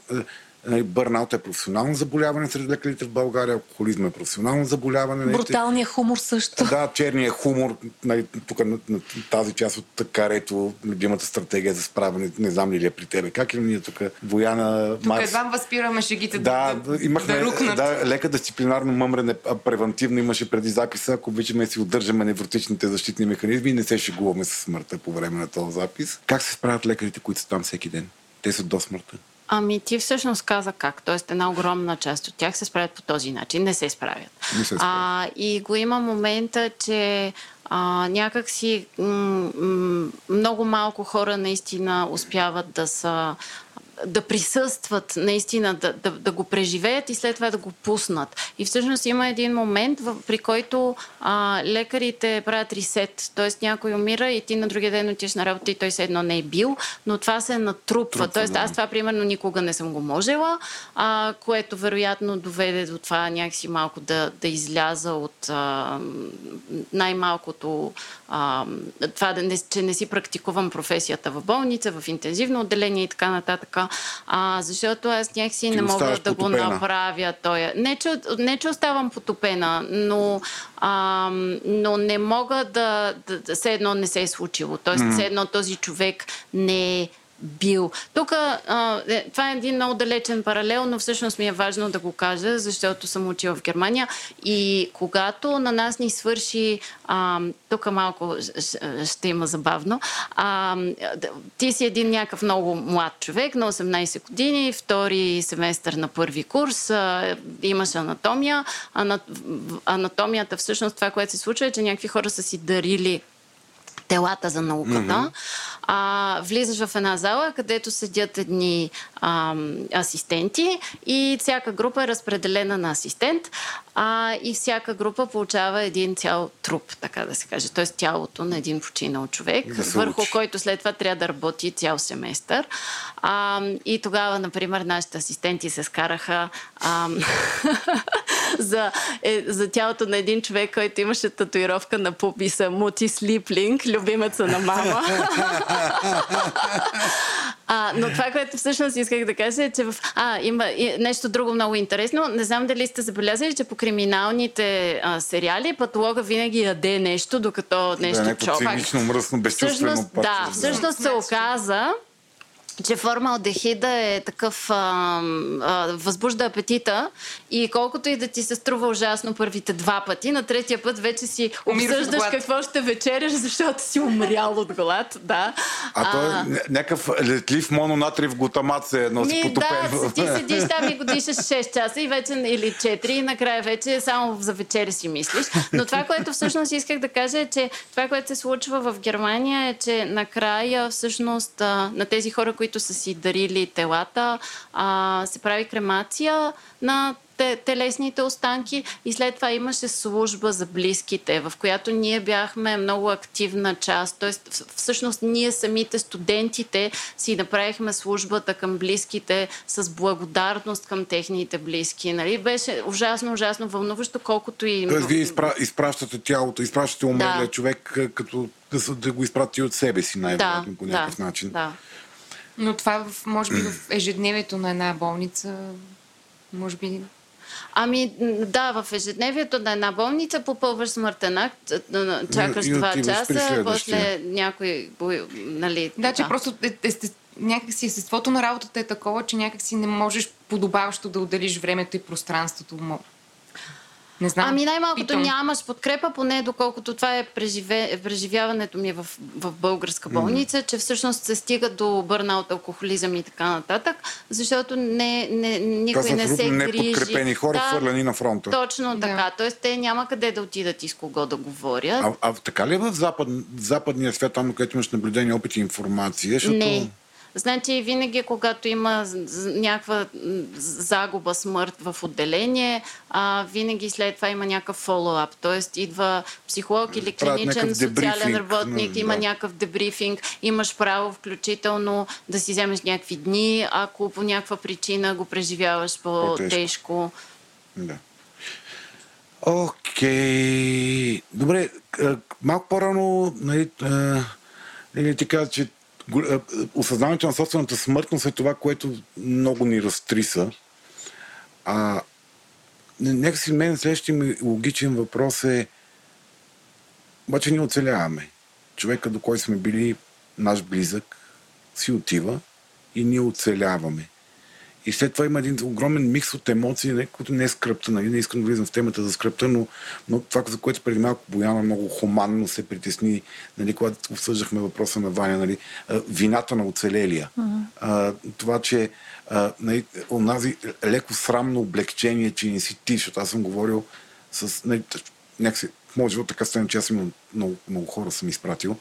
S1: Нали, Бърнаут е професионално заболяване сред лекарите в България, алкохолизм е професионално заболяване. нали,
S6: Бруталният хумор също.
S1: Да, черния хумор, нали, тук на, на, тази част от карето, любимата стратегия за справяне, не знам ли ли е при тебе. Как е ние тук, Бояна,
S2: Тук едва възпираме шегите
S1: да,
S2: да,
S1: да, имахме
S2: да рукнат.
S1: да, лека дисциплинарно мъмрене, а превентивно имаше преди записа, ако обичаме си удържаме невротичните защитни механизми и не се шегуваме с смъртта по време на този запис. Как се справят лекарите, които са там всеки ден? Те са до смъртта.
S5: Ами ти всъщност каза как. Тоест една огромна част от тях се справят по този начин. Не се справят.
S1: Не се справят.
S5: А, и го има момента, че а, някак си м- м- много малко хора наистина успяват да са да присъстват, наистина да, да, да го преживеят и след това да го пуснат. И всъщност има един момент, в, при който а, лекарите правят ресет, т.е. някой умира и ти на другия ден отиш на работа и той се едно не е бил, но това се натрупва. Тоест аз това примерно никога не съм го можела, а, което вероятно доведе до това някакси малко да, да изляза от а, най-малкото а, това, да не, че не си практикувам професията в болница, в интензивно отделение и така нататък. А, защото аз някакси
S1: Ти
S5: не мога да го
S1: потопена.
S5: направя. Той. Не, че, не, че оставам потопена, но, а, но не мога да, да, да. Все едно не се е случило. Тоест, mm. все едно този човек не е бил. Тук е, това е един много далечен паралел, но всъщност ми е важно да го кажа, защото съм учила в Германия и когато на нас ни свърши, тук малко ще има забавно, а, ти си един някакъв много млад човек на 18 години, втори семестър на първи курс, а, имаш анатомия. Анатомията всъщност това, което се случва е, че някакви хора са си дарили телата за науката. Mm-hmm. А, влизаш в една зала, където седят едни ам, асистенти и всяка група е разпределена на асистент а, и всяка група получава един цял труп, така да се каже. Тоест тялото на един починал човек,
S1: Да
S5: върху
S1: учи.
S5: който след това трябва да работи цял семестър. А, и тогава, например, нашите асистенти се скараха ам, за, е, за тялото на един човек, който имаше татуировка на пуписа Мути Слиплинг, любимеца на мама. А, но това, което всъщност исках да кажа е, че в... А, има и нещо друго много интересно. Не знам дали сте забелязали, че по криминалните а, сериали патолога винаги яде нещо, докато нещо
S1: да, е някакво
S5: чопа.
S1: цинично, мръсно, безчувствено
S5: Всъщност, да, всъщност се оказа, че формалдехида е такъв, а, а, възбужда апетита и колкото и да ти се струва ужасно първите два пъти, на третия път вече си обсъждаш какво ще вечеряш, защото си умрял от глад, да.
S1: А той е ня- някакъв летлив мононатриев глутамат се едно си потопен.
S5: да, ти седиш там и го дишаш 6 часа и вече, или 4 и накрая вече само за вечеря си мислиш. Но това, което всъщност исках да кажа е, че това, което се случва в Германия е, че накрая всъщност а, на тези хора, които са си дарили телата, а, се прави кремация на те, телесните останки и след това имаше служба за близките, в която ние бяхме много активна част. Тоест, всъщност ние самите студентите си направихме службата към близките с благодарност към техните близки. Нали? Беше ужасно, ужасно вълнуващо, колкото и...
S1: Тоест, вие изпра... изпращате тялото, изпращате умрелия
S5: Да.
S1: човек, като да, да го изпрати от себе си,
S5: Да,
S1: най-вероятно, по някакъв
S5: да,
S1: начин.
S5: да.
S2: Но това, в, може би, в ежедневието на една болница, може би...
S5: Ами да, в ежедневието на една болница попълваш смъртен акт, чакаш два часа, после някой, нали...
S2: Да, че просто е, е, е, някакси естеството на работата е такова, че някакси не можеш подобаващо да отделиш времето и пространството. Не знам.
S5: Ами най-малкото
S2: питам.
S5: нямаш подкрепа, поне доколкото това е преживе, преживяването ми в, в българска болница, че всъщност се стига до бърнаут, алкохолизъм и така нататък, защото не, не,
S1: Това
S5: никой
S1: са
S5: не се грижи.
S1: неподкрепени хора, хвърляни на фронта.
S5: Точно
S2: Да.
S5: така. Тоест те няма къде да отидат и с кого да говорят.
S1: А, а така ли е в запад, западния свят, там, където имаш наблюдение, опит и информация? Защото...
S5: Не. Значи винаги, когато има някаква загуба, смърт в отделение, а, винаги след това има някакъв фоллоуап. Тоест идва психолог или клиничен социален работник,
S1: м,
S5: има
S1: да.
S5: някакъв дебрифинг, имаш право включително да си вземеш някакви дни, ако по някаква причина го преживяваш по-тежко.
S1: Да. Окей. Добре, малко по-рано нали, нали, ти каза, че осъзнаването на собствената смъртност е това, което много ни разтриса. А нека си мен следващия ми логичен въпрос е обаче ние оцеляваме. Човека, до който сме били наш близък, си отива и ние оцеляваме. И след това има един огромен микс от емоции, не, които не е скръпта. Нали? Не искам да влизам в темата за скръпта, но, но това, за което преди малко Бояна много хуманно се притесни, нали, когато обсъждахме въпроса на Ваня, нали, вината на оцелелия. Uh-huh. А, това, че а, нали, онази леко срамно облегчение, че не си ти, защото аз съм говорил с... Нали, някакси, живот така стане, че аз имам много, много хора съм изпратил.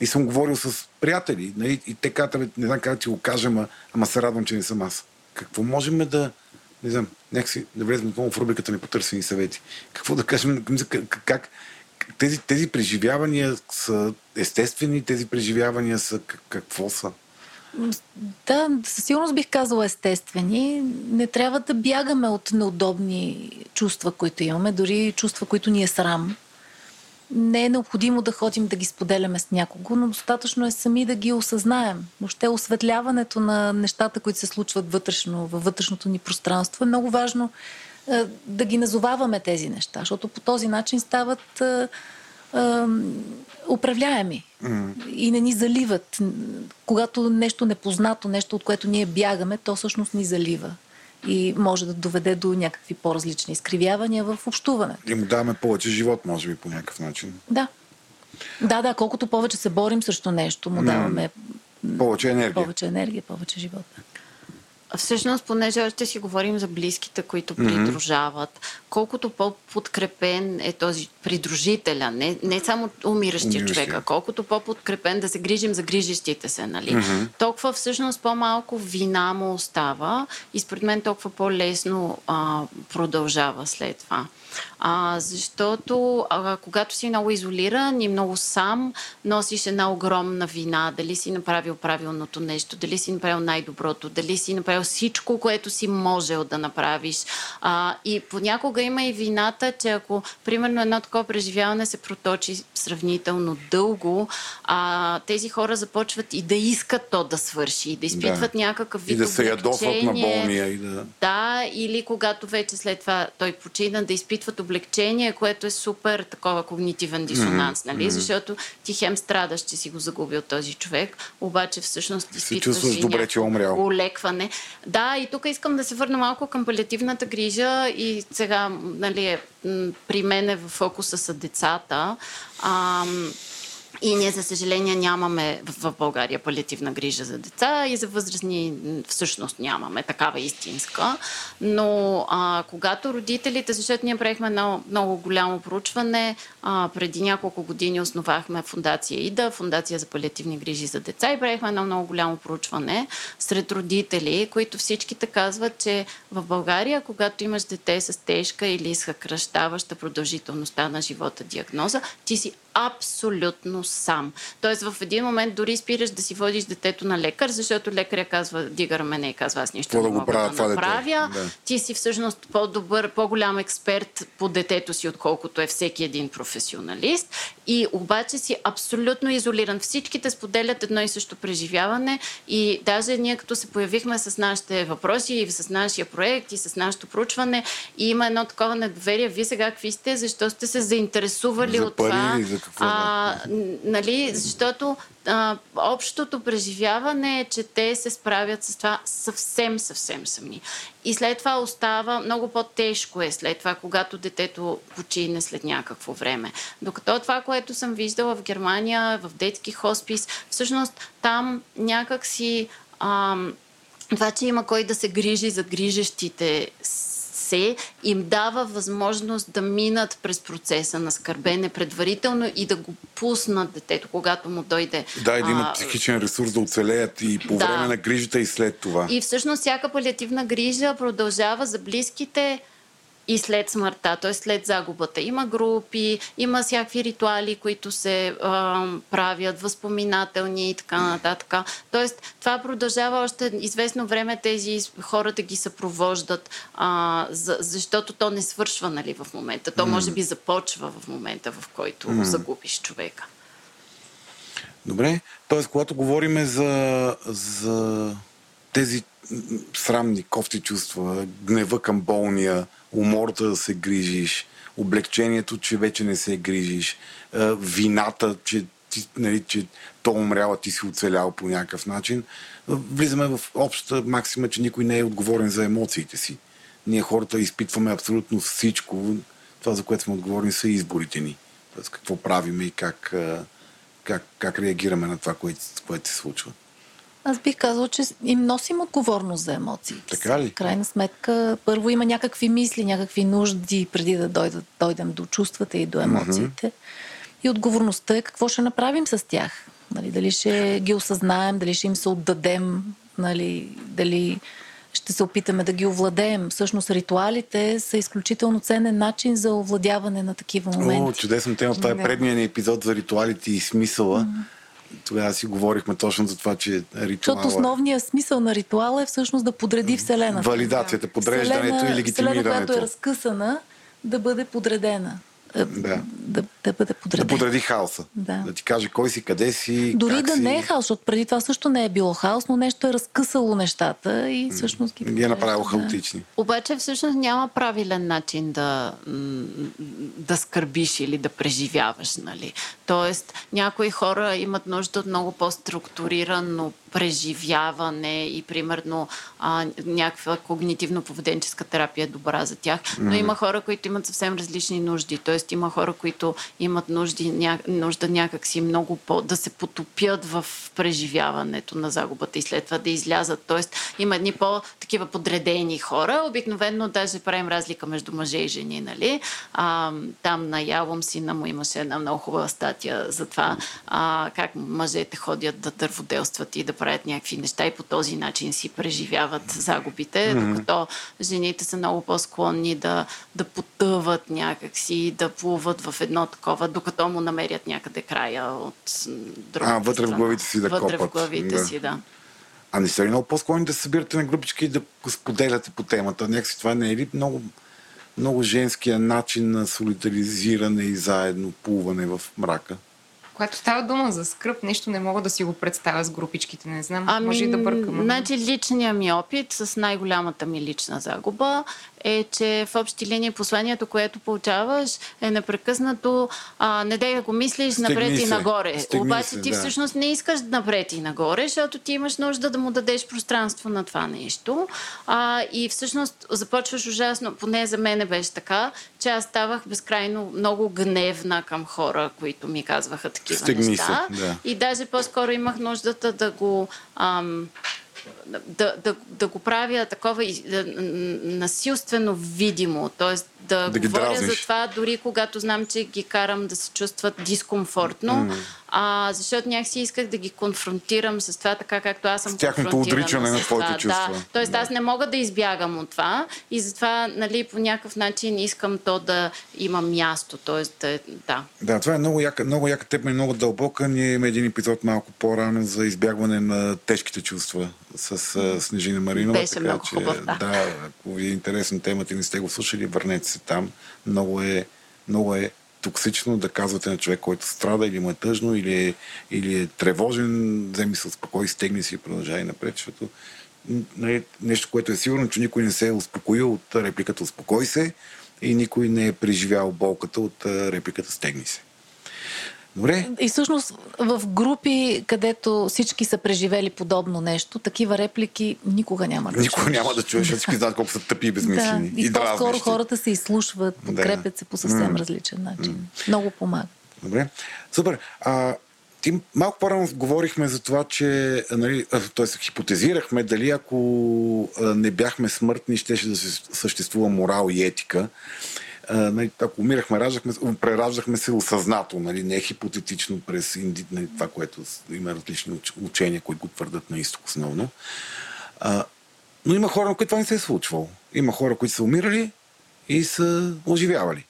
S1: И съм говорил с приятели. Нали, и те казват, не знам как ти го кажа, ама, ама се радвам, че не съм аз какво можем да, не знам, някакси да влезем отново в рубриката ми потърсени съвети. Какво да кажем, как, как тези, тези преживявания са естествени, тези преживявания са какво са?
S6: Да, със сигурност бих казала естествени. Не трябва да бягаме от неудобни чувства, които имаме, дори чувства, които ни е срам не е необходимо да ходим да ги споделяме с някого, но достатъчно е сами да ги осъзнаем. Въобще осветляването на нещата, които се случват вътрешно, във вътрешното ни пространство е много важно е, да ги назоваваме тези неща, защото по този начин стават е, е, управляеми mm. и не ни заливат. Когато нещо непознато, нещо от което ние бягаме, то всъщност ни залива и може да доведе до някакви по-различни изкривявания в общуването.
S1: И му даваме повече живот, може би, по някакъв начин.
S6: Да. Да, да, колкото повече се борим срещу нещо, му даваме
S1: повече енергия.
S6: Повече енергия, повече живот.
S5: Всъщност, понеже още си говорим за близките, които mm-hmm. придружават, колкото по-подкрепен е този придружителя, не, не само умиращия човек, а колкото по-подкрепен да се грижим за грижещите се, нали? Mm-hmm. Толкова всъщност по-малко вина му остава и според мен толкова по-лесно а, продължава след това. А, защото а, когато си много изолиран и много сам, носиш една огромна вина. Дали си направил правилното нещо, дали си направил най-доброто, дали си направил всичко, което си можел да направиш. А, и понякога има и вината, че ако, примерно, едно такова преживяване се проточи сравнително дълго, а, тези хора започват и да искат то да свърши, и да изпитват да. някакъв вид
S1: И да се ядосват на болния. И да...
S5: да, или когато вече след това той почина, да изпитват облегчение, което е супер такова когнитивен дисонанс, mm-hmm. нали? Защото ти хем страдаш, че си го загубил този човек, обаче всъщност изпитваш
S1: и добре, че е умрял.
S5: Олекване. Да, и тук искам да се върна малко към палиативната грижа и сега, нали, при мен е в фокуса са децата. Ам, и ние, за съжаление, нямаме в България палиативна грижа за деца и за възрастни всъщност нямаме такава истинска. Но а, когато родителите, защото ние правихме едно много голямо проучване, а, преди няколко години основахме фундация ИДА, фундация за палиативни грижи за деца и правихме едно много голямо проучване сред родители, които всичките казват, че в България, когато имаш дете с тежка или изхъкръщаваща продължителността на живота диагноза, ти си абсолютно сам. Тоест в един момент дори спираш да си водиш детето на лекар, защото лекаря казва, дига рамене и казва, аз нищо не мога да, да направя. Да. Ти си всъщност по-добър, по-голям експерт по детето си, отколкото е всеки един професионалист. И обаче си абсолютно изолиран. Всичките споделят едно и също преживяване и даже ние като се появихме с нашите въпроси и с нашия проект и с нашето проучване и има едно такова недоверие. Вие сега какви сте? Защо сте се заинтересували
S1: за
S5: от това?
S1: За какво,
S5: а, нали, защото а, общото преживяване е, че те се справят с това съвсем, съвсем сами. И след това остава, много по-тежко е след това, когато детето почине след някакво време. Докато това, което съм виждала в Германия, в детски хоспис, всъщност там някак си... А, това, че има кой да се грижи за грижещите се им дава възможност да минат през процеса на скърбене предварително и да го пуснат детето, когато му дойде.
S1: Да, и да имат психичен ресурс да оцелеят и по да. време на грижата и след това.
S5: И всъщност всяка палиативна грижа продължава за близките и след смъртта, т.е. след загубата. Има групи, има всякакви ритуали, които се а, правят, възпоминателни и така нататък. Тоест, това продължава още известно време тези хора да ги съпровождат, а, за, защото то не свършва нали, в момента. То може би започва в момента, в който mm. загубиш човека.
S1: Добре. Тоест, когато говорим за, за тези срамни, кофти чувства, гнева към болния, умората да се грижиш, облегчението, че вече не се грижиш, вината, че, нали, че то умрява, ти си оцелял по някакъв начин, влизаме в общата максима, че никой не е отговорен за емоциите си. Ние хората изпитваме абсолютно всичко. Това, за което сме отговорни, са изборите ни. Тоест, какво правиме и как, как, как реагираме на това, което, което се случва.
S6: Аз бих казала, че им носим отговорност за емоции.
S1: Така ли?
S6: В крайна сметка, първо има някакви мисли, някакви нужди, преди да дойдат, дойдем до чувствата и до емоциите. Mm-hmm. И отговорността е какво ще направим с тях. Нали, дали ще ги осъзнаем, дали ще им се отдадем, нали, дали ще се опитаме да ги овладеем. Всъщност ритуалите са изключително ценен начин за овладяване на такива моменти.
S1: О, чудесна тема. Това е предния ни епизод за ритуалите и смисъла. Mm-hmm. Тогава си говорихме точно за това, че ритуала...
S6: Защото основният смисъл на ритуала е всъщност да подреди Вселената.
S1: Валидацията, подреждането Вселена, и легитимирането. Вселена,
S6: която е разкъсана, да бъде подредена. Е, да. Да, да бъде подреден.
S1: Да подреди хаоса. Да. да ти каже кой си, къде си.
S6: Дори да
S1: си...
S6: не е хаос, защото преди това също не е било хаос, но нещо е разкъсало нещата и всъщност ги,
S1: ги е направило да. хаотични.
S5: Обаче всъщност няма правилен начин да, да скърбиш или да преживяваш. Нали? Тоест, някои хора имат нужда от много по-структурирано преживяване и примерно а, някаква когнитивно-поведенческа терапия е добра за тях. Но има хора, които имат съвсем различни нужди. Тоест има хора, които имат нужди, ня, нужда някакси много по... да се потопят в преживяването на загубата и след това да излязат. Тоест има едни по-такива подредени хора. Обикновено даже правим разлика между мъже и жени, нали? А, там на Ялом сина му имаше една много хубава статия за това а, как мъжете ходят да дърводелстват и да правят някакви неща и по този начин си преживяват загубите, mm-hmm. докато жените са много по-склонни да, да потъват някакси, да плуват в едно такова, докато му намерят някъде края от другата
S1: А, вътре
S5: страна.
S1: в главите си да
S5: вътре
S1: копат.
S5: в главите
S1: да.
S5: си, да.
S1: А не са ли много по-склонни да се събирате на групички и да споделяте по темата? Някакси това не е ли много, много женския начин на солидаризиране и заедно плуване в мрака?
S2: Когато става дума за скръп, нещо не мога да си го представя с групичките, не знам. Ами, може и да бъркам.
S5: Значи личният ми опит с най-голямата ми лична загуба е, че в общи линии посланието, което получаваш е непрекъснато а, не дай да го мислиш Стигни напред се. и нагоре.
S1: Стигни
S5: Обаче
S1: се,
S5: ти
S1: да.
S5: всъщност не искаш напред и нагоре, защото ти имаш нужда да му дадеш пространство на това нещо. А, и всъщност започваш ужасно, поне за мен беше така, че аз ставах безкрайно много гневна към хора, които ми казваха такива
S1: Стигни
S5: неща.
S1: Се, да.
S5: И даже по-скоро имах нуждата да го... Ам, да, да, да го правя такова да, насилствено видимо, т.е. да,
S1: Да
S5: говоря за това, дори когато знам, че ги карам да се чувстват дискомфортно,
S1: Мгм.
S5: А, защото някакси исках да ги конфронтирам с това, така както аз съм
S1: С тяхното отричане на твоите чувства.
S5: Да. Тоест аз не мога да избягам от това и затова нали, по някакъв начин искам то да има място, т.е. да, да.
S1: Да, това е много яка, много яка тема и много дълбока. Ние имаме един епизод малко по-рано за избягване на тежките чувства с а, Снежина Маринова.
S5: Беше
S1: така,
S5: много
S1: че,
S5: хубав, да.
S1: да. ако ви е интересна темата и не сте го слушали, върнете се там. Много е, много е токсично да казвате на човек, който страда или му е тъжно, или е, или е тревожен, вземи се успокой, стегни си и продължай напред, защото нали, нещо, което е сигурно, че никой не се е успокоил от репликата успокой се и никой не е преживял болката от репликата стегни се. Добре?
S6: И всъщност в групи, където всички са преживели подобно нещо, такива реплики никога няма да чуеш.
S1: няма да чуеш, защото всички знаят колко са тъпи и безмислени.
S6: Да, и, по-скоро
S1: дразнещи.
S6: хората се изслушват, подкрепят се по съвсем
S1: М.
S6: различен начин. Много помага.
S1: Добре. Супер. А, ти малко по-рано говорихме за това, че, нали, т.е. хипотезирахме дали ако не бяхме смъртни, щеше да се съществува морал и етика. Нали, ако умирахме, раждахме, прераждахме се осъзнато, нали, не хипотетично през инди, нали, това, което има различни уч- учения, които го твърдат на изток основно. А, но има хора, на които това не се е случвало. Има хора, които са умирали и са оживявали.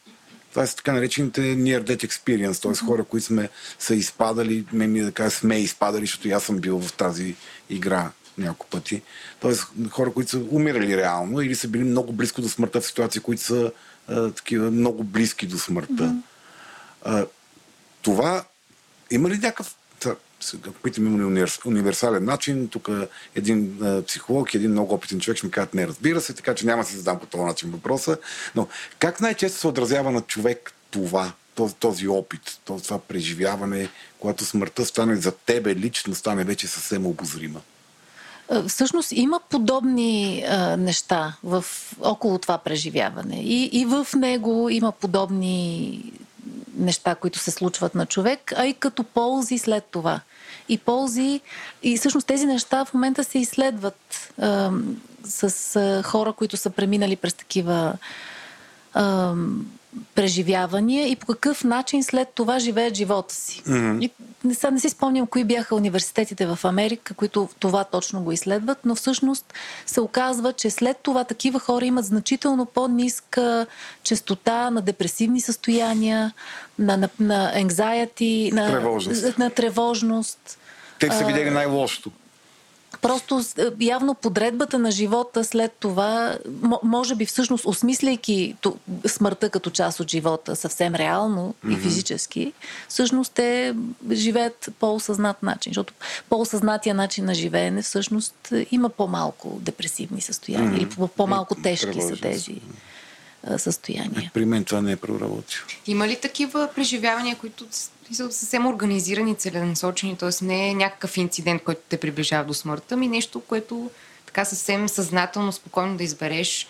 S1: Това са така наречените near death experience, т.е. хора, които сме са изпадали, мен ми е да кажа, сме изпадали, защото аз съм бил в тази игра няколко пъти. Тоест хора, които са умирали реално или са били много близко до смъртта в ситуации, които са а, такива много близки до смъртта. А, това има ли някакъв... та, питаме универ- универсален начин, тук един а, психолог, един много опитен човек ще ми кажат не, разбира се, така че няма да си задам по този начин въпроса. Но как най-често се отразява на човек това, този, този опит, това преживяване, когато смъртта стане за тебе лично, стане вече съвсем обозрима?
S6: Е, всъщност има подобни а, неща в, около това преживяване. И, и в него има подобни неща, които се случват на човек, а и като ползи след това. И ползи, и всъщност тези неща в момента се изследват а, с а, хора, които са преминали през такива а, преживявания и по какъв начин след това живеят живота си. Mm-hmm. И не, сега не си спомням кои бяха университетите в Америка, които това точно го изследват, но всъщност се оказва, че след това такива хора имат значително по-ниска частота на депресивни състояния, на, на, на anxiety, на
S1: тревожност.
S6: На тревожност.
S1: Те са видели най-лошото.
S6: Просто е, явно подредбата на живота след това, може би всъщност осмисляйки смъртта като част от живота съвсем реално mm-hmm. и физически, всъщност те живеят по-осъзнат начин. Защото по-осъзнатия начин на живеене всъщност има по-малко депресивни състояния mm-hmm. или по-малко тежки са тези състояния.
S1: При мен това не е проработило.
S2: Има ли такива преживявания, които са съвсем организирани, целенасочени, т.е. не е някакъв инцидент, който те приближава до смъртта, ми нещо, което така съвсем съзнателно, спокойно да избереш.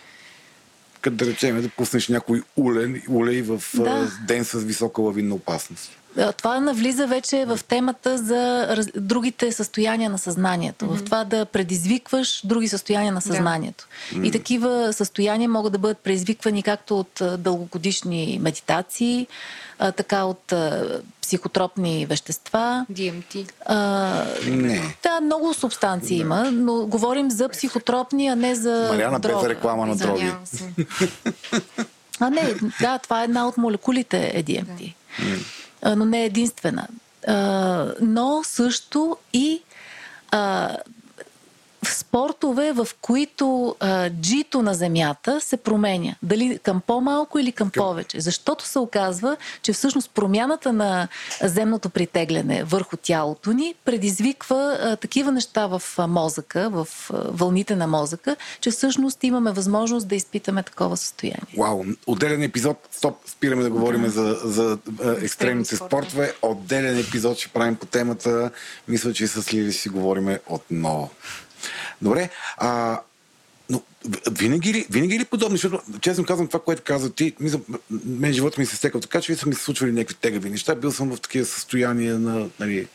S1: Като да речем да пуснеш някой улен, улей в да. ден с висока лавинна опасност.
S6: Това навлиза вече в темата за раз... другите състояния на съзнанието. Mm-hmm. В това да предизвикваш други състояния на съзнанието. Да. Mm-hmm. И такива състояния могат да бъдат предизвиквани както от дългогодишни медитации, а, така от а, психотропни вещества.
S2: DMT.
S6: А,
S1: не.
S6: Да, много субстанции да. има, но говорим за психотропни, а не за
S1: Мариана без реклама на дроги.
S6: а не, да, това е една от молекулите е DMT. Да. Но не е единствена. Но също и спортове, в които а, джито на земята се променя. Дали към по-малко или към повече. Защото се оказва, че всъщност промяната на земното притегляне върху тялото ни предизвиква а, такива неща в а, мозъка, в а, вълните на мозъка, че всъщност имаме възможност да изпитаме такова състояние.
S1: Вау! Отделен епизод, стоп, спираме да говорим да. за, за а, екстремните спортове. Отделен епизод ще правим по темата. Мисля, че с Лили си говориме отново. Добре, а, но винаги ли, винаги ли подобно, защото честно казвам това, което каза ти, мисля, мен живота ми се стекал така, че са ми се случвали някакви тегави неща, бил съм в такива състояния на, нали,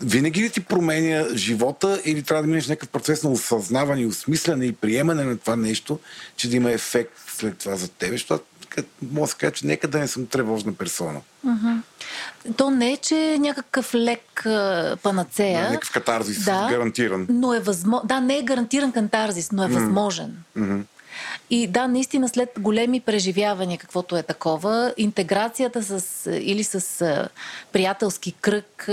S1: винаги ли ти променя живота или трябва да минеш някакъв процес на осъзнаване, осмислене и приемане на това нещо, че да има ефект след това за тебе, защото мога да се кажа, че нека да не съм тревожна персона.
S6: Uh-huh. То не е, че е някакъв лек а, панацея.
S1: Да, някакъв катарзис, да, гарантиран.
S6: Но е възможно. Да, не е гарантиран катарзис, но е mm. възможен.
S1: Mm-hmm.
S6: И да, наистина след големи преживявания, каквото е такова, интеграцията с, или с приятелски кръг,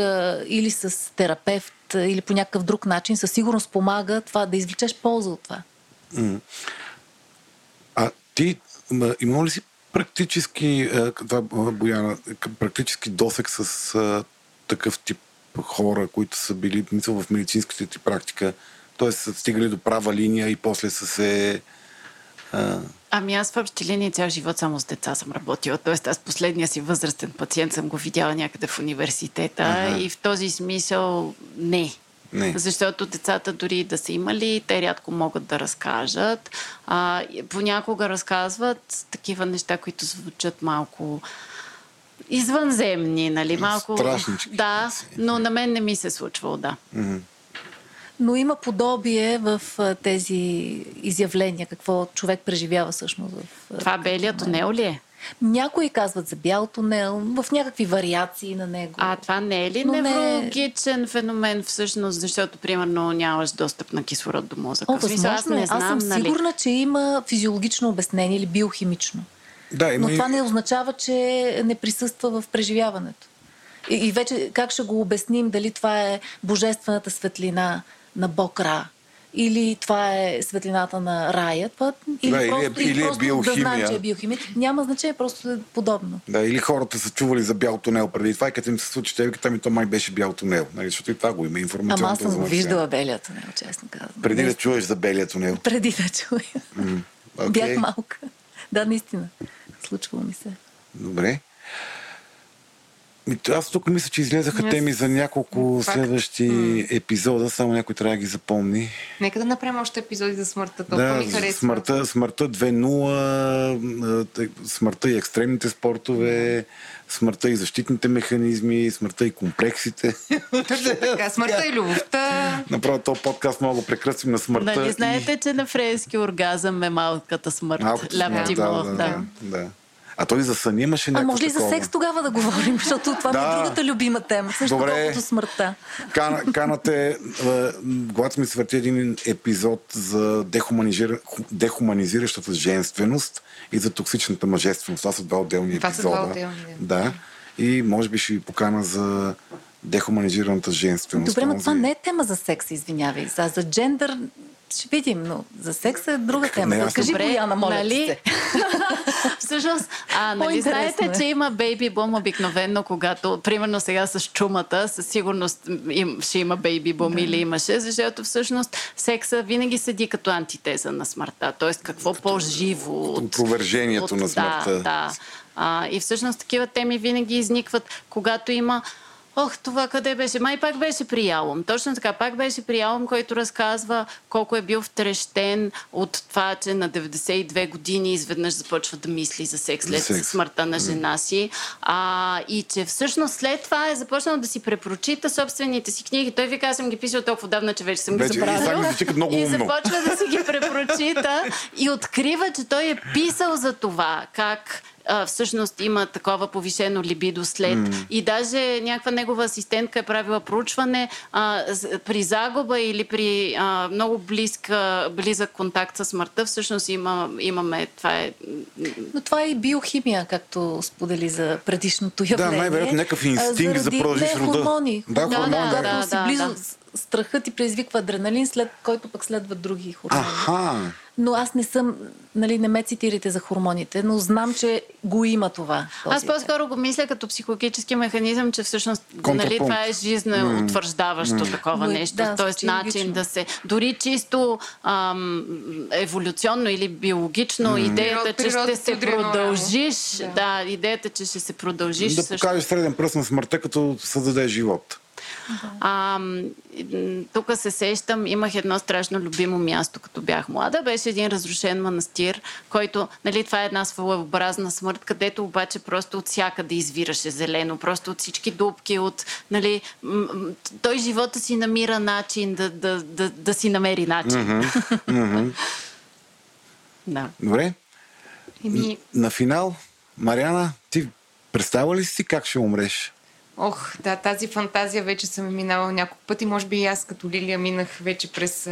S6: или с терапевт, или по някакъв друг начин, със сигурност помага това да извлечеш полза от това.
S1: А ти има ли си практически, това Бояна, практически досек с такъв тип хора, които са били мисъл, в медицинската ти практика, т.е. са стигали до права линия и после са се...
S5: А... Ами аз в общи линии цял живот само с деца съм работила. Тоест аз последния си възрастен пациент съм го видяла някъде в университета ага. и в този смисъл не.
S1: Не.
S5: Защото децата дори да са имали, те рядко могат да разкажат. А, понякога разказват такива неща, които звучат малко извънземни, нали? Малко.
S1: Страшнички.
S5: Да, но на мен не ми се случвало, да.
S1: Mm-hmm.
S6: Но има подобие в тези изявления, какво човек преживява всъщност. В,
S5: Това белия тунел ли е?
S6: Някои казват за бял тунел, в някакви вариации на него.
S5: А това не е ли Но неврологичен не... феномен всъщност, защото примерно нямаш достъп на кислород до мозъка?
S6: О, възможно аз не знам, Аз съм нали? сигурна, че има физиологично обяснение или биохимично.
S1: Да, има
S6: Но това не означава, че не присъства в преживяването. И, и вече как ще го обясним, дали това е божествената светлина на Бог Ра, или това е светлината на рая, това, или,
S1: Да, или е-
S6: просто,
S1: или е
S6: просто
S1: биохимия.
S6: да знаем, че е биохимия. Няма значение, просто е подобно.
S1: Да, или хората са чували за бял тунел преди това и като им се случи, те викат, ами то май беше бял тунел. Нали, защото и това го има информационното
S6: Ама аз съм го виждала белия тунел, честно казвам.
S1: Преди да чуеш за белия тунел.
S6: Преди да чуя.
S1: Окей.
S6: Бях малка. Да, наистина. Случвало ми се.
S1: Добре. Ми, Аз тук мисля, че излезаха
S2: Аз-
S1: теми за няколко
S2: Факт.
S1: следващи епизода, само някой трябва да ги запомни.
S2: Нека да направим още епизоди за смъртта. Толкова
S1: Да,
S2: ми харесва.
S1: смъртта, смъртта 2.0, а, тъй- смъртта и екстремните спортове, смъртта и защитните механизми, смъртта и комплексите.
S2: Точно така. Смъртта и любовта.
S1: Направо този подкаст мога да прекръстим на смъртта.
S5: Нали
S1: и-
S5: знаете, че на френски оргазъм е малката смърт?
S1: Малкото
S5: Ля
S1: смърт, да, да,
S5: да.
S1: да, да. А той за сън имаше
S6: А
S1: някакво
S6: може ли за секс тогава да говорим, защото това ми
S1: Да.
S6: е другата любима тема. Също
S1: Добре.
S6: колкото смъртта.
S1: Кана, канате, а, когато ми свърти един епизод за дехуманизира, ху- дехуманизиращата женственост и за токсичната мъжественост. Това са два отделни
S2: Това са
S1: епизода.
S2: два отделни,
S1: Да. И може би ще ви покана за дехуманизираната женственост.
S6: Добре, но това не е тема за секс, извинявай. За, за джендър ще видим, но за секс е друга тема.
S1: Не,
S6: Кажи,
S5: Добре,
S6: Бояна, моля
S5: нали?
S6: се.
S5: Всъщност, а, нали знаете,
S6: е.
S5: че има бейби бум обикновено, когато, примерно сега с чумата, със сигурност им, ще има бейби бум или имаше, защото всъщност секса винаги седи като антитеза на смъртта. Тоест, какво по-живо от...
S1: опровержението на смъртта.
S5: Да, да. А, и всъщност такива теми винаги изникват, когато има Ох, това къде беше? Май пак беше при Ялом. Точно така, пак беше при Ялом, който разказва колко е бил втрещен от това, че на 92 години изведнъж започва да мисли за секс след
S1: секс.
S5: смъртта на жена си. А, и че всъщност след това е започнал да си препрочита собствените си книги. Той ви казвам, съм ги писал толкова давна, че вече съм
S1: Вече-
S5: ги
S1: и
S5: забравил.
S1: като много
S5: и
S1: умно.
S5: започва да си ги препрочита и открива, че той е писал за това, как а, всъщност има такова повишено либидо след. И даже някаква негова асистентка е правила проучване а, при загуба или при а, много близка, близък контакт с смъртта, всъщност има, имаме, това е
S6: Но това е и биохимия, както сподели за предишното явление.
S1: Да, най-вероятно някакъв инстинкт за продължиш рода.
S6: хормони.
S1: Да,
S6: Хормони,
S1: хормони,
S6: Когато
S5: да.
S6: си
S5: Да,
S6: близо,
S5: да.
S6: с- страхът ти предизвиква адреналин, след който пък следват други хормони.
S1: Аха.
S6: Но аз не съм, нали, не ме цитирайте за хормоните, но знам, че го има това. този
S5: Аз по-скоро го мисля като психологически механизъм, че всъщност нали, това е жизненно утвърждаващо такова
S6: Но и-
S5: нещо.
S6: да,
S5: Тоест начин
S6: логично.
S5: да се... Дори чисто ам, еволюционно или биологично, идеята, че ще се продължиш, да. идеята, че ще се продължиш
S1: Да
S5: също
S1: покажеш среден пръст на смъртта, като създаде живот.
S5: А, тук се сещам, имах едно страшно любимо място, като бях млада. Беше един разрушен манастир, който, нали, това е една своеобразна смърт, където обаче просто от всякъде извираше зелено, просто от всички дупки, от, нали, той живота си намира начин да, да, да, да си намери начин. да.
S1: Добре?
S2: Еми,
S1: На финал, Мариана, ти представя ли си как ще умреш?
S2: Ох, да, тази фантазия вече съм минала няколко пъти. Може би и аз като Лилия минах вече през...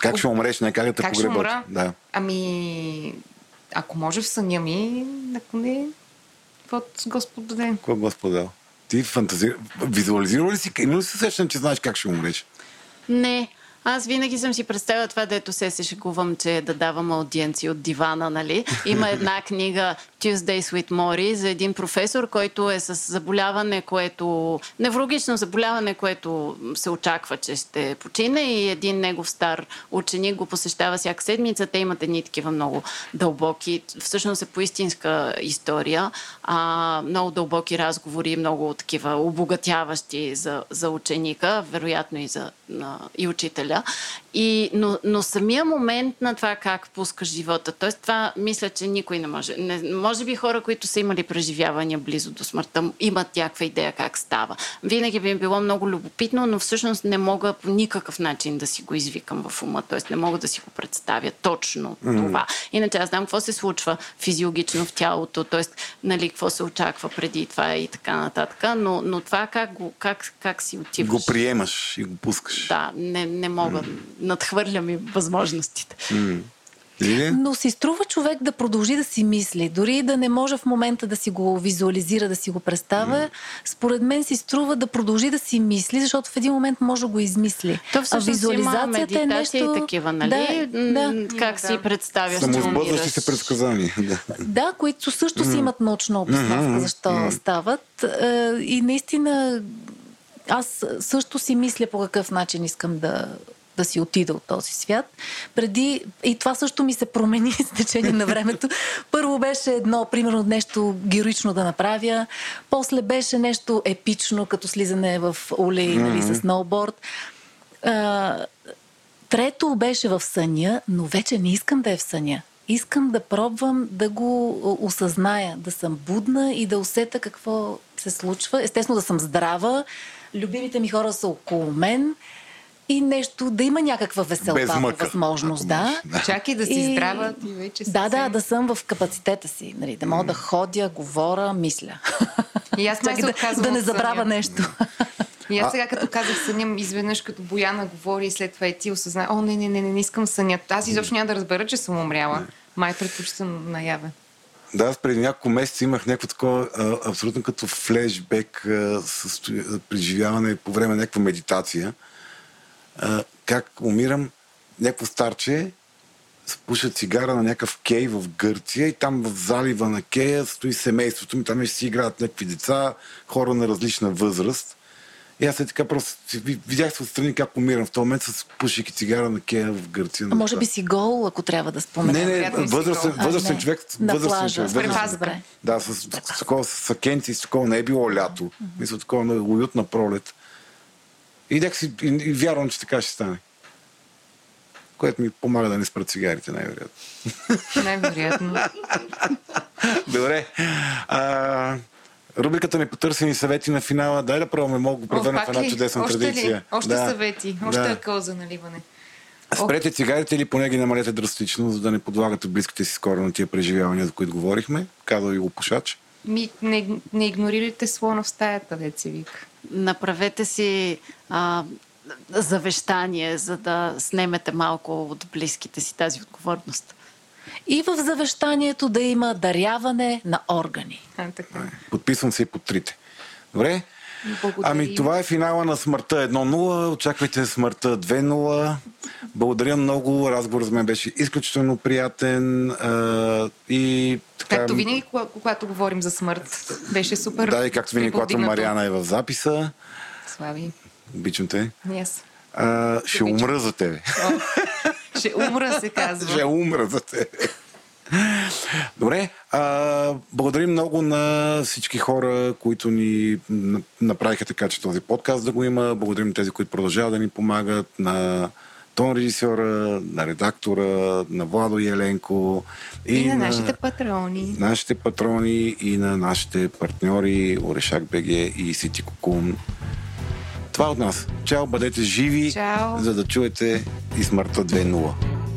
S1: Как ще умреш, не как да те
S2: Как ще умра?
S1: Да.
S2: Ами, ако може в съня ми, ако не, каквото Господ даде.
S1: Кой го сподел? Ти фантазира... Визуализира ли си? Има ли се сещам, че знаеш как ще умреш?
S5: Не. Аз винаги съм си представила това, дето се се шегувам, че да давам аудиенции от дивана, нали? Има една книга Tuesdays with Mori за един професор, който е с заболяване, което... Неврологично заболяване, което се очаква, че ще почине и един негов стар ученик го посещава всяка седмица. Те имат едни такива много дълбоки, всъщност е по истинска история, а, много дълбоки разговори, много такива обогатяващи за, за ученика, вероятно и за на, и учителя. И, но, но самия момент на това как пускаш живота, т.е. това мисля, че никой не може. Не, може би хора, които са имали преживявания близо до смъртта, имат някаква идея как става. Винаги би им било много любопитно, но всъщност не мога по никакъв начин да си го извикам в ума, т.е. не мога да си го представя точно mm. това. Иначе аз знам какво се случва физиологично в тялото, т.е. нали, какво се очаква преди това и така нататък, но, но това как, го, как, как си отиваш.
S1: Го приемаш и го пускаш.
S5: Да, не, не мога. Mm. Надхвърля ми възможностите.
S1: Лилия?
S6: Но си струва човек да продължи да си мисли. Дори да не може в момента да си го визуализира, да си го представя, според мен си струва да продължи да си мисли, защото в един момент може да го измисли.
S5: То всъщност има медитация и такива, нали?
S6: Да, да.
S5: Как
S2: Да.
S5: си представяш, че умираш.
S1: се предсказания. Да.
S6: Да, които също си имат научна обосновка, защо стават. Е, И наистина аз също си мисля по какъв начин искам да, да си отида от този свят. Преди, и това също ми се промени с течение на времето. Първо беше едно, примерно, нещо героично да направя. После беше нещо епично, като слизане в улей, нали, с сноуборд. А, Трето беше в съня, но вече не искам да е в съня. Искам да пробвам да го осъзная, да съм будна и да усета какво се случва. Естествено да съм здрава, любимите ми хора са около мен и нещо, да има някаква
S1: Без
S6: веселба, възможност, да.
S1: да.
S2: Чакай да си
S6: И-
S2: здрава, ти вече
S6: Да, да,
S2: съвсем-
S6: да съм в капацитета си, нали, да мога да ходя, говоря, мисля.
S2: И аз
S6: Чакай
S2: се
S6: да, да не забравя нещо.
S2: И аз сега като казах съня, изведнъж като Бояна говори и след това и ти осъзна, о, не, не, не, не, не искам съня. Аз изобщо няма да разбера, че съм умряла. Май предпочитам наяве.
S1: Да, аз преди няколко месеца имах някакво такова а, абсолютно като флешбек а, състоя... преживяване по време на някаква медитация. А, как умирам, някакво старче пуша цигара на някакъв кей в Гърция и там в залива на кея стои семейството ми, там ще си играят някакви деца, хора на различна възраст. И аз е така просто видях се отстрани как умирам в този момент с пушейки цигара на кея в Гърция.
S6: А може би си гол, ако трябва да спомена.
S1: Не, не, възрастен, възрастен
S6: А, не.
S1: човек.
S6: На
S1: възрастен
S6: плажа.
S1: човек.
S6: С
S1: възрастен-
S2: препаска.
S6: Добре.
S1: Да, с, с, с, такова с сакенци, с такова не е било лято. Мисля, такова на уютна пролет. И, някакси, и, и вярвам, че така ще стане. Което ми помага да не спра цигарите, най-вероятно.
S2: Най-вероятно.
S1: Добре. А, рубриката ни потърсени съвети на финала. Дай да пробваме, мога да го
S2: О,
S1: превърнем в една чудесна
S2: Още
S1: традиция.
S2: Ли? Още
S1: да.
S2: съвети, още
S1: Да.
S2: акъл за наливане.
S1: Спрете цигарите или поне ги намалете драстично, за да не подлагате близките си скоро на тия преживявания, за които говорихме. Казва и го пушач.
S2: Ми, не, не игнорирайте слона в стаята, деца вика.
S5: Направете си а, завещание, за да снемете малко от близките си тази отговорност.
S6: И в завещанието да има даряване на органи.
S2: А, така.
S1: Подписвам се и под трите. Добре?
S2: Благодарим.
S1: Ами това е финала на смъртта 1-0. Очаквайте смъртта 2-0. Благодаря много. Разговор за мен беше изключително приятен. А, и така,
S2: Както винаги, кога- когато говорим за смърт, беше супер.
S1: Да, и както винаги, когато. Мариана е в записа.
S2: Слави.
S1: Обичам те.
S2: Yes.
S1: А, ще
S2: Обичам.
S1: умра за тебе.
S2: Ще умра, се казва.
S1: Ще умра за тебе. Добре, а, благодарим много на всички хора, които ни направиха така, че този подкаст да го има. Благодарим на тези, които продължават да ни помагат, на тон режисьора, на редактора, на Владо и Еленко.
S2: И, на нашите патрони.
S1: нашите патрони и на нашите партньори Орешак БГ и Сити Кокун. Това е от нас. Чао, бъдете живи,
S2: Чао.
S1: за да чуете и смъртта 2.0.